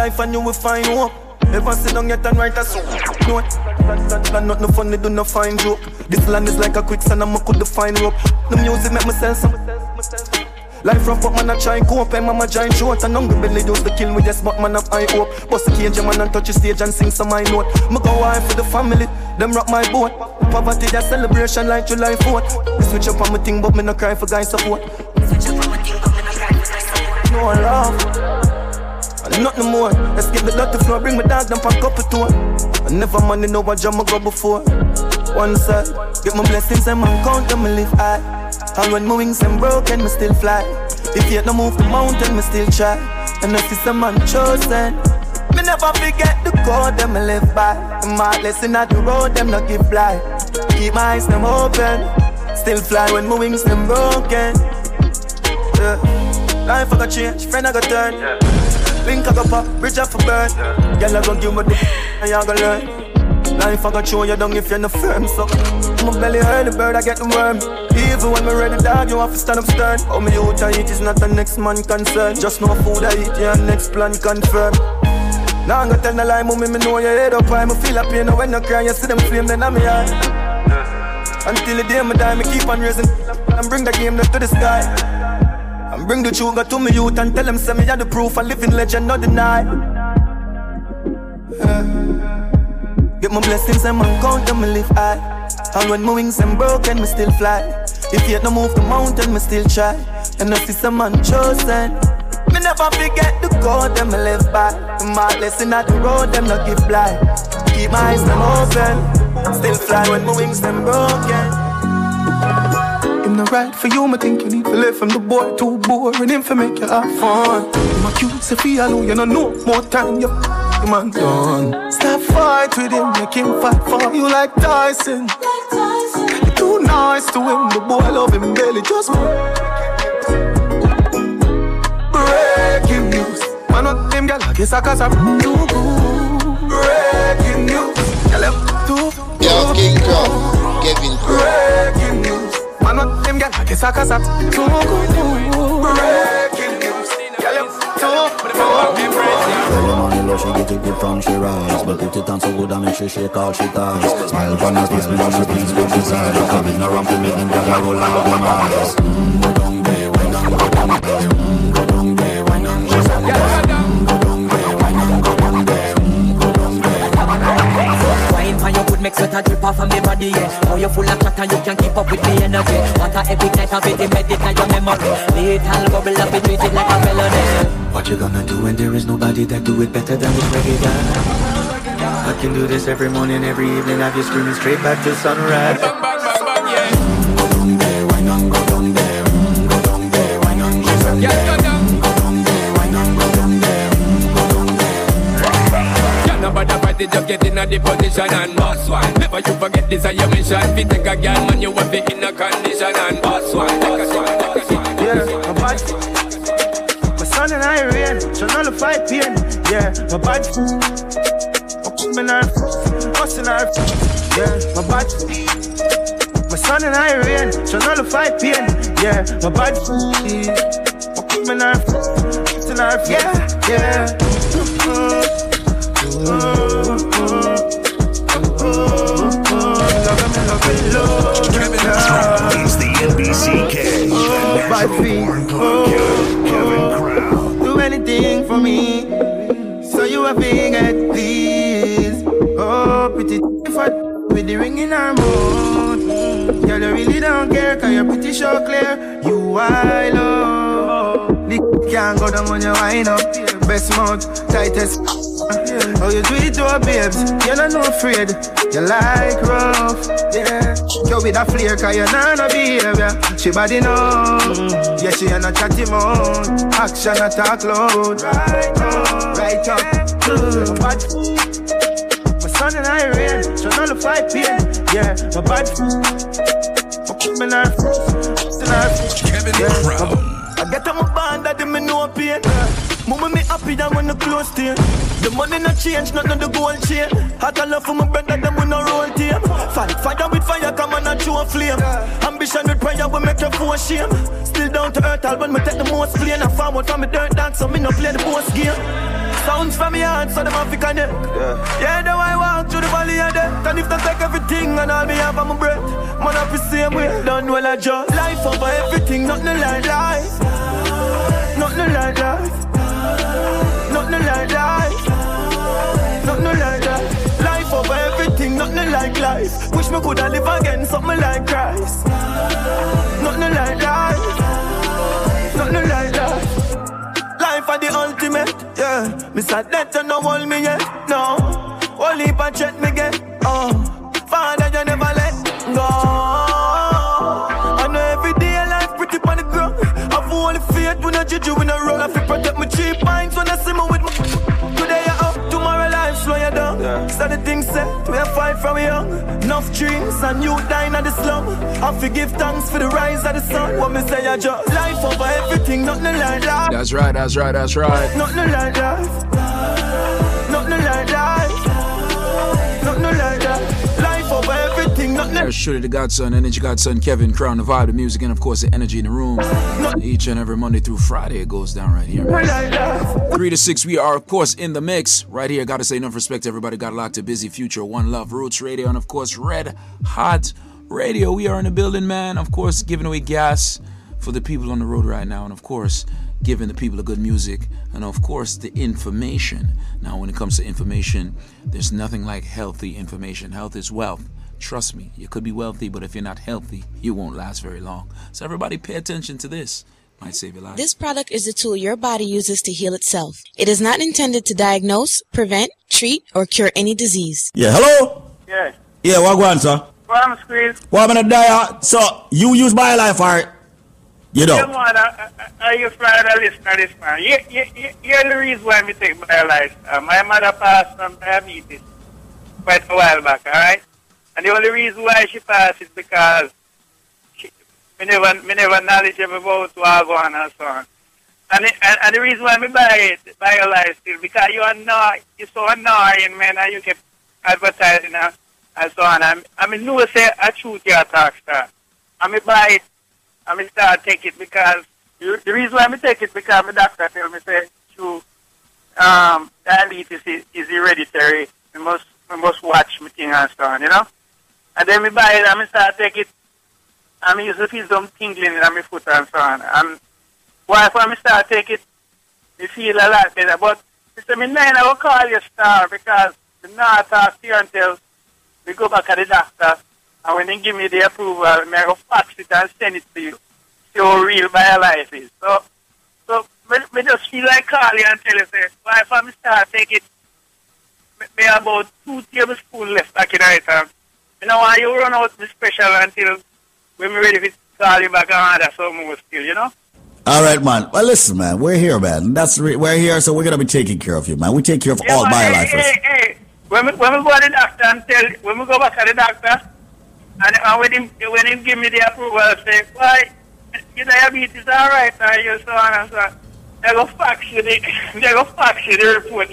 life and you will find hope. Never sit down yet and write a song. Land, land, not no funny, do no fine joke. This land is like a quicksand and I could find rope. The music make myself some. Life rough, but man I try and cope. And mama giant short and hungry belly used to kill me. Yes, but man high hope. Bust the cage, man and touch the stage and sing some my note. Me go high for the family, them rock my boat. Poverty, that celebration like July 4th. Me switch up on my thing, but me no cry for guys support. No love. And nothing more. Let's get the lot to floor. Bring my dog down up a tour. I never money know what jam I go before. One side, get my blessings and my count them me live high. And when my wings and broken, me still fly. If yet no move the mountain, me still try. And if it's a man chosen, me never forget the code them me live by. My lesson at the road, them not give fly. Keep my eyes them open, still fly when my wings them broken. Yeah. Life I got change, friend I got turn. Link I got pop, bridge I for burn. Girl I gon' give me the and you gon' learn. Life I got show you down if you're not firm. So my belly the bird, I get the worm. Even when me ready dog, you have to stand up stern. Oh me out I eat is not the next man concern. Just no food I eat, yeah, next plan confirm. Now I'm gonna tell the lie, mommy, me know your head up high. Me feel a pain now when you cry, you see them flame, then I'm eye. Until the day me die, me keep on raising and bring the game to the sky. And bring the sugar to me youth and tell them say me the proof a living legend, not deny. Get my blessings and man count them me live high. And when my wings and broken, me still fly. If yet no move the mountain, me still try. And if it's a man chosen, me never forget the code them me live by. My lesson at the road, them not give blind. Keep my eyes them open, still fly when my wings them broken. Him no right for you, me think you need to live from the boy too boring him for make you have fun. Him accuse if he alone, you know no more time you f- him done. Stop fight with him, make him fight for you like Tyson. You're too nice to him, the boy love him barely just breaking news. Man, not them gal, I guess I cause I'm too good. Breaking news, gal, I'm too Yo, King Kong, Kevin Crown. Breaking news. Man, not them gal, I guess I cause I'm too good. Breaking news, gal, I'm too Tell your money low, she get it good from she rise. But put it on so good I make she shake all she ties Smile on her face, me know she pleased with desire Coming around to me, then gotta roll out them eyes. Mm, Go down there, why not? Go down there mm, Go down there, why not? Go down there make sweat a drip off of me body, yeah. Now you full of chat and you can keep up with me energy What a epic night of it, embedded in your memory. Little bubble up, it treat it like a felony What you gonna do when there is nobody that do it better than this reggae guy? I can do this every morning, every evening Have you screaming straight back to sunrise nobody fight it, just get in a the position and boss one. Never you forget this is your mission. If you take a girl, man, you have it in a condition and boss one. Take one. shot, take a shot. Yeah, my bad. My son and I rain, so nullify pain. Yeah, my bad. My coming out, busting out. Yeah, my bad. My son and I rain, so nullify pain. Yeah, my bad. My coming out, busting out. Yeah, yeah. Uh, Kevin is the NBCK, the feet. Oh, oh, do anything for me. So you a head, please. Oh, pretty with the ring in her mouth. Girl, you really don't care, cause you're pretty sure clear. You I love. Can't go down when you wind up. Best mouth, tightest. Oh, you do it to her babes. You're not no afraid. You like rough, yeah. You with a flare, cause you're not no behavior. She body know. Yeah, she ain't a chatty mouth. Action attack loud. Right up, right up. Mm. Bad my son and I rain, so none the fight pain. Yeah, my bad My put me nerve, Kevin yeah, Crown. I get on band that me no pain. Mama me happy than when the close to The money not change, not the gold chain. Hot and love for my brother, them we no roll team. Fight fire with fire, come on and show a flame. Ambition with prayer, we make you for shame. Still down to earth, all when me take the most plane. I forward from me dirt dance, so me no play the boss game. Sounds from me heart, so them have to connect. Yeah, yeah though I walk through the valley of death. And if they take everything and all me have on my breath, man, I feel same way. Done well, I just life over everything, nothing like life. Nothing like life. Nothing like life. Nothing like life. Life over everything, nothing like life. Wish me coulda live again, something like Christ. Nothing like life. Nothing like life. Life are the ultimate, yeah. Me sad that you no hold me yet, no. Only I check me get, oh. Father, you never let go. Faith when I judge in a roll. I feel protect my cheap minds when I see me with my. Today you up, tomorrow life slow you down. Yeah. So the things set, we a fight from young. Enough dreams and you dying at the slum. I forgive thanks for the rise of the sun. What me say, I just life over everything, nothing like life. That's right, that's right, that's right. Nothing like life. Nothing like life. Nothing like life. Life over everything, nothing There's Shorty the Godson, Energy Godson, Kevin Crown, the vibe, the music, and of course the energy in the room. Each and every Monday through Friday, it goes down right here. Three to six, we are of course in the mix right here. Gotta say enough respect to everybody. Got locked to busy future, One Love, Roots Radio, and of course Red Hot Radio. We are in the building, man. Of course, giving away gas for the people on the road right now, and of course giving the people the good music, and of course the information. Now, when it comes to information, there's nothing like healthy information. Health is wealth. Trust me, you could be wealthy, but if you're not healthy, you won't last very long. So everybody pay attention to this. Might save your life. This product is the tool your body uses to heal itself. It is not intended to diagnose, prevent, treat, or cure any disease. Yeah, hello? Yeah. Yeah, what go on, sir? Well, I'm squeeze. What I'm gonna die? So, you use BioLife or you Yeah, don't? man, I, I, I used to the listener this man. You, you, you, you're the reason why we take my life. Uh, my mother passed from diabetes quite a while back, alright? And the only reason why she passed is because she, me never, me never knowledgeable about what go on and so on. And, and, and the reason why me buy it, buy your life still, because you are not, you're so annoying, man, and you keep advertising and, and so on. And, I mean, no say a truth you talk star. And me buy it, and me start take it because, the the reason why me take it because my doctor tell me say, true, um, diabetes is, is hereditary. We must, we must watch me thing and so on, you know? And then me buy it and me start take it, and me used to feel some tingling in my foot and so on. And why when me start take it, me feel a lot better. But me say me nine I will call you star because the not talk to until we go back to the doctor and when they give me the approval, I go fax it and send it to you. See how real my life is. So so me, me just feel like call you and tell you why if I start take it me, me about two tablespoons left back in the time. You know why you run out the special until when we ready to call you back and order some more still, you know? All right, man. Well, listen, man. We're here, man. That's re- we're here, so we're gonna be taking care of you, man. We take care of all man, hey, BioLifers. hey, hey, when we, when we go to the doctor and tell, when we go back to the doctor, and, and when him when him give me the approval, I say, why, your diabetes all right, and you so on and so on. They go fax you the, they go fax you the report.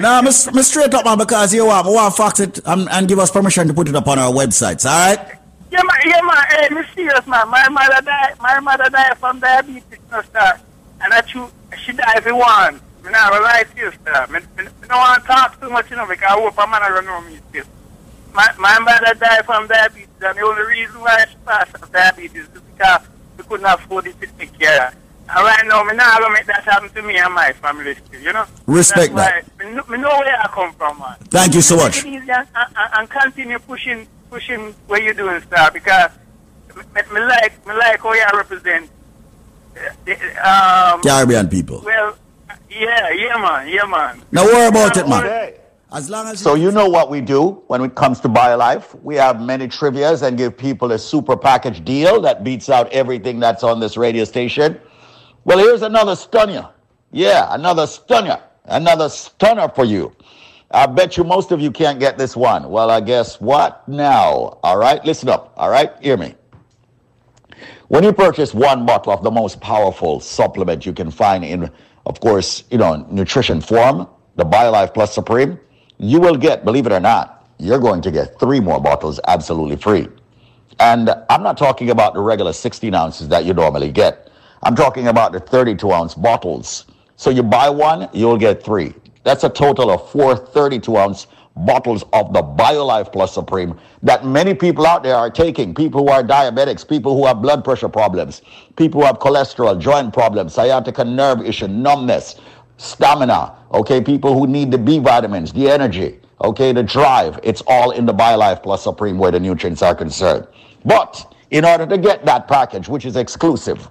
Nah, me, s- me straight up, man, because you want, we want fax it and, and give us permission to put it up on our websites, all right? Yeah, man, yeah, man, hey, me serious, man. My mother died, my mother died from diabetes, no, sir. And that you, she died for one. Me not gonna lie to you, sir. Me, me, me don't want to talk too much, you know, because I hope a man don't know me still. My, my mother died from diabetes, and the only reason why she passed from diabetes is because we couldn't afford it to take care. And right now, me not gonna make that happen to me and my family still, you know? Respect That's why Me, know, me know where I come from, man. Thank you so much. Take it easy and, and, and continue pushing, pushing what you're doing, sir, because me, me like, me like how you represent uh, the, um, Caribbean people. well, yeah, yeah, man, yeah, man. Now worry about it, man. As long as So you know what we do when it comes to BioLife? We have many trivias and give people a super package deal that beats out everything that's on this radio station. Well, here's another stunner. Yeah, another stunner. Another stunner for you. I bet you most of you can't get this one. Well, I guess what now? All right, listen up. All right, hear me. When you purchase one bottle of the most powerful supplement you can find in, of course, you know, nutrition form, the BioLife Plus Supreme, you will get, believe it or not, you're going to get three more bottles absolutely free. And I'm not talking about the regular 16 ounces that you normally get. I'm talking about the 32 ounce bottles. So you buy one, you'll get three. That's a total of four 32 ounce bottles of the BioLife Plus Supreme that many people out there are taking. People who are diabetics, people who have blood pressure problems, people who have cholesterol, joint problems, sciatica nerve issue, numbness, stamina, okay, people who need the B vitamins, the energy, okay, the drive. It's all in the BioLife Plus Supreme where the nutrients are concerned. But in order to get that package, which is exclusive,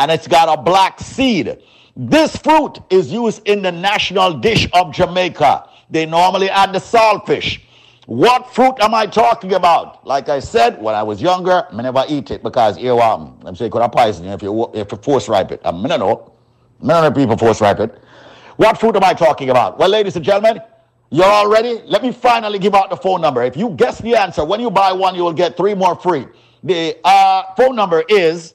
and it's got a black seed. This fruit is used in the national dish of Jamaica. They normally add the saltfish. What fruit am I talking about? Like I said, when I was younger, I never eat it because here um, I'm saying could have poison if you if you force ripe it. I mean, I know. The people force ripe it. What fruit am I talking about? Well, ladies and gentlemen, you're all ready? Let me finally give out the phone number. If you guess the answer, when you buy one, you will get three more free. The uh, phone number is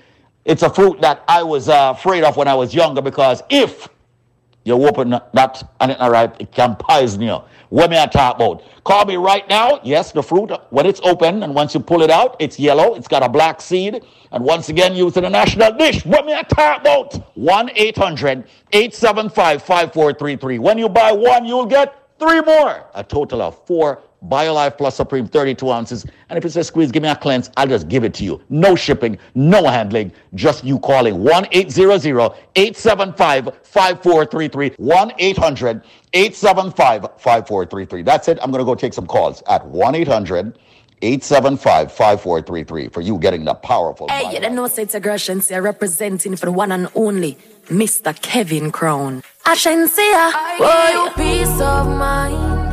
It's a fruit that I was uh, afraid of when I was younger because if you open that and it's not ripe, it can poison you. What may I talk about? Call me right now. Yes, the fruit, when it's open and once you pull it out, it's yellow. It's got a black seed. And once again, used in a national dish. What may I talk about? 1 800 875 5433. When you buy one, you'll get three more. A total of four BioLife Plus Supreme 32 ounces. And if it says squeeze, give me a cleanse, I'll just give it to you. No shipping, no handling, just you calling 1 800 875 5433. 1 800 875 5433. That's it. I'm going to go take some calls at 1 800 875 5433 for you getting the powerful. Hey, you don't know say it's a girl Shensia representing for the one and only Mr. Kevin Crown. I Shensia, boy, peace of mind.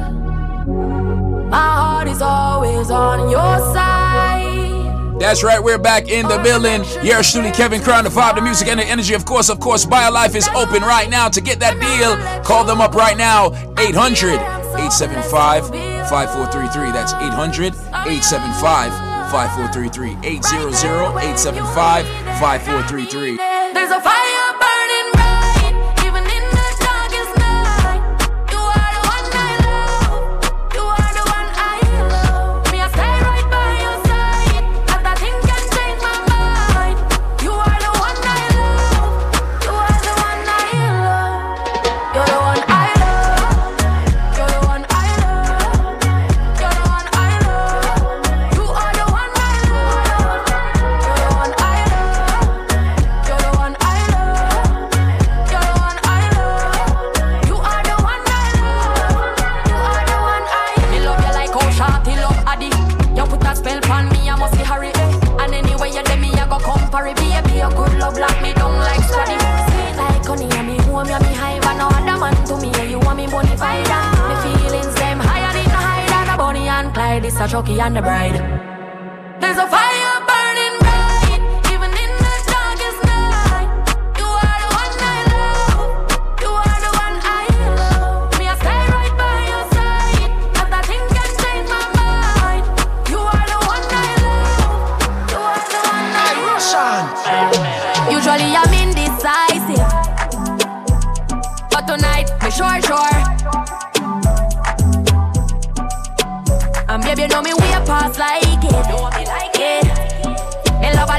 My heart is always on your side. That's right, we're back in the building. Truly, Kevin Crown, the vibe, the music, and the energy. Of course, of course, BioLife is open right now. To get that deal, call them up right now. 800 875 5433. That's 800 875 5433. 800 875 5433. There's a fire a Chucky and the bride. There's a fire burning bright, even in the darkest night. You are the one I love. You are the one I love. Me, I stay right by your side. Cause nothing can change my mind. You are the one I love. You are the one I love. Usually I'm indecisive. But tonight, me sure, sure.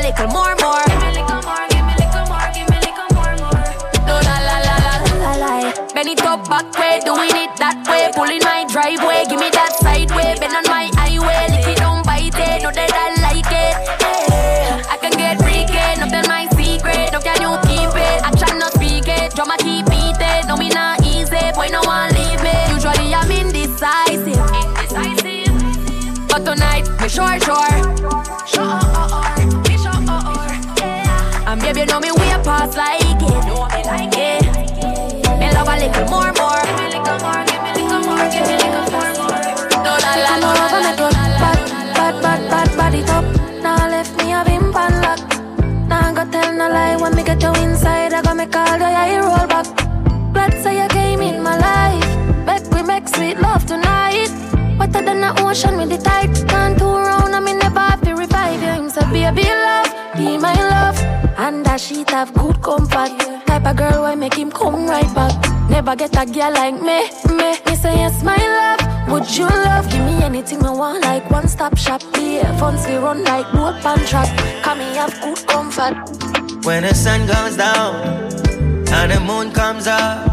Love little more, The ocean with the tide. Can't two round and me never have to revive you. Him say, baby love, be my love. And that sheet have good comfort. Type of girl why make him come right back. Never get a girl like me, me. Me say yes, my love. Would you love? Give me anything I want, like one stop shop. Yeah, funds we run like boat pan track. Come me have good comfort. When the sun goes down and the moon comes up,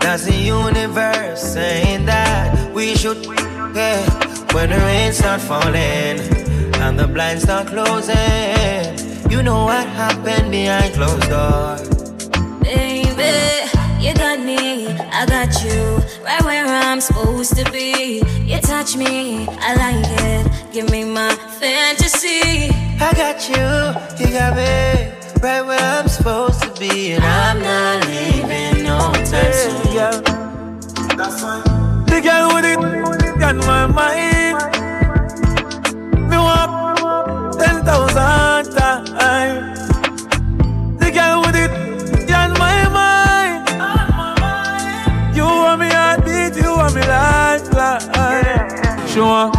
that's the universe saying that we should. Yeah. When the rain start falling and the blinds start closing, you know what happened behind closed doors. Baby, you got me, I got you, right where I'm supposed to be. You touch me, I like it. Give me my fantasy. I got you, you got me, right where I'm supposed to be, and I'm not leaving no time soon. Yeah, that's fine. The girl with it on my mind. Me want ten thousand times. The girl with it on my mind. You want me heartbeat, you want me lifeline. Want.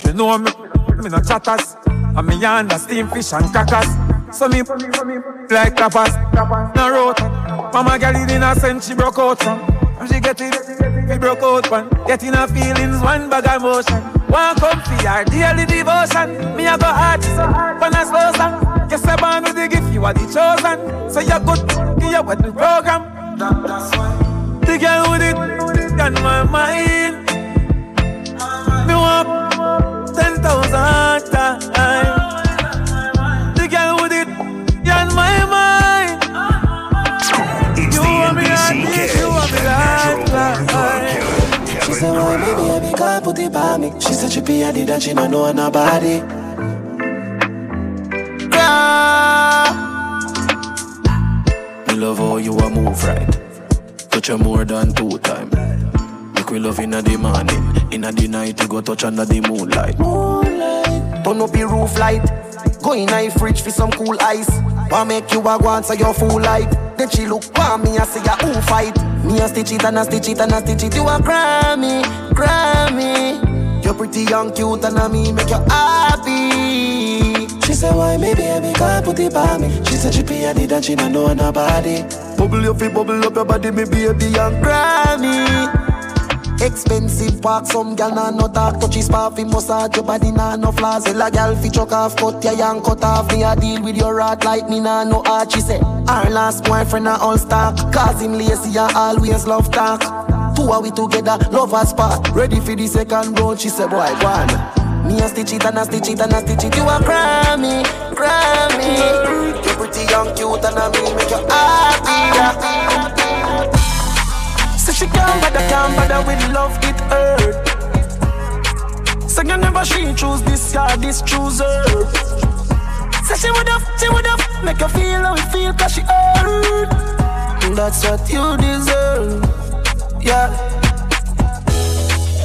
She know me, me no chatters. And me under steam fish and crackers. So me like tapas, no road. Mama girl in a sense she broke out from. And she get it, we broke out one. Getting her feelings, one bag of emotion. One come for her daily devotion. Me a go hard, when I slow song. You say born with the gift, you are the chosen. So you're good, you with the program. That, that's why. The girl with it on my mind. Me want ten thousand times. That. She said, why me baby can't put it by me She said she be a that she don't know nobody Me love how you a move right Touch her more than two time Make we love inna the morning Inna the night you go touch under the moonlight turn up your roof light. Go in a fridge for some cool ice. Why make you a go answer your fool like? Then she look for me and say, ya who fight? Me a stitch it and a stitch it and a stitch it. You a Grammy, Grammy. You're pretty young, cute, and I me make you happy. She said, why me baby can't put it by me? She said she pay a did and she don't know nobody. Bubble your feet, bubble up your body, me baby young Grammy. Expensive park, some gal nah no talk. Touchy spa fi massage your body nah no flaws. Tell a gal fi chuck off, cut your young cut off. Me a deal with your rat like me nah no art She say, our last boyfriend a all stock. Cause him lazy and always love talk. Two are we together, lovers part Ready for the second round, she say, boy, go on. Me a stitch it and a stitch it and a stitch it. You a Grammy, Grammy. You pretty young, cute and a me make you happy Say she can't bother, can't bother with love, it hurt. Say you never she choose this guy, this chooser. her. Say she would have, she would have make her feel how it feel cause she hurt. That's what you deserve, yeah.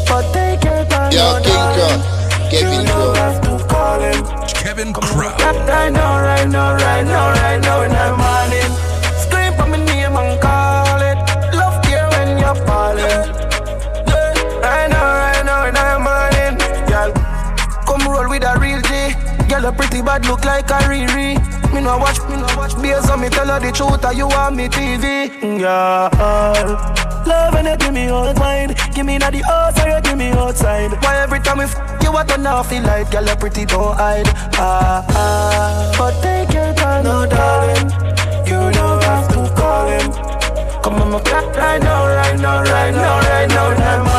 But take your time, Yo, King Kong, Kevin you don't have to call him. Kevin Crown. Right now, right now, right now, right now in the Girl, a pretty bad look like a Riri. Me no watch, me no watch beers on me tell her the truth or you want me TV. Girl. Love and you give me all mine Give me not the house or you give me outside Why every time we f*** you I turn off the light Girl, you pretty, don't hide ah, ah. But take your time, no darling You don't have to call him Come on, my clock right now, right now, right now, right now In the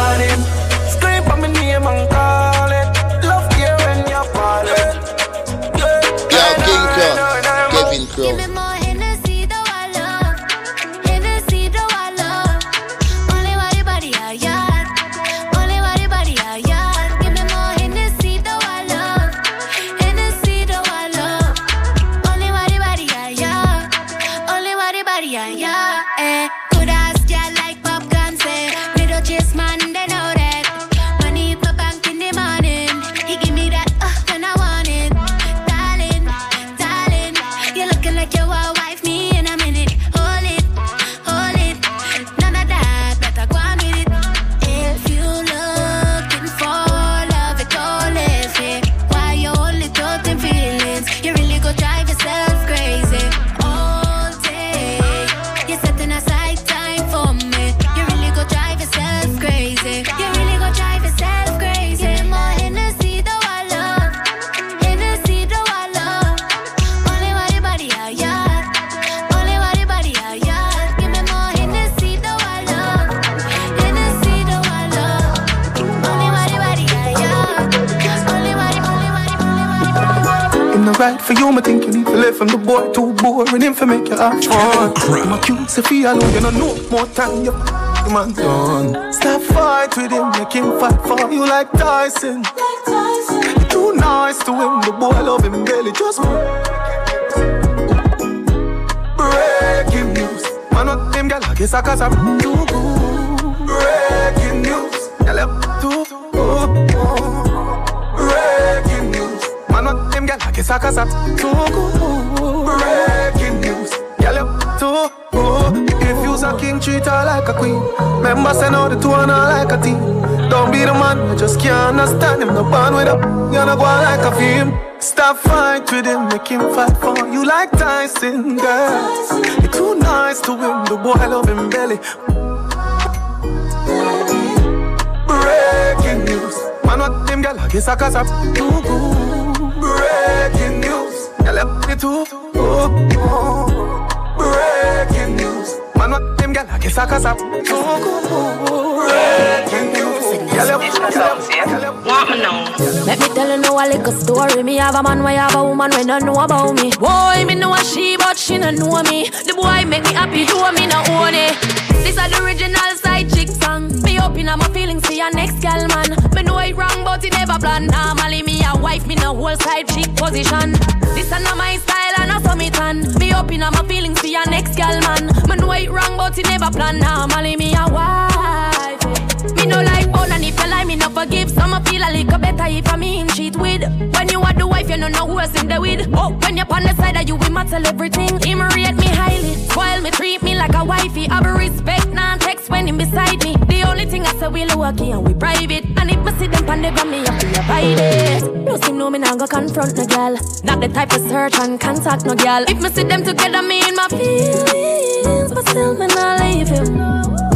him for make you have fun. I'm a cute Sophia alone, you know no more time you man done. Stop fight with him, make him fight for you like Tyson. You too nice to him, the boy love him barely just breaking news. Man, not them girl, I guess I cause I'm too good. Breaking news, gal, I'm too good. Breaking news. Man, what them gal like a sucker sap Too good Breaking king, treat her like a queen. Remember, send out the two and her like a team. Don't be the man, I just can't understand him. No band with a you know go on like a film. Stop fight with him, make him fight for you like Tyson, girl. You're too nice to him, the boy love belly. Breaking news. Man, what them a sucker sap Too good Breaking news. Girl, too. Oh, oh. Girl. Girl, you Want me now? Let me tell you now a little story. Me have a man, why have a woman when don't know about me. Boy, me know a she, but she don't know me. The boy make me happy, do me no own it. This is the original side chick song. Me open up my feelings for your next girl, man. Know it wrong, but it never plan. Normally me a wife, me no whole side chick position. This is not my style, and saw me tan. Me up my feelings for your next girl, man. Know it wrong, but it never plan. Normally me a wife. Eh. Me no like bone and if you lie, me no forgive. Some I feel a little better if I mean cheat with. When you are the wife, you know no who else in the with. Oh, when you're on the side of you, we matter everything. Him rate spoil me, treat me like a wifey. Have a respect, non text when him beside me. The only thing I say we lucky and we private. And if me see them pan the gram, me have to abide it. No seem know me now go confront no girl. Not the type of search and contact no girl. If me see them together, me in my feelings, but still me not leave you.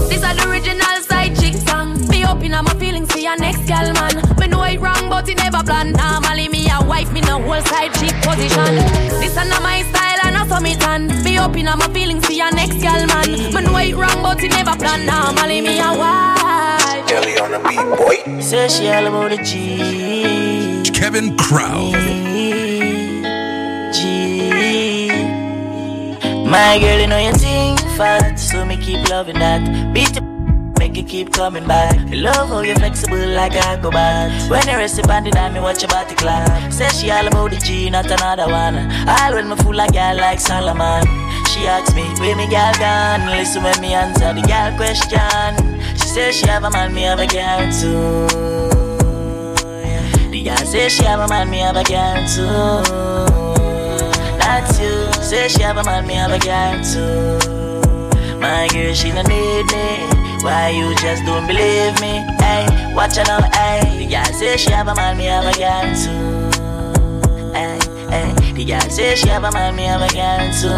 This is the original side chick song. Me open up my feelings for your next girl, man. Me know it wrong, but it never plan. Normally me a wife, me no whole side chick position. This is not my style, and not for me tan. Me open up my feelings for your next girl, man. Me know it wrong, but it never plan. Normally me a wife. Ellie on the beat, boy. Say she all about the G. Kevin Crown. G. My girl, you know you think fat, so me keep loving that. Beat it, make it keep coming back. I love how you flexible like a acrobat. When you rest upon the dime, me watch your body clap. Say she all about the G, not another one. All when me fool like girl like Solomon. She asks me, where me girl gone? Listen when me answer the girl question. She says she have a man, me have a girl too. The girl say she have a man, me have a girl too. That's you. Say she have a man, me have a girl too. My girl, she no need me. Why you just don't believe me? Hey, watch out now, hey. The girl say she have a man, me have a girl too. Hey, hey. The girl say she have a man, me have a girl too.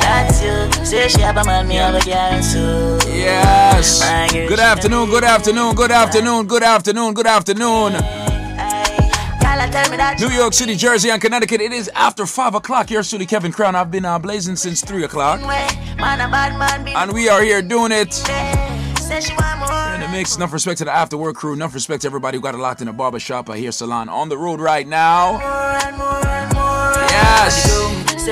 That's you. Say she have a man, me have a girl too. Yes. Good afternoon, good afternoon, good afternoon, good afternoon, good afternoon. New York City, Jersey, and Connecticut. It is after 5 o'clock. Yours truly, Kevin Crown. I've been uh, blazing since 3 o'clock. a And we are here doing it. In the mix, enough respect to the after work crew, enough respect to everybody who got it locked in a barber shop, a hair salon on the road right now. Yes.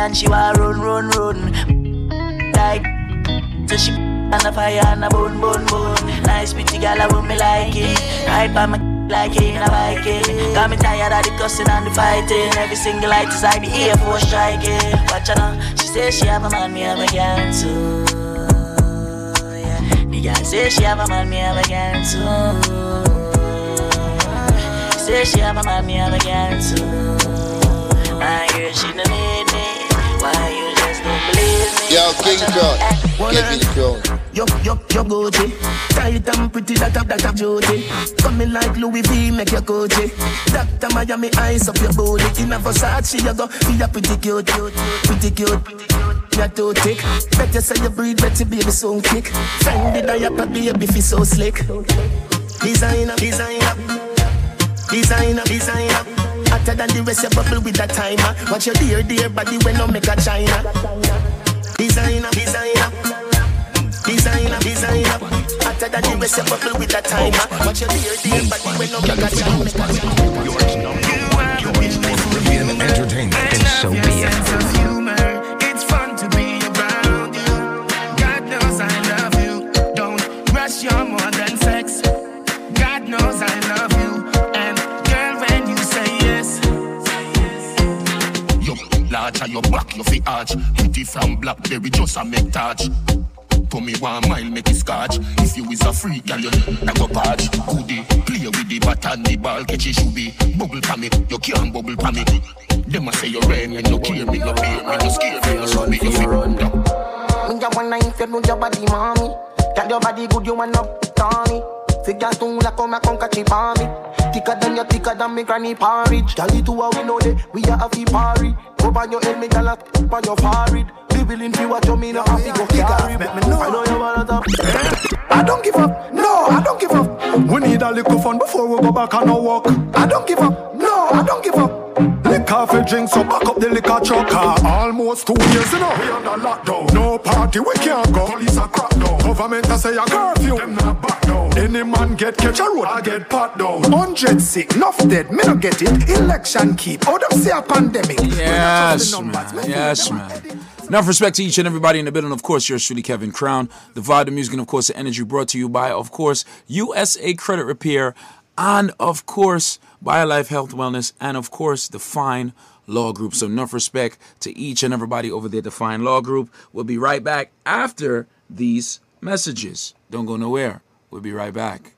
And she want run, run, run. Like, so she on the fire and a bone, bone, bone. Nice pretty girl, I want me like it. Right by my like it in a Viking. Got me tired of the cussing and the fighting. Every single light is like the Air Force striking. Watch her now. She say she have a man, me have a girl too. Yeah. The girl say she have a man, me have a girl too. Say she have a man, me have a girl too. My girl, she don't need me. Why you just don't believe me? Yo, King Crown, Kevin Crown. Yo, yo, yo, Gucci. Tight and pretty, that up, that up, Jody. Coming like Louis V, make your Gucci. Doctor Miami, eyes up your body. In a Versace, you go, be a pretty cute, cute, pretty cute. You're too thick. Better say you breathe, better baby soon kick. Fendi diaper, baby, feel so slick. Designer, designer, designer, designer. Hotter than the rest, you bubble with that timer. Watch your dear, dear body when no make a China. Designer, designer. Designer, your no make a China. Caribbean entertainment. And so be it. It's fun to be around you. God knows you. Don't rush your more than sex. God knows I love you. And girl, when you say yes, Yo, large and your back, you fi arch. Pretty from Blackberry, just a make touch. To me one mile, make it scotch. If you is a freak, girl, you I go patch. Goodie, play with the bat and the ball, catch it should be. Bubble pa me, you can't bubble pa me. Them a say you rain, and you no care me, no beer, me no scare me, you show me, you fi run. me a wanna if you know your body, mommy. Got your body good, you wanna Tony. Figure two like come come catch it on me. Thicker than your thicker than me granny porridge. Tell you two how we know we are a fi party. Go on your head, me gyal a on your forehead. Be willing to watch me no have to go carry. I know you wanna. I don't give up. No, I don't give up. We need a little fun before we go back on our walk. I don't give up. No, I don't give up. Liquor for drink, so back up the liquor truck. Ah, Almost two years, you know, we under lockdown. No party, we can't go. Police are crack down. Government a say a curfew. Them not back down. Any man get catch a road, I get pat down. Hundred sick, enough dead, me no get it. Election keep, oh them say a pandemic. Yes, man. Yes, man. Enough respect to each and everybody in the building. Of course, yours truly, Kevin Crown. The vibe, the music, and of course, the energy brought to you by, of course, USA Credit Repair, and of course, BioLife Health Wellness, and of course, the Fine Law Group. So, enough respect to each and everybody over there the Fine Law Group. We'll be right back after these messages. Don't go nowhere. We'll be right back.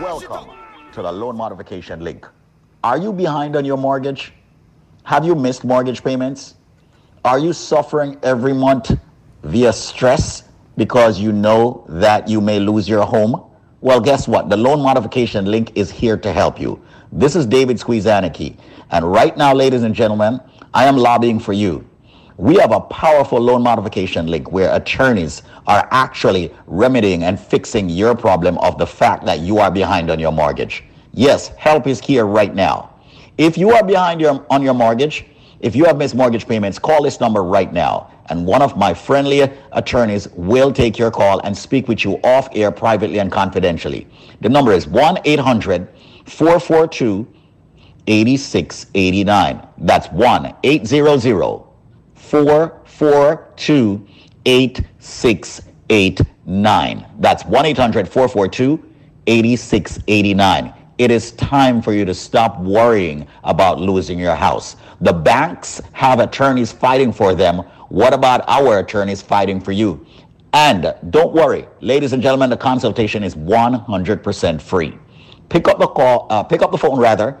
Welcome to the loan modification link. Are you behind on your mortgage? Have you missed mortgage payments? Are you suffering every month via stress because you know that you may lose your home? Well, guess what? The loan modification link is here to help you. This is David Squeezaniki. And right now, ladies and gentlemen, I am lobbying for you. We have a powerful loan modification link where attorneys are actually remedying and fixing your problem of the fact that you are behind on your mortgage. Yes, help is here right now. If you are behind your, on your mortgage, if you have missed mortgage payments, call this number right now. And one of my friendly attorneys will take your call and speak with you off air privately and confidentially. The number is 1 800 442 8689. That's 1 800 442 8689. That's 1 800 442 8689. It is time for you to stop worrying about losing your house. The banks have attorneys fighting for them. What about our attorneys fighting for you? And don't worry, ladies and gentlemen, the consultation is 100% free. Pick up the call, uh, pick up the phone rather,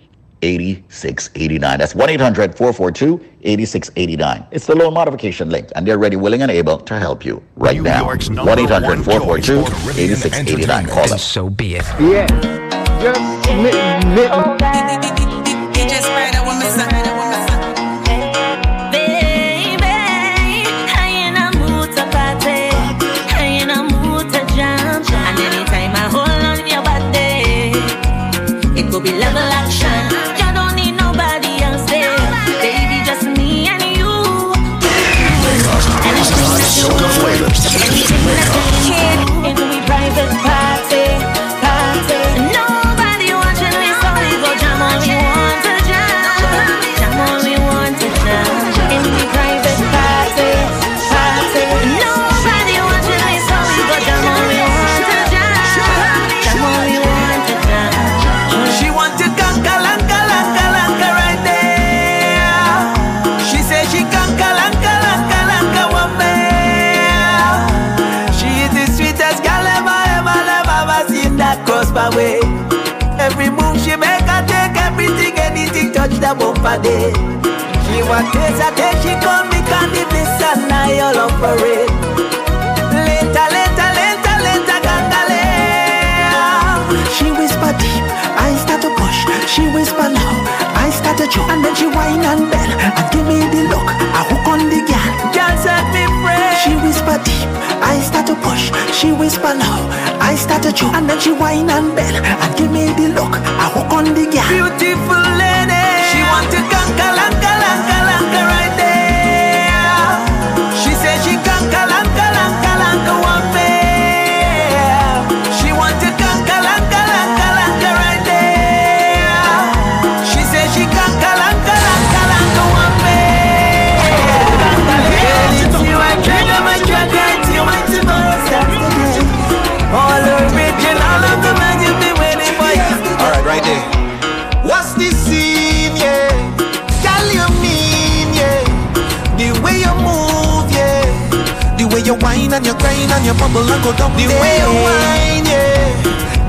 8689. That's 1 800 442 8689. It's the loan modification link, and they're ready, willing, and able to help you right New now. 1 number 800 442 choice for Caribbean 8689. Call them. So be it. Yeah. Just lit, lit. And you grind and you bubble and go down. The way you whine, yeah,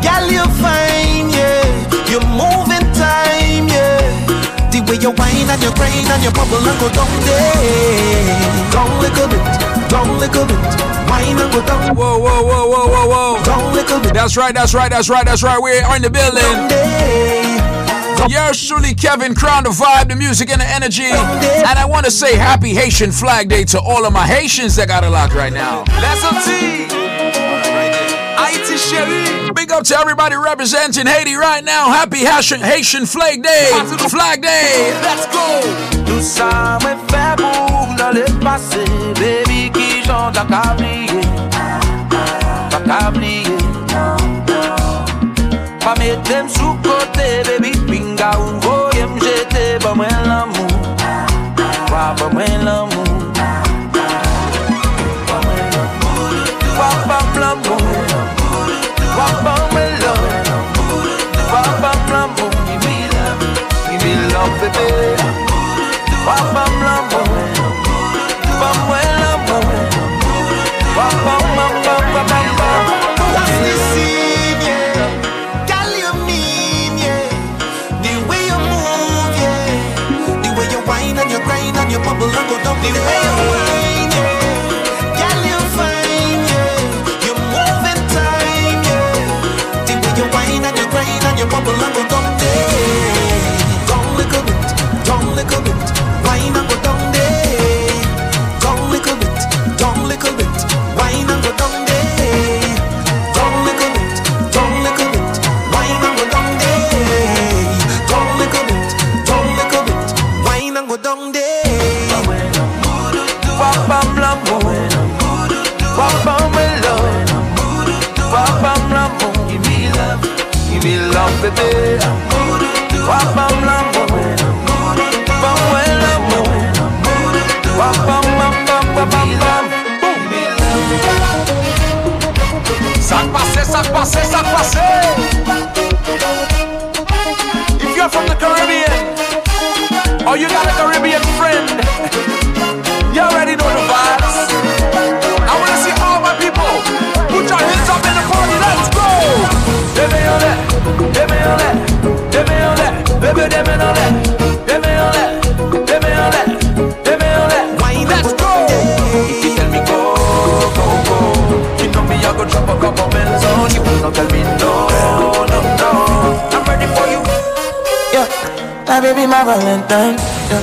girl you fine, yeah, you move in time, yeah. The way you whine and you grind and you bubble and go down there. Down little bit, down little bit, whine and go down. Whoa, whoa, whoa, whoa, whoa, whoa. Down little bit. That's right, that's right, that's right, that's right. We are in the building. Yours truly, Kevin Crown, the vibe, the music, and the energy. And I want to say happy Haitian Flag Day to all of my Haitians that got a lock right now. Let's see. Haiti chérie. Big up to everybody representing Haiti right now. Happy Haitian, Haitian Flag Day. Flag Day. Let's go. Tout ça fait pour dans le passé, baby qui chante la cablier, la cablier. Pas mettre sous côté, baby Ka ou voye mjete ba mwen l'amou Wa ba mwen l'amou The way me love baby Papa mlambo Papa mlambo Papa mlambo Papa Ça passe, ça passe, ça passe. If you're from the Caribbean or you got a Caribbean friend, you already know the vibes. I wanna see all my people put your hands up in the party. Let's baby, my Valentine. Yeah.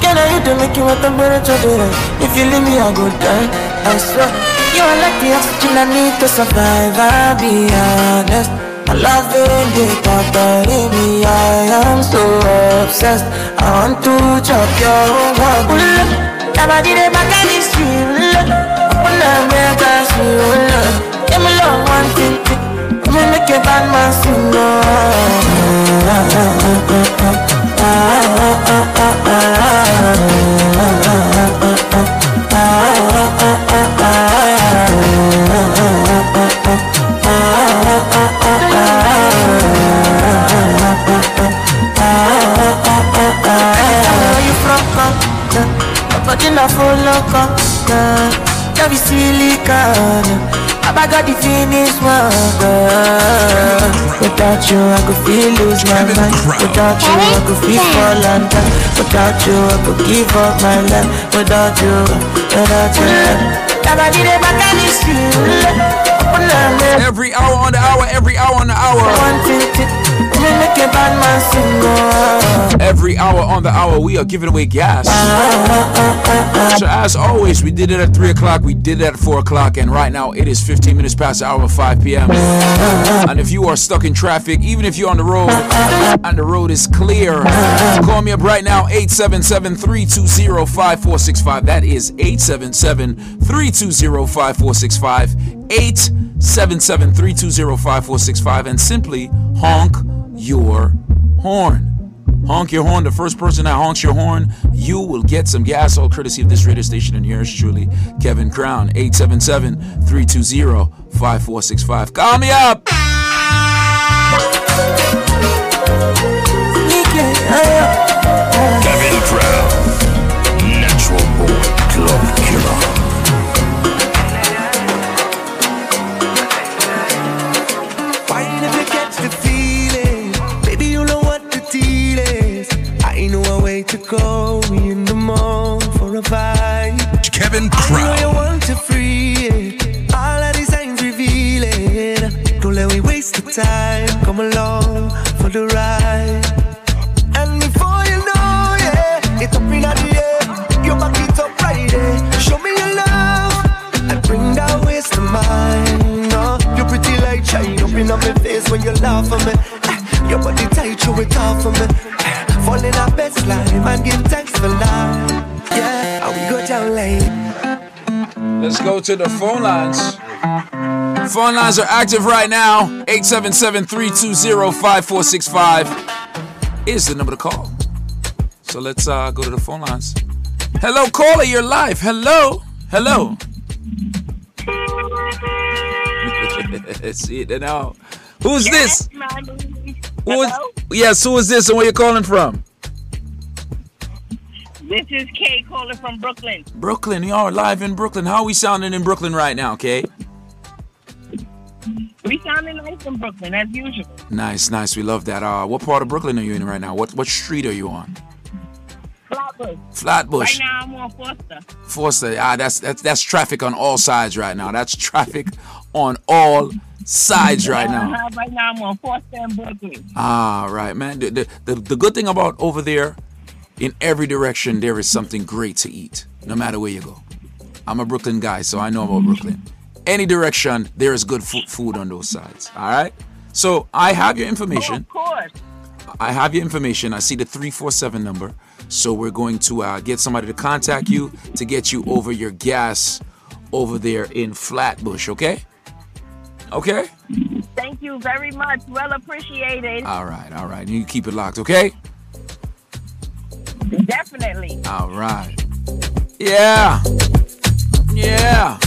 Can I hit to make you a temperature today? If you leave me, I go die. I swear. You are like the oxygen I need to survive. I'll be honest. My love the in me. I am so obsessed. I want to chop your heart. Up, your body back of the street. Pull up, love. Give me love one thing. Let me make you bad man sing. Body na full loco, yeah. Love is silicone. Oh I got the finish one, girl. Without you, I could feel lose my mind. Without you, I could feel fall and die. Without you, I could give up my life. Without you, without you. Nobody dey back on the street. Every hour on the hour, every hour on the hour. Every hour on the hour, we are giving away gas. So as always, we did it at 3 o'clock, we did it at 4 o'clock, and right now it is 15 minutes past the hour of 5 p.m. And if you are stuck in traffic, even if you're on the road and the road is clear, call me up right now, 877-320-5465. That is 877-320-5465. 877-320-5465 and simply honk your horn. Honk your horn. The first person that honks your horn, you will get some gas, all courtesy of this radio station and yours truly, Kevin Crown. 877-320-5465. Call me up. In my face when you laugh me. Eh, Your body tight, you it off for me. Eh, Fall in our best line give thanks for life. Yeah, and we go down lane. Let's go to the phone lines. Phone lines are active right now. 877-320-5465 is the number to call. So let's uh, go to the phone lines. Hello, caller, you're live. Hello. Hello. See it now. Who's this? Who is, yes, who is this and where you calling from? This is Kay calling from Brooklyn. Brooklyn, you are live in Brooklyn. How are we sounding in Brooklyn right now, Kay? We sounding nice in Brooklyn as usual. Nice, nice. We love that. Uh, what part of Brooklyn are you in right now? What what street are you on? Flatbush. Flatbush. Right now I'm on Foster. Forster. Ah, that's that's that's traffic on all sides right now. That's traffic on all sides right now. Uh-huh, right now I'm on and Brooklyn. Ah, right, man. The, the, the, the good thing about over there, in every direction, there is something great to eat, no matter where you go. I'm a Brooklyn guy, so I know about Brooklyn. Any direction, there is good fu- food on those sides. All right? So I have your information. Of course. I have your information. I see the 347 number. So we're going to uh, get somebody to contact you to get you over your gas over there in Flatbush, okay? Okay? Thank you very much. Well appreciated. All right, all right. You keep it locked, okay? Definitely. All right. Yeah. Yeah.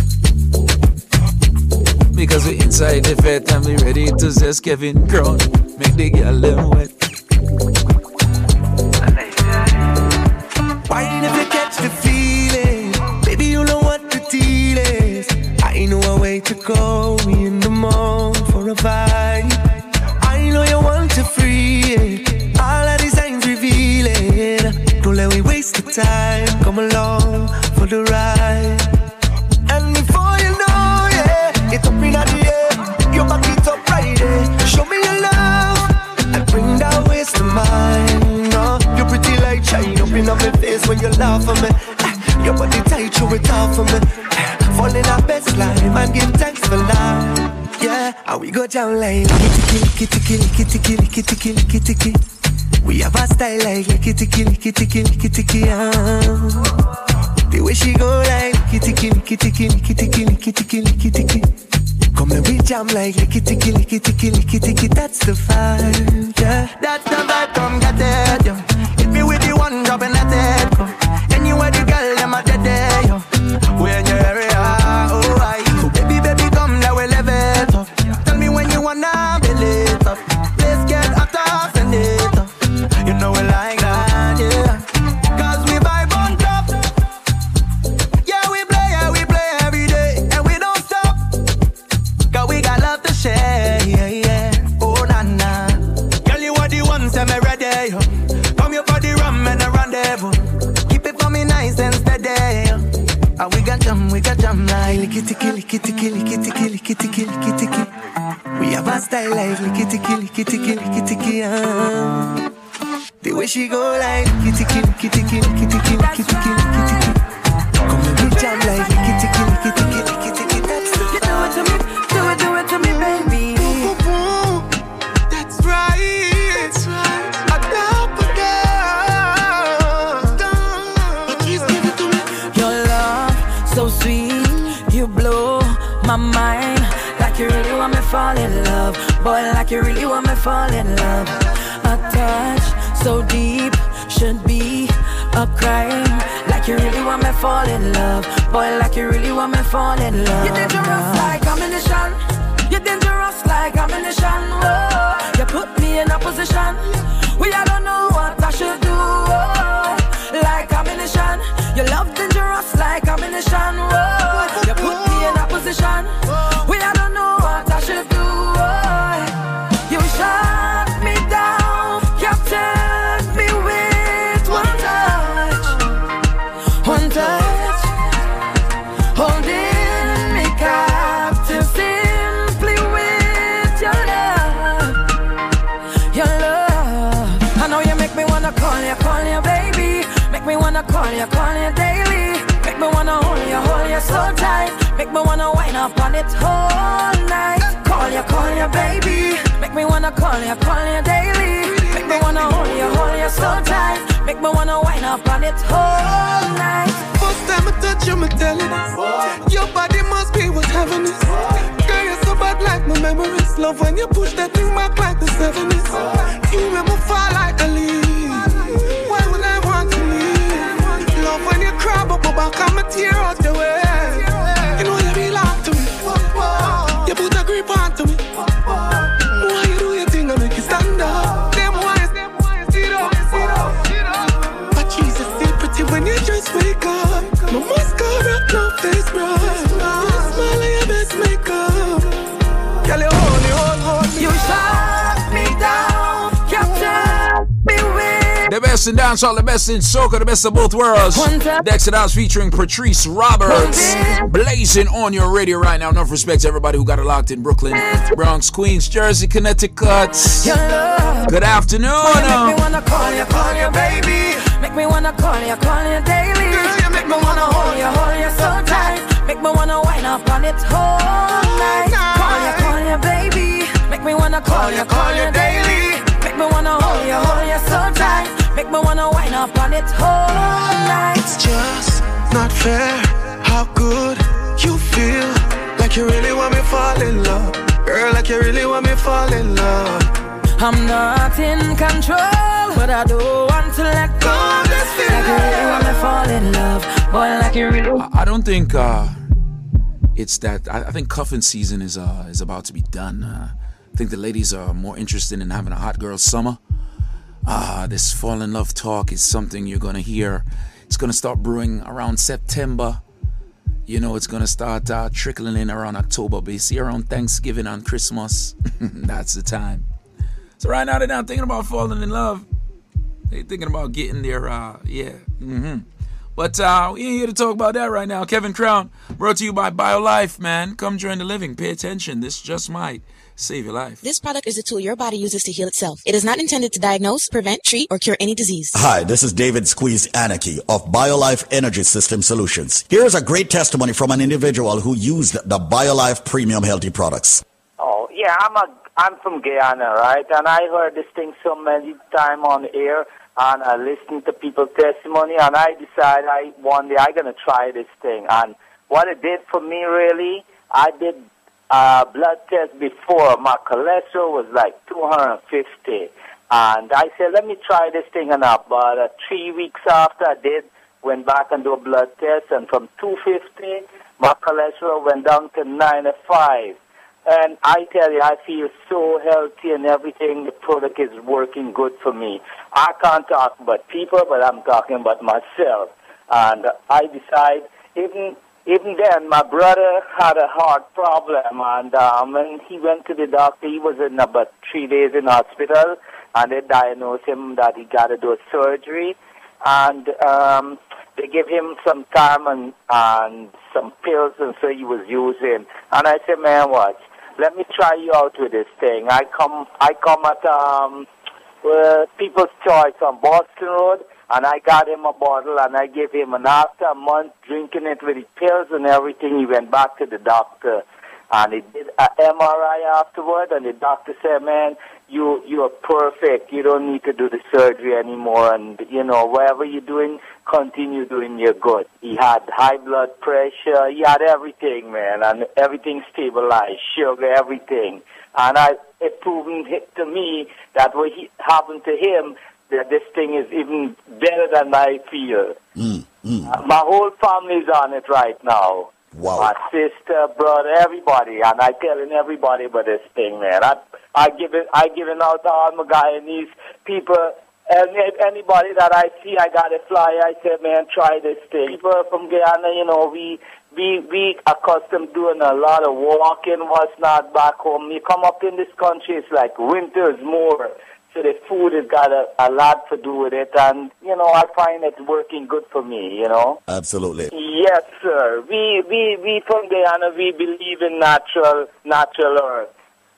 Because we inside the fat and we ready to zest Kevin Crown. Make the girl them wet. Wine if you catch the feeling. Baby, you know what the deal is. I ain't know a way to go. In the mall for a vibe. I know you want to free it. All of the signs revealing. Don't let me waste the time. Come along for the ride. And before you know, yeah, it's up in the air. You back it up right there. Show me your love and bring that waste of mine. No, you're pretty like shine up in my face when you laugh at me. Eh, Your body tight, you it off for me. Eh, Fall in our best line and give thanks for life. Yeah, and we go down like kitty kitty kitty kitty kitty kitty kitty kitty kitty. We have a style like kitty kitty kitty kitty kitty kitty. ah. The way she go like kitty kitty kitty kitty kitty kitty kitty kitty kitty kitty. Come and we jam like kitty kitty kitty kitty kitty kitty. That's the vibe, yeah. That's the vibe. Come get it, yo. Killy, kitty killy, kitty killy, kitty killy, kitty killy. We have a style like killy, kitty killy, kitty killy. ah. The way she go like kitty killy, kitty killy, kitty killy, kitty killy, fall in love. Boy, like you really want me fall in love. A touch so deep should be a crime. Like you really want me fall in love. Boy, like you really want me fall in love. You're dangerous like ammunition. You're dangerous like ammunition. Oh, you put me in a position. We I don't know what I should do. Oh, like ammunition. Your love dangerous like ammunition. Oh, you put me in a position. Up on it all night. Call you, call you, baby. Make me wanna call you, call you daily. Make me wanna hold you, hold you so tight. Make me wanna wind up on it all night. First time I touch you, me tell it. Your body must be what's heaven is. Girl, you're so bad like my memories. Love when you push that thing back like the 70s. You make me fall like a leaf. Why would I want to leave? Love when you cry, but my back, I'ma tear out the way. Best in dancehall, the best in soca, the best of both worlds. Dexter House featuring Patrice Roberts. Blazing on your radio right now. Enough respect to everybody who got it locked in Brooklyn, Bronx, Queens, Jersey, Connecticut. Good afternoon. Make me um. wanna call you, call you, baby. Make me wanna call you, call you daily. Make me wanna hold you, hold you so tight. Make me wanna wind up on it all night. Call you, call you, baby. Make me wanna call you, call you daily. Make me wanna hold you, hold you so tight. Make me wanna wind up on it all night. It's just not fair how good you feel. Like you really want me fall in love. Girl, like you really want me fall in love. I'm not in control, but I don't want to let go of this feeling. Like you really want me fall in love, boy, like you really. I don't think uh, it's that. I, I think cuffing season is uh, is about to be done. Uh, I think the ladies are more interested in having a hot girl summer. Uh, this fall in love talk is something you're gonna hear. It's gonna start brewing around September. You know, it's gonna start uh, trickling in around October, but you see around Thanksgiving and Christmas, that's the time. So right now they're not thinking about falling in love. They're thinking about getting their uh, yeah. Mm-hmm. But uh, we ain't here to talk about that right now. Kevin Crown, brought to you by BioLife, man. Come join the living. Pay attention. This just might save your life. This product is a tool your body uses to heal itself. It is not intended to diagnose, prevent, treat, or cure any disease. Hi, this is David Squeeze Anarchy of BioLife Energy System Solutions. Here's a great testimony from an individual who used the BioLife Premium Healthy products. Oh, yeah, I'm a I'm from Guyana, right? And I heard this thing so many times on air, and I listened to people's testimony, and I decided I one day I'm gonna try this thing. And what it did for me, really, I did uh, blood test before. My cholesterol was like 250, and I said, let me try this thing and. But uh, three weeks after I did, went back and do a blood test, and from 250, my cholesterol went down to 95. And I tell you, I feel so healthy and everything. The product is working good for me. I can't talk about people, but I'm talking about myself. And I decide, even even then, my brother had a heart problem, and um, when he went to the doctor, he was in about three days in hospital, and they diagnosed him that he got to do a surgery, and um, they gave him some time and and some pills, and so he was using. And I said, man, what? let me try you out with this thing. I come, I come at um, uh, People's Choice on Boston Road, and I got him a bottle, and I gave him, and after a month drinking it with his pills and everything, he went back to the doctor, and he did an MRI afterward, and the doctor said, man, you you are perfect. You don't need to do the surgery anymore, and you know whatever you're doing, continue doing your good. He had high blood pressure. He had everything, man, and everything stabilized, sugar, everything. And I it proven to me that what he, happened to him, that this thing is even better than I feel. Mm, mm. Uh, my whole family's on it right now. Wow. My sister, brother, everybody, and I telling everybody about this thing, man. I I give it I giving out to all my Guyanese people and if anybody that I see I got a flyer, I say, man, try this thing. People from Guyana, you know, we we we accustomed doing a lot of walking, what's not back home. You come up in this country, it's like winter's more. So the food has got a, a lot to do with it, and you know I find it working good for me. You know. Absolutely. Yes, sir. We we we from Guyana we believe in natural natural herbs.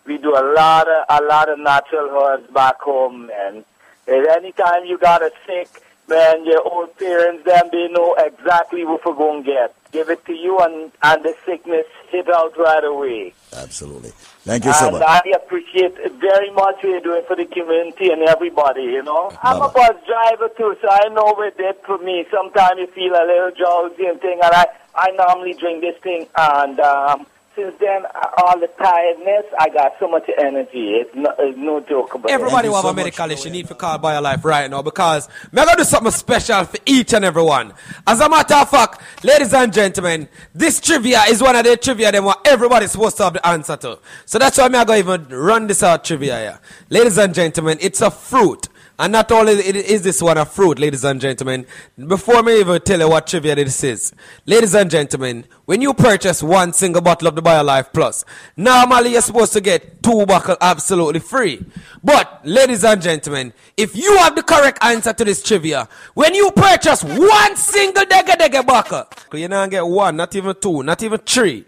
We do a lot of a lot of natural herbs back home, and and anytime you got a sick, man, your old parents, them, they know exactly what we're going to get. Give it to you, and, and the sickness hit out right away. Absolutely. Thank you so and much. I appreciate very much what you're doing for the community and everybody, you know. I'm a bus driver too, so I know what it for me. Sometimes you feel a little drowsy and thing, and I, I normally drink this thing, and um, since then, all the tiredness, I got so much energy. It's no, it's no joke about Everybody it. who have a medical issue need to call life right now because me gonna do something special for each and every one. As a matter of fact, ladies and gentlemen, this trivia is one of the trivia that what everybody's supposed to have the answer to. So that's why me I go even run this out trivia here. Ladies and gentlemen, it's a fruit. And not only is this one a fruit, ladies and gentlemen, before me even tell you what trivia this is, ladies and gentlemen, when you purchase one single bottle of the BioLife Plus, normally you're supposed to get two bottles absolutely free. But, ladies and gentlemen, if you have the correct answer to this trivia, when you purchase one single Dega Dega bottle, you not get one, not even two, not even three,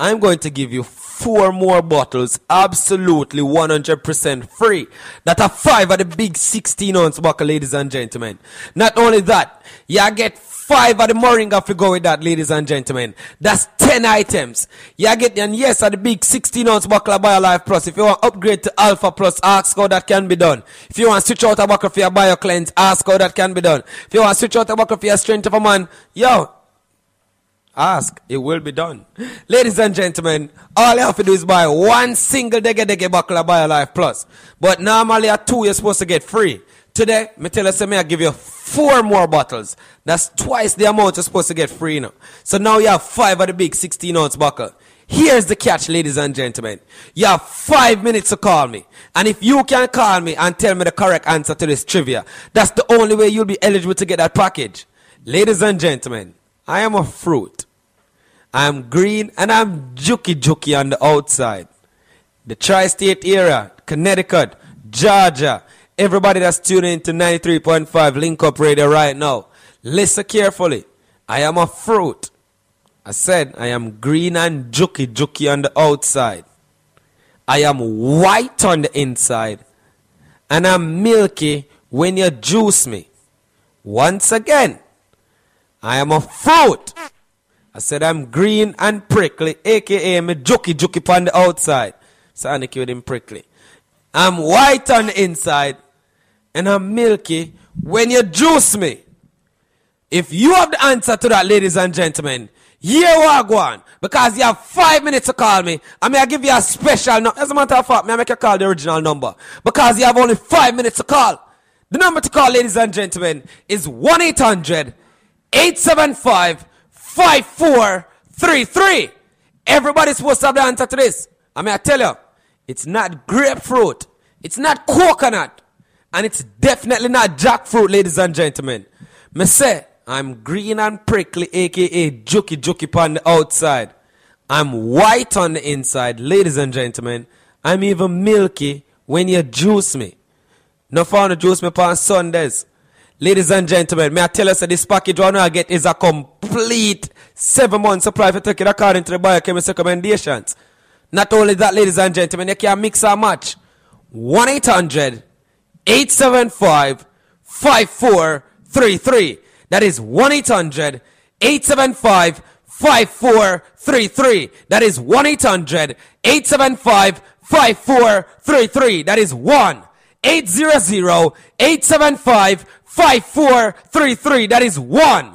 I'm going to give you four more bottles absolutely 100% free. That are five of the big 16 ounce bottle, ladies and gentlemen. Not only that, you get five of the Moringa if go with that, ladies and gentlemen. That's 10 items. You get, and yes, at the big 16 ounce bottle of BioLife Plus. If you want upgrade to Alpha Plus, ask how that can be done. If you want switch out a bottle for your BioCleanse, ask how that can be done. If you want switch out a bottle for your Strength of a Man, yo, Ask, it will be done. Ladies and gentlemen, all you have to do is buy one single Dege Dege bottle of BioLife Plus. But normally at two, you're supposed to get free. Today, me tell you, say I give you four more bottles. That's twice the amount you're supposed to get free now. So now you have five of the big 16 ounce bottle. Here's the catch, ladies and gentlemen. You have five minutes to call me. And if you can call me and tell me the correct answer to this trivia, that's the only way you'll be eligible to get that package. Ladies and gentlemen, I am a fruit. I'm green and I'm juky juky on the outside. The tri state area, Connecticut, Georgia, everybody that's tuning into 93.5 Link Up Radio right now, listen carefully. I am a fruit. I said I am green and juky juky on the outside. I am white on the inside. And I'm milky when you juice me. Once again, I am a fruit. I said I'm green and prickly, aka me jokey jokey on the outside. So I with him prickly. I'm white on the inside and I'm milky when you juice me. If you have the answer to that, ladies and gentlemen, here we go on. Because you have five minutes to call me. I mean, I give you a special number. As a matter of fact, may I make you call the original number. Because you have only five minutes to call. The number to call, ladies and gentlemen, is 1 800 875 5433. Everybody's supposed to have the answer to this. I mean, I tell you, it's not grapefruit, it's not coconut, and it's definitely not jackfruit, ladies and gentlemen. Me say, I'm green and prickly, aka jokey jokey on the outside. I'm white on the inside, ladies and gentlemen. I'm even milky when you juice me. No fun to juice me on Sundays. Ladies and gentlemen, may I tell you that this package one I get is a complete seven month supply for take it according to the biochemist recommendations. Not only that, ladies and gentlemen, you can mix and match. 1 800 875 5433. That is 1 800 875 5433. That is 1 800 875 5433. That is 1 800 875 5433. That is 1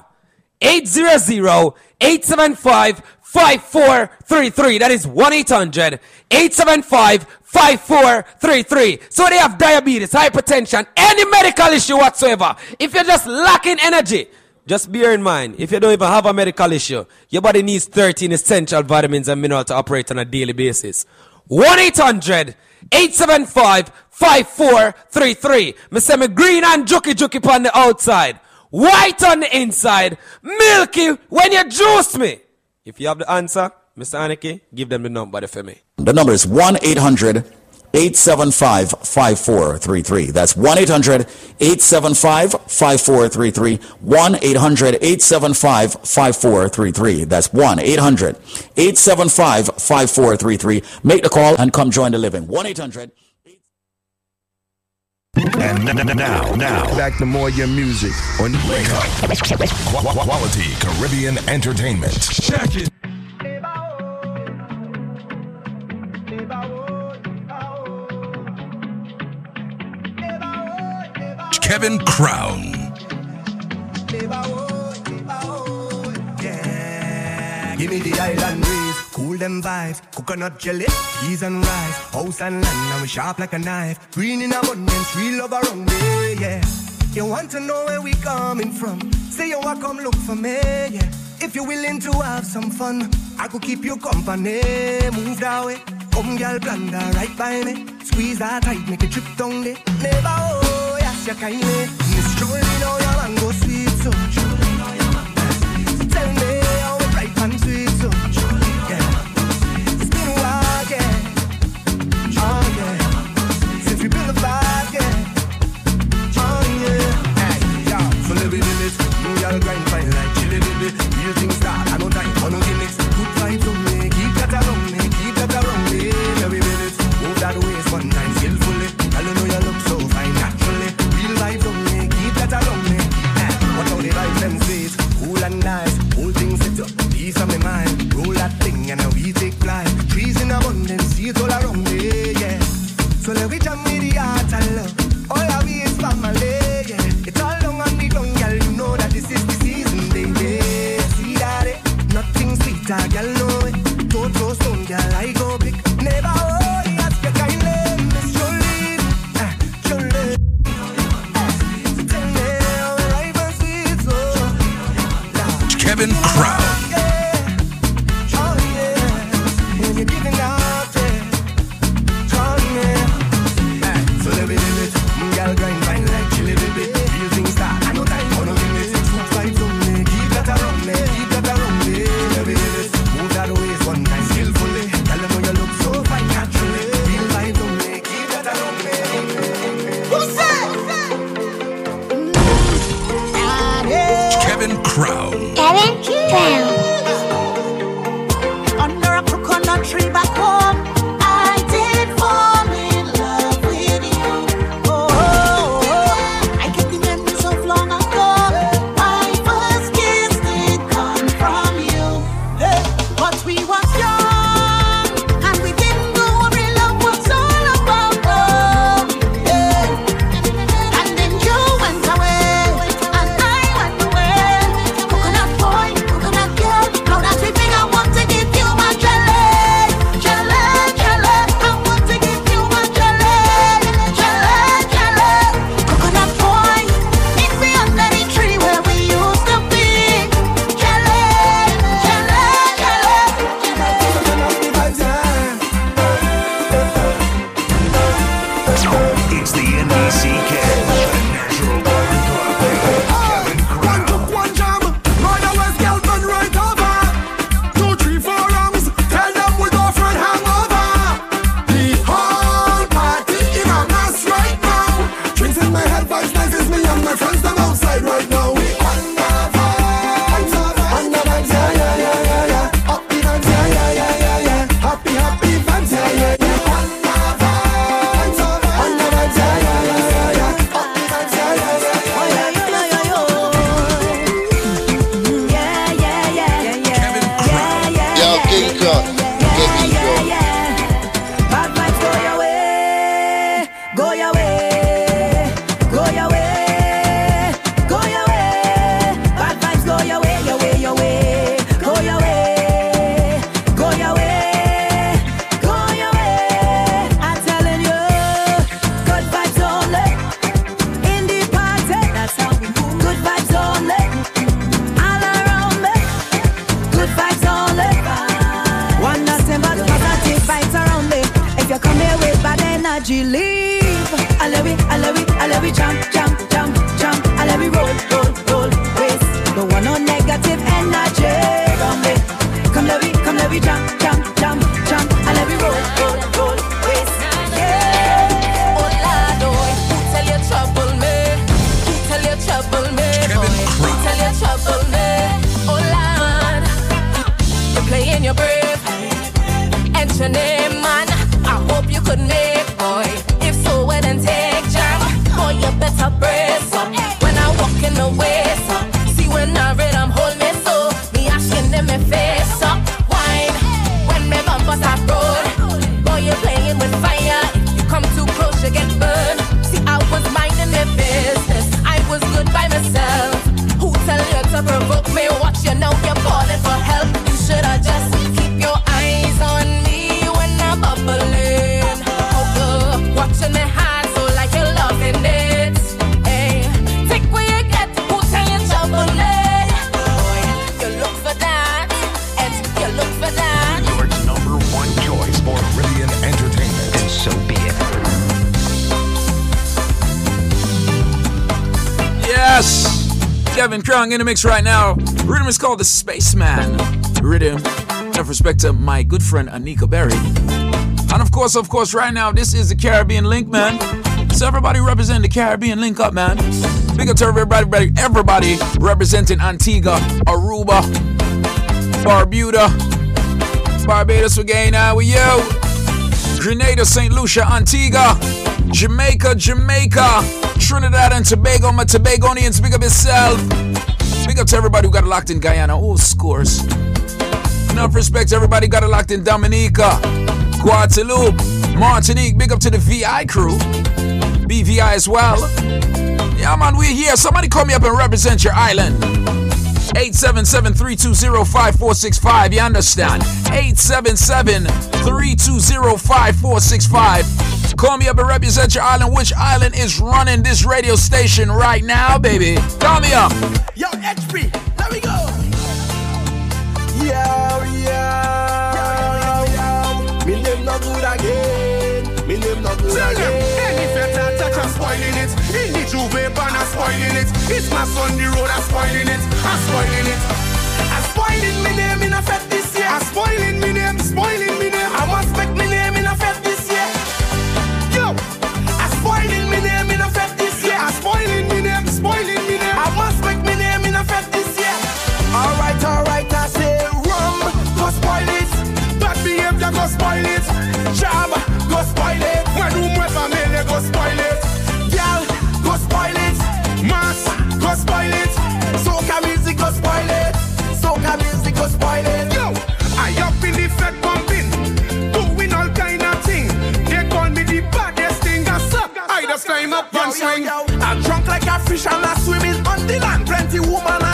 800 875 5433. That is 1 800 875 5433. So they have diabetes, hypertension, any medical issue whatsoever. If you're just lacking energy, just bear in mind, if you don't even have a medical issue, your body needs 13 essential vitamins and minerals to operate on a daily basis. 1 800 875 5433. Me say me green and juky juky on the outside, white on the inside, milky when you juice me. If you have the answer, Mr. Aniki, give them the number for me. The number is 1 800 875 5433. That's 1 800 875 5433. 1 800 875 5433. That's 1 800 875 5433. Make the call and come join the living. 1 800 and now, now, now, back to more your music on Wake Up. Quality Caribbean Entertainment. Check it. Kevin Crown. Yeah, give me the island breeze, cool them vibes, coconut jelly, peas and rice, house and land, I'm sharp like a knife, green in abundance, real love around me, yeah. You want to know where we coming from? Say you want come look for me, yeah. If you're willing to have some fun, I could keep you company. Move that way, come girl, blunder right by me, squeeze that tight, make a trip down there, never sia Caine, mi strolli no, io lango svizzo, Kevin Crown in the mix right now. Rhythm is called the Spaceman. Rhythm. Enough respect to my good friend Anika Berry. And of course, of course, right now, this is the Caribbean Link, man. So everybody represent the Caribbean Link up, man. Big up to everybody, everybody representing Antigua, Aruba, Barbuda, Barbados, now with you. Grenada, St. Lucia, Antigua, Jamaica, Jamaica, Trinidad and Tobago, my Tobagonians, big up yourself. Big up to everybody who got it locked in Guyana. Oh, scores. Enough respect everybody got it locked in Dominica, Guadeloupe, Martinique. Big up to the VI crew. BVI as well. Yeah, man, we're here. Somebody call me up and represent your island. 877-320-5465. You understand? 877-320-5465. Call me up and represent your island. Which island is running this radio station right now, baby? Call me up. Yo, HP, let me go. Yo, In the Juve ban I'm spoiling it. It's my Sunday road I'm spoiling it. I'm spoiling it. I'm spoiling me name in a fet this year. I'm spoiling me name, spoiling me name. I must and swing. I'm drunk like a fish and I'm swimming on the land. Plenty woman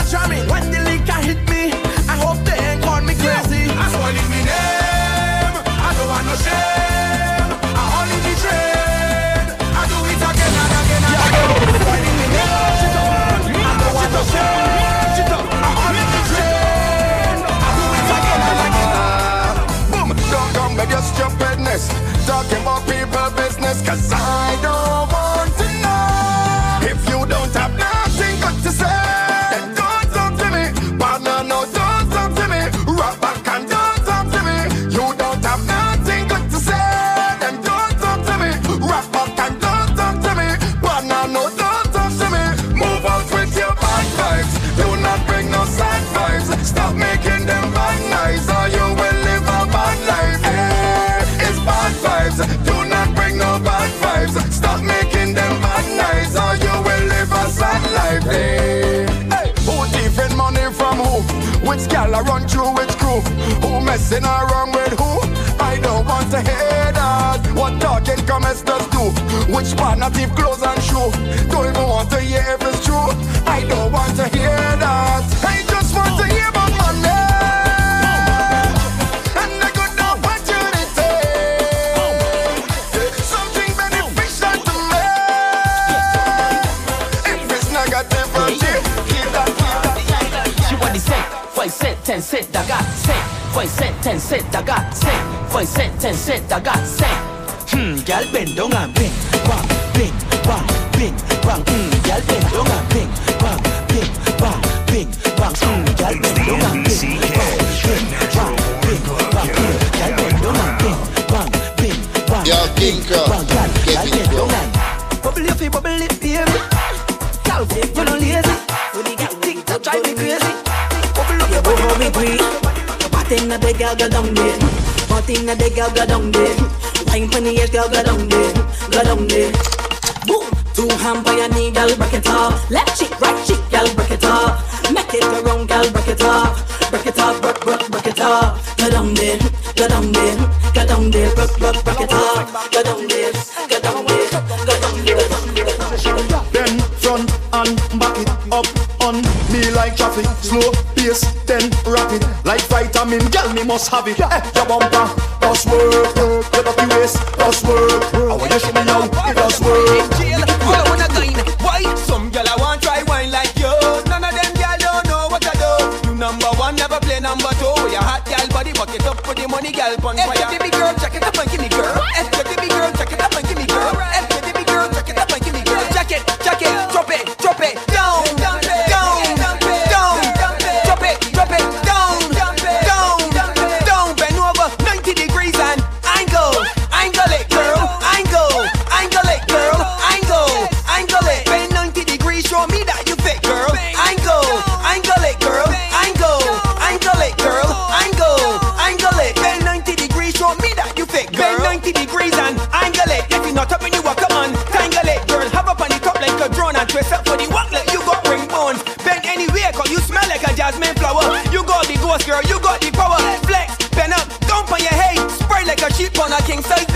Which gal I run through which crew? Who messing around with who? I don't want to hear that. What talking comments does do? Which partner thief clothes and shoe? Don't even want to hear if it's true. I don't want to hear that. I cent. Five cent, ten cent, I got cent. Five cent, ten cent, I got cent. Hmm, gal bend down bang, bing, bang, bing, bang. Hmm, gal bend down bang, bing, bang, bing, bang. Hmm, gal bend down bang, bing, bang, bing, bang. Hmm, bend bing, bang, bing, bang, Kong, bang. Gal Kevin bend In the big girl go down there? What in the big girl go down there? Wine pon the edge, girl go down there, go down there. Boom, two hand by your knee, girl break it off. Left cheek, right cheek, girl break it off. Make it go round, girl break it off. Break it off, break, break, break it off. Go down there, go down there, go down there, break, break, break it off. Go down there, vitamin, girl, me must have it. Eh, your bumper, does work. Your dirty waist, does work. King size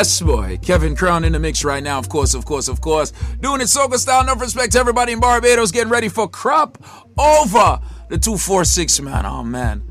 Yes, boy. Kevin Crown in the mix right now, of course, of course, of course. Doing it soca style. No respect to everybody in Barbados getting ready for crop over the 246, man. Oh, man.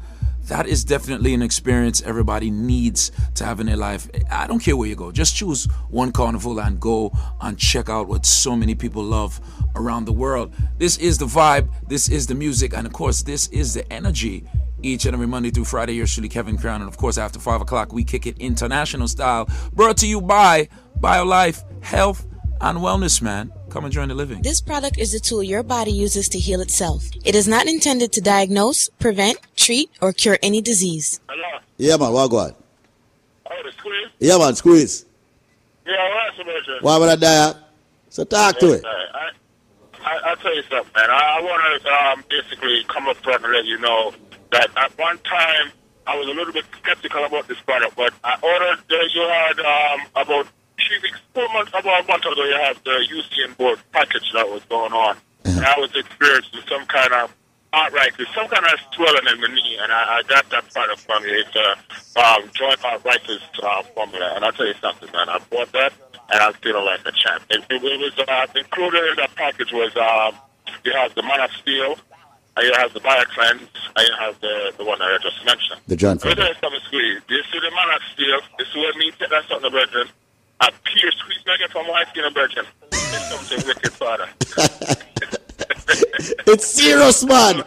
That is definitely an experience everybody needs to have in their life. I don't care where you go. Just choose one carnival and go and check out what so many people love around the world. This is the vibe, this is the music, and of course, this is the energy. Each and every Monday through Friday, yours truly, Kevin Crown. And of course, after 5 o'clock, we kick it international style. Brought to you by BioLife Health and Wellness, man. Come and join the living. This product is a tool your body uses to heal itself. It is not intended to diagnose, prevent, treat, or cure any disease. Yeah, man, what go on? Oh, the squeeze? Yeah, man, squeeze. Yeah, what's the matter? Why would I die? So talk to it. I, I, I'll tell you something, man. I, I want to um, basically come up front and let you know that at one time I was a little bit skeptical about this product, but I ordered, uh, you had um, about three weeks, four months, about a month ago, you had the UCN board package that was going on. And I was experiencing some kind of arthritis, some kind of swelling in my knee, and I, I got that product from you. It's a um, joint arthritis uh, formula. And I'll tell you something, man. I bought that, and I'm feeling like a champ. It, it, it was uh, included in that package was um, you have the Mana Steel, and you have the BioCleanse, and you have the, the one I just mentioned. The John Let me tell you something, squeeze. You see the Mana Steel, this is what me take that something, brethren. A pure squeeze nugget from white skin, brethren. It's something wicked, father. It's serious, man.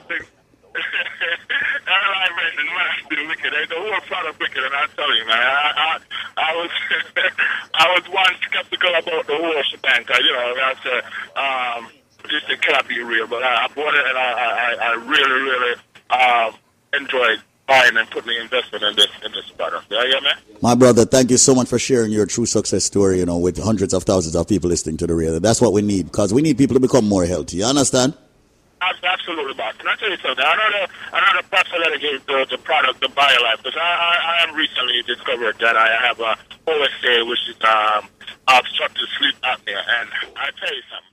Alright, man, the man is still wicked. The whole product wicked, and I tell you, man, I, I, I was, I was one skeptical about the whole shebang. You know, I said, um, this thing cannot be real, but I, I bought it, and I, I, I really, really um, enjoyed buying and putting the investment in this, in this product. Yeah, yeah, man. My brother, thank you so much for sharing your true success story, you know, with hundreds of thousands of people listening to the radio. That's what we need, because we need people to become more healthy. You understand? Abs- Absolutely, boss. Can I tell you something? Another another person gave the, the product, the BioLife, because I, I, I have recently discovered that I have a OSA, which is um, obstructive sleep apnea, and I tell you something.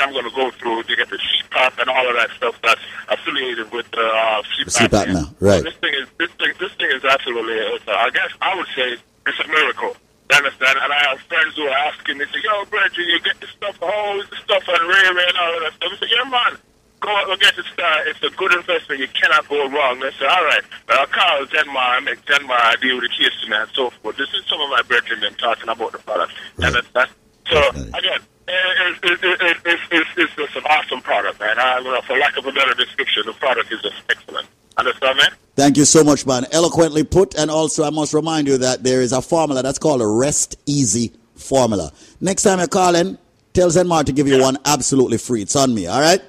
I'm going to go through to get the CPAP and all of that stuff that's affiliated with the uh, sleep, Sleep apnea, right. This thing is this thing this thing is absolutely. Uh, I guess I would say it's a miracle. You understand? And I have friends who are asking me, say, "Yo, Bridget, you get this stuff? How is the stuff on Ray Ray and all of that stuff?" I say, "Yeah, man." Go out and get it started. It's a good investment. You cannot go wrong. They say, all right, I'll call Denmark, I make Denmark deal with the case and so forth. This is some of my brethren been talking about the product. And that's, that's, so, again, it, it, it, it, it, it's, it's just an awesome product, man. I, you know, for lack of a better description, the product is just excellent. Understand, man? Thank you so much, man. Eloquently put. And also, I must remind you that there is a formula that's called a Rest Easy formula. Next time you call in, tell Zenmar to give you one absolutely free. It's on me, all right?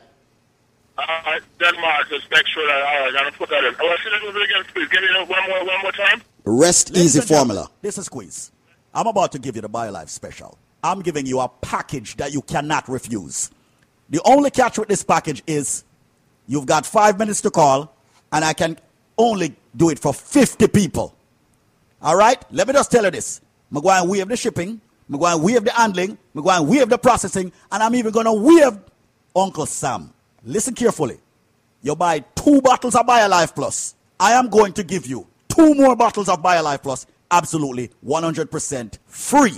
Uh, Denmark, just make sure that, all right, I'm going to put that in. Oh, I see that again, please. Give me that one more, one more time. Rest Ladies Easy formula. This is Squeeze. I'm about to give you the BioLife special. I'm giving you a package that you cannot refuse. The only catch with this package is you've got five minutes to call, and I can only do it for 50 people. All right? Let me just tell you this. Going to waive the shipping. Going to waive the handling. Going to waive the processing. And I'm even going to waive Uncle Sam. Listen carefully. You buy two bottles of BioLife Plus. I am going to give you two more bottles of BioLife Plus absolutely 100% free.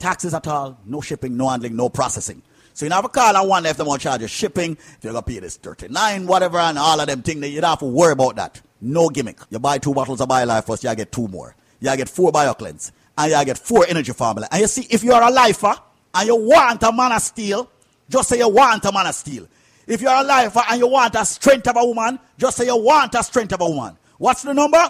taxes at all, no shipping, no handling, no processing. So you have a call and one left them on charge of shipping. If you're gonna pay this 39, whatever, and all of them things, you don't have to worry about that. No gimmick. You buy two bottles of BioLife Plus, you get two more. You get four BioCleanse. And you get four energy formula. And you see, if you're a lifer and you want a man of steel, just say you want a man of steel. If you're a lifer and you want a strength of a woman, just say you want a strength of a woman. What's the number?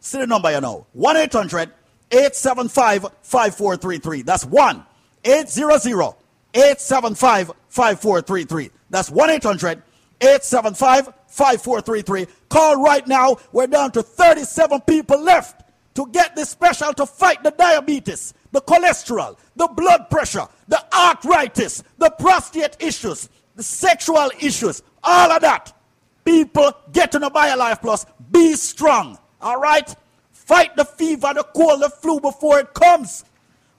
See the number you know. 1 800 875 5433. That's 1 800 875 5433. That's 1 800 875 5433. Call right now. We're down to 37 people left to get this special to fight the diabetes, the cholesterol, the blood pressure, the arthritis, the prostate issues, the sexual issues, all of that. People get to the BioLife Plus. Be strong. All right? Fight the fever, the cold, the flu before it comes.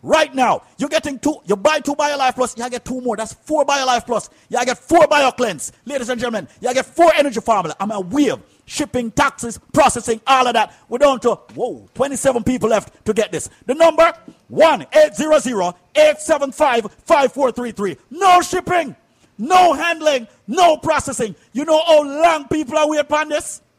Right now, you're getting two, you buy two BioLife Plus, you get two more. That's four BioLife Plus. You get four BioCleanse. Ladies and gentlemen, you get four energy formula. I'm a wave. Shipping, taxes, processing, all of that. We're down to, whoa, 27 people left to get this. The number, 1-800-875-5433. No shipping, no handling, no processing. You know how long people are waiting on this?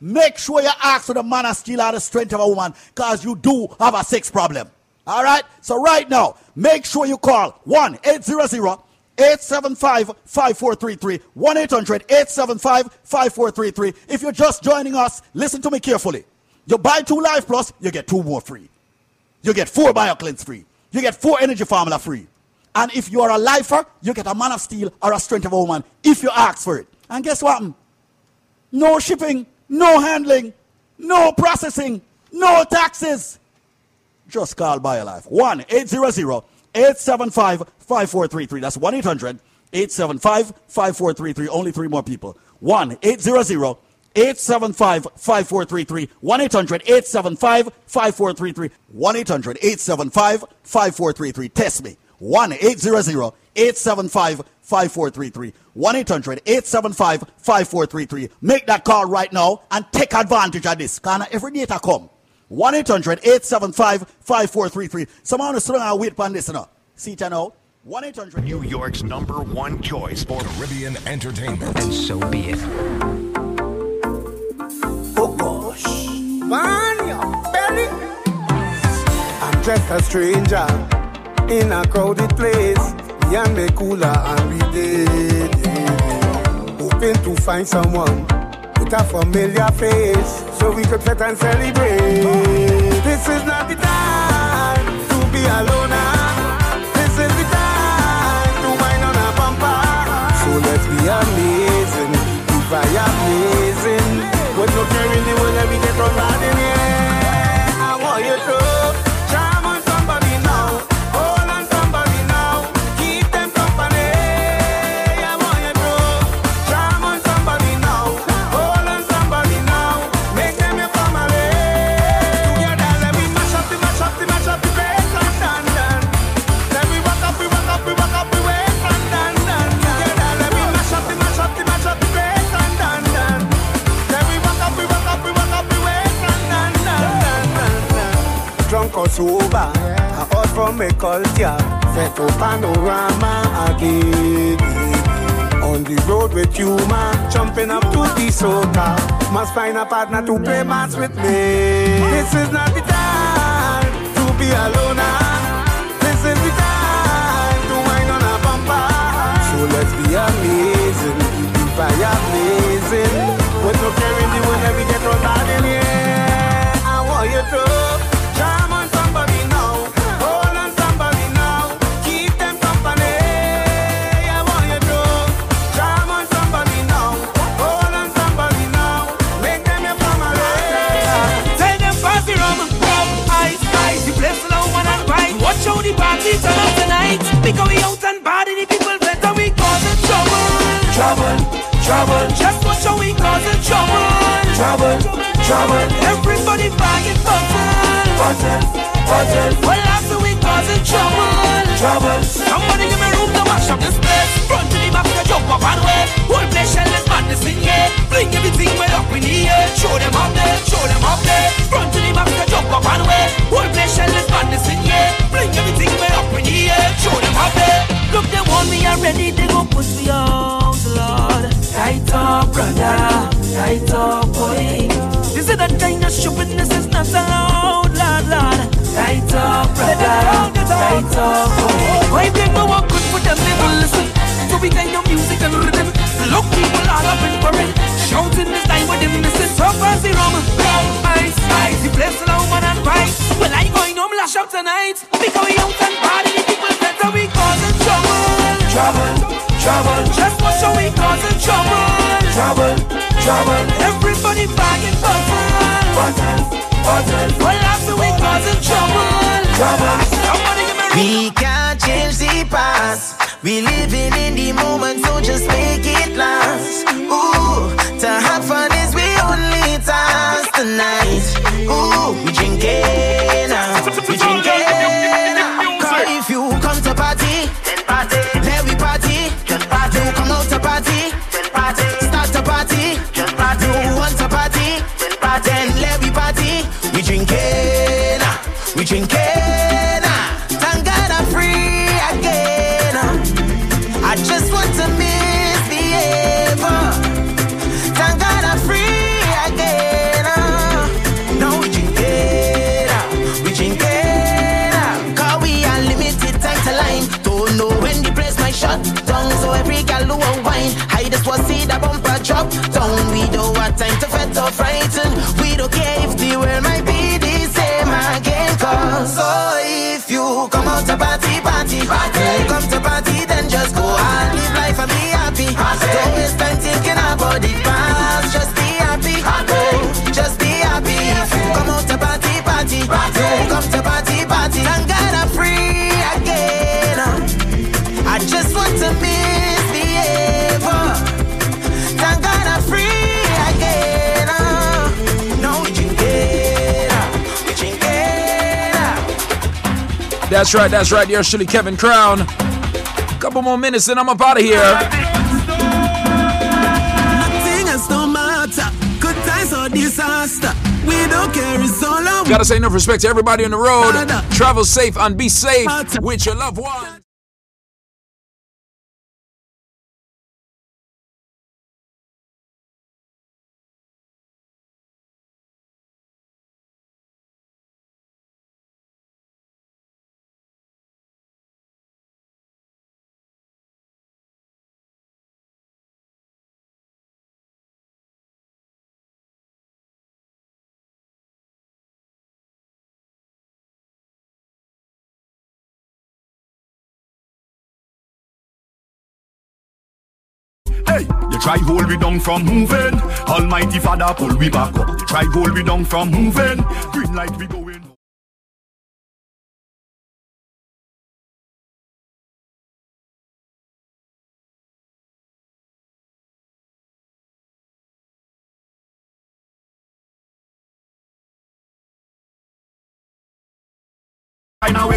make sure you ask for the man of steel or the strength of a woman because you do have a sex problem. All right? So right now, make sure you call 1-800 875 5433 1 800 875 5433. If you're just joining us, listen to me carefully. You buy two Life Plus, you get two more free. You get four BioCleanse free. You get four Energy Formula free. And if you are a lifer, you get a man of steel or a strength of a woman if you ask for it. And guess what? No shipping, no handling, no processing, no taxes. Just call BioLife. 1 800 875 5433. That's 1 800 875 5433. Only three more people. 1 800 875 5433. 1 800 875 5433. 1 800 875 5433. Test me. 1 800 875 5433. 1 800 875 5433. Make that call right now and take advantage of this. Because every data come. 1 800 875 5433. Someone is throwing a wait upon this now. See it now. 1 800 New York's number one choice for Caribbean entertainment. And so be it. Oh gosh. Man, your belly. I'm just a stranger in a crowded place. Me and me cooler and we did. Hoping to find someone with a familiar face so we could fit and celebrate. This is not the time to be alone. This is the time to wind on a bumper. So let's be amazing. I amazing. When no care in the world, let me get from from a culture, set up panorama again. On the road with you, man, jumping up to the soca. Must find a partner to play mass with me. This is not the time to be alone. ah. This is the time to wind on a bumper. So let's be amazing, the fire blazing. With no caring the when we get all bad in here. I want you to the party turn up tonight. Because we out and bad, the people better we cause a trouble. Trouble, trouble. Just watch how we cause a trouble. Trouble, trouble. Everybody bagging button. Button, button. Well, after we cause a trouble. Trouble. Somebody give me room to mash up this place. Front to the back, to jump up and way. Whole place shell is madness in here. Bring everything well up in the air. Show them up there, show them up there. Front to the back, to jump up and way. Whole place shell is madness in here. Bring everything well up in the air. Show them up there. Look, they want me already. They gon' push me out, Lord. Tight up, brother. Tight up, boy. This is the kind of stupidness is not allowed, Lord, Lord. Tight up, brother. Tight up, boy. Why bring no one good for them? They will listen to we kind of music and rhythm. Look, people all up in parade. Shouting this time with them missing. So fast the rum, rum, ice, ice. The place allow man and right. Well, I going home lash out tonight. Because we out and party. The people better we causing trouble. Trouble, trouble. Just watch how we causing trouble. Trouble, trouble. Everybody bagging button. Button, button. Well, after we causing trouble. Trouble. Somebody give me We can't change the past. We living in the moment, so just make it last. Ooh, to have fun is we only task tonight. Ooh, we drinking, time to fret or frighten. We don't care if the world might be the same again. Cause so if you come out to party, party, party. Come to party, then just go and live life and be happy. Don't waste time thinking about the past. That's right, that's right. You're surely Kevin Crown. A Couple more minutes and I'm up out of here. Nothing has no matter. Good times or disaster. We don't care, it's all Gotta say enough respect to everybody on the road. Travel safe and be safe with your loved ones. Try hold we down from moving. Almighty Father pull we back up. Try hold we down from moving. Green light we going.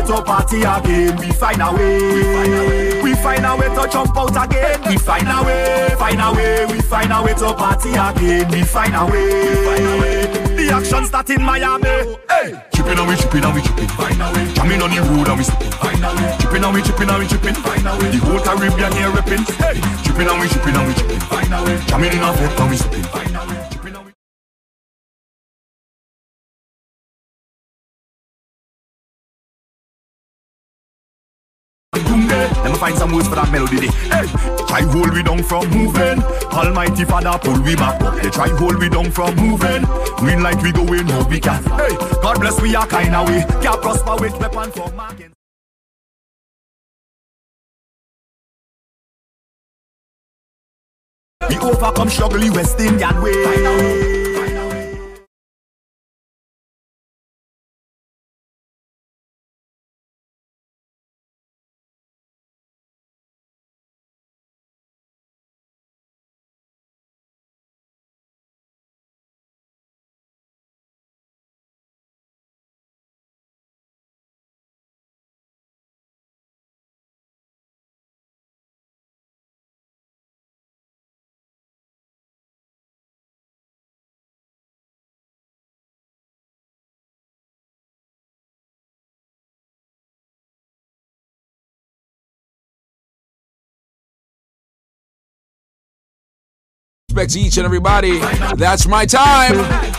Way to party again. We find a way. We find a way to jump out again. We find a way. Find a way. We find a way to party again. We find a way. The action start in Miami. Hey, chipping and we chipping and we chipping. Find a way. Jamming on the road and we slipping. Find a way. Chipping and we chipping and we chipping. Find a way. The whole Caribbean here ripping. Hey, chipping and we chipping and we chipping. Find a way. Jamming in a foot and we slipping. Find a way. Let me find some words for that melody. Hey, try hold we down from moving. Almighty Father pull we back up. They try hold we down from moving. Green light we going, no we can. Hey, God bless we are kind of way. Can't prosper with weapon for marking. We overcome struggle West Indian way. Respect to each and everybody. That's my time.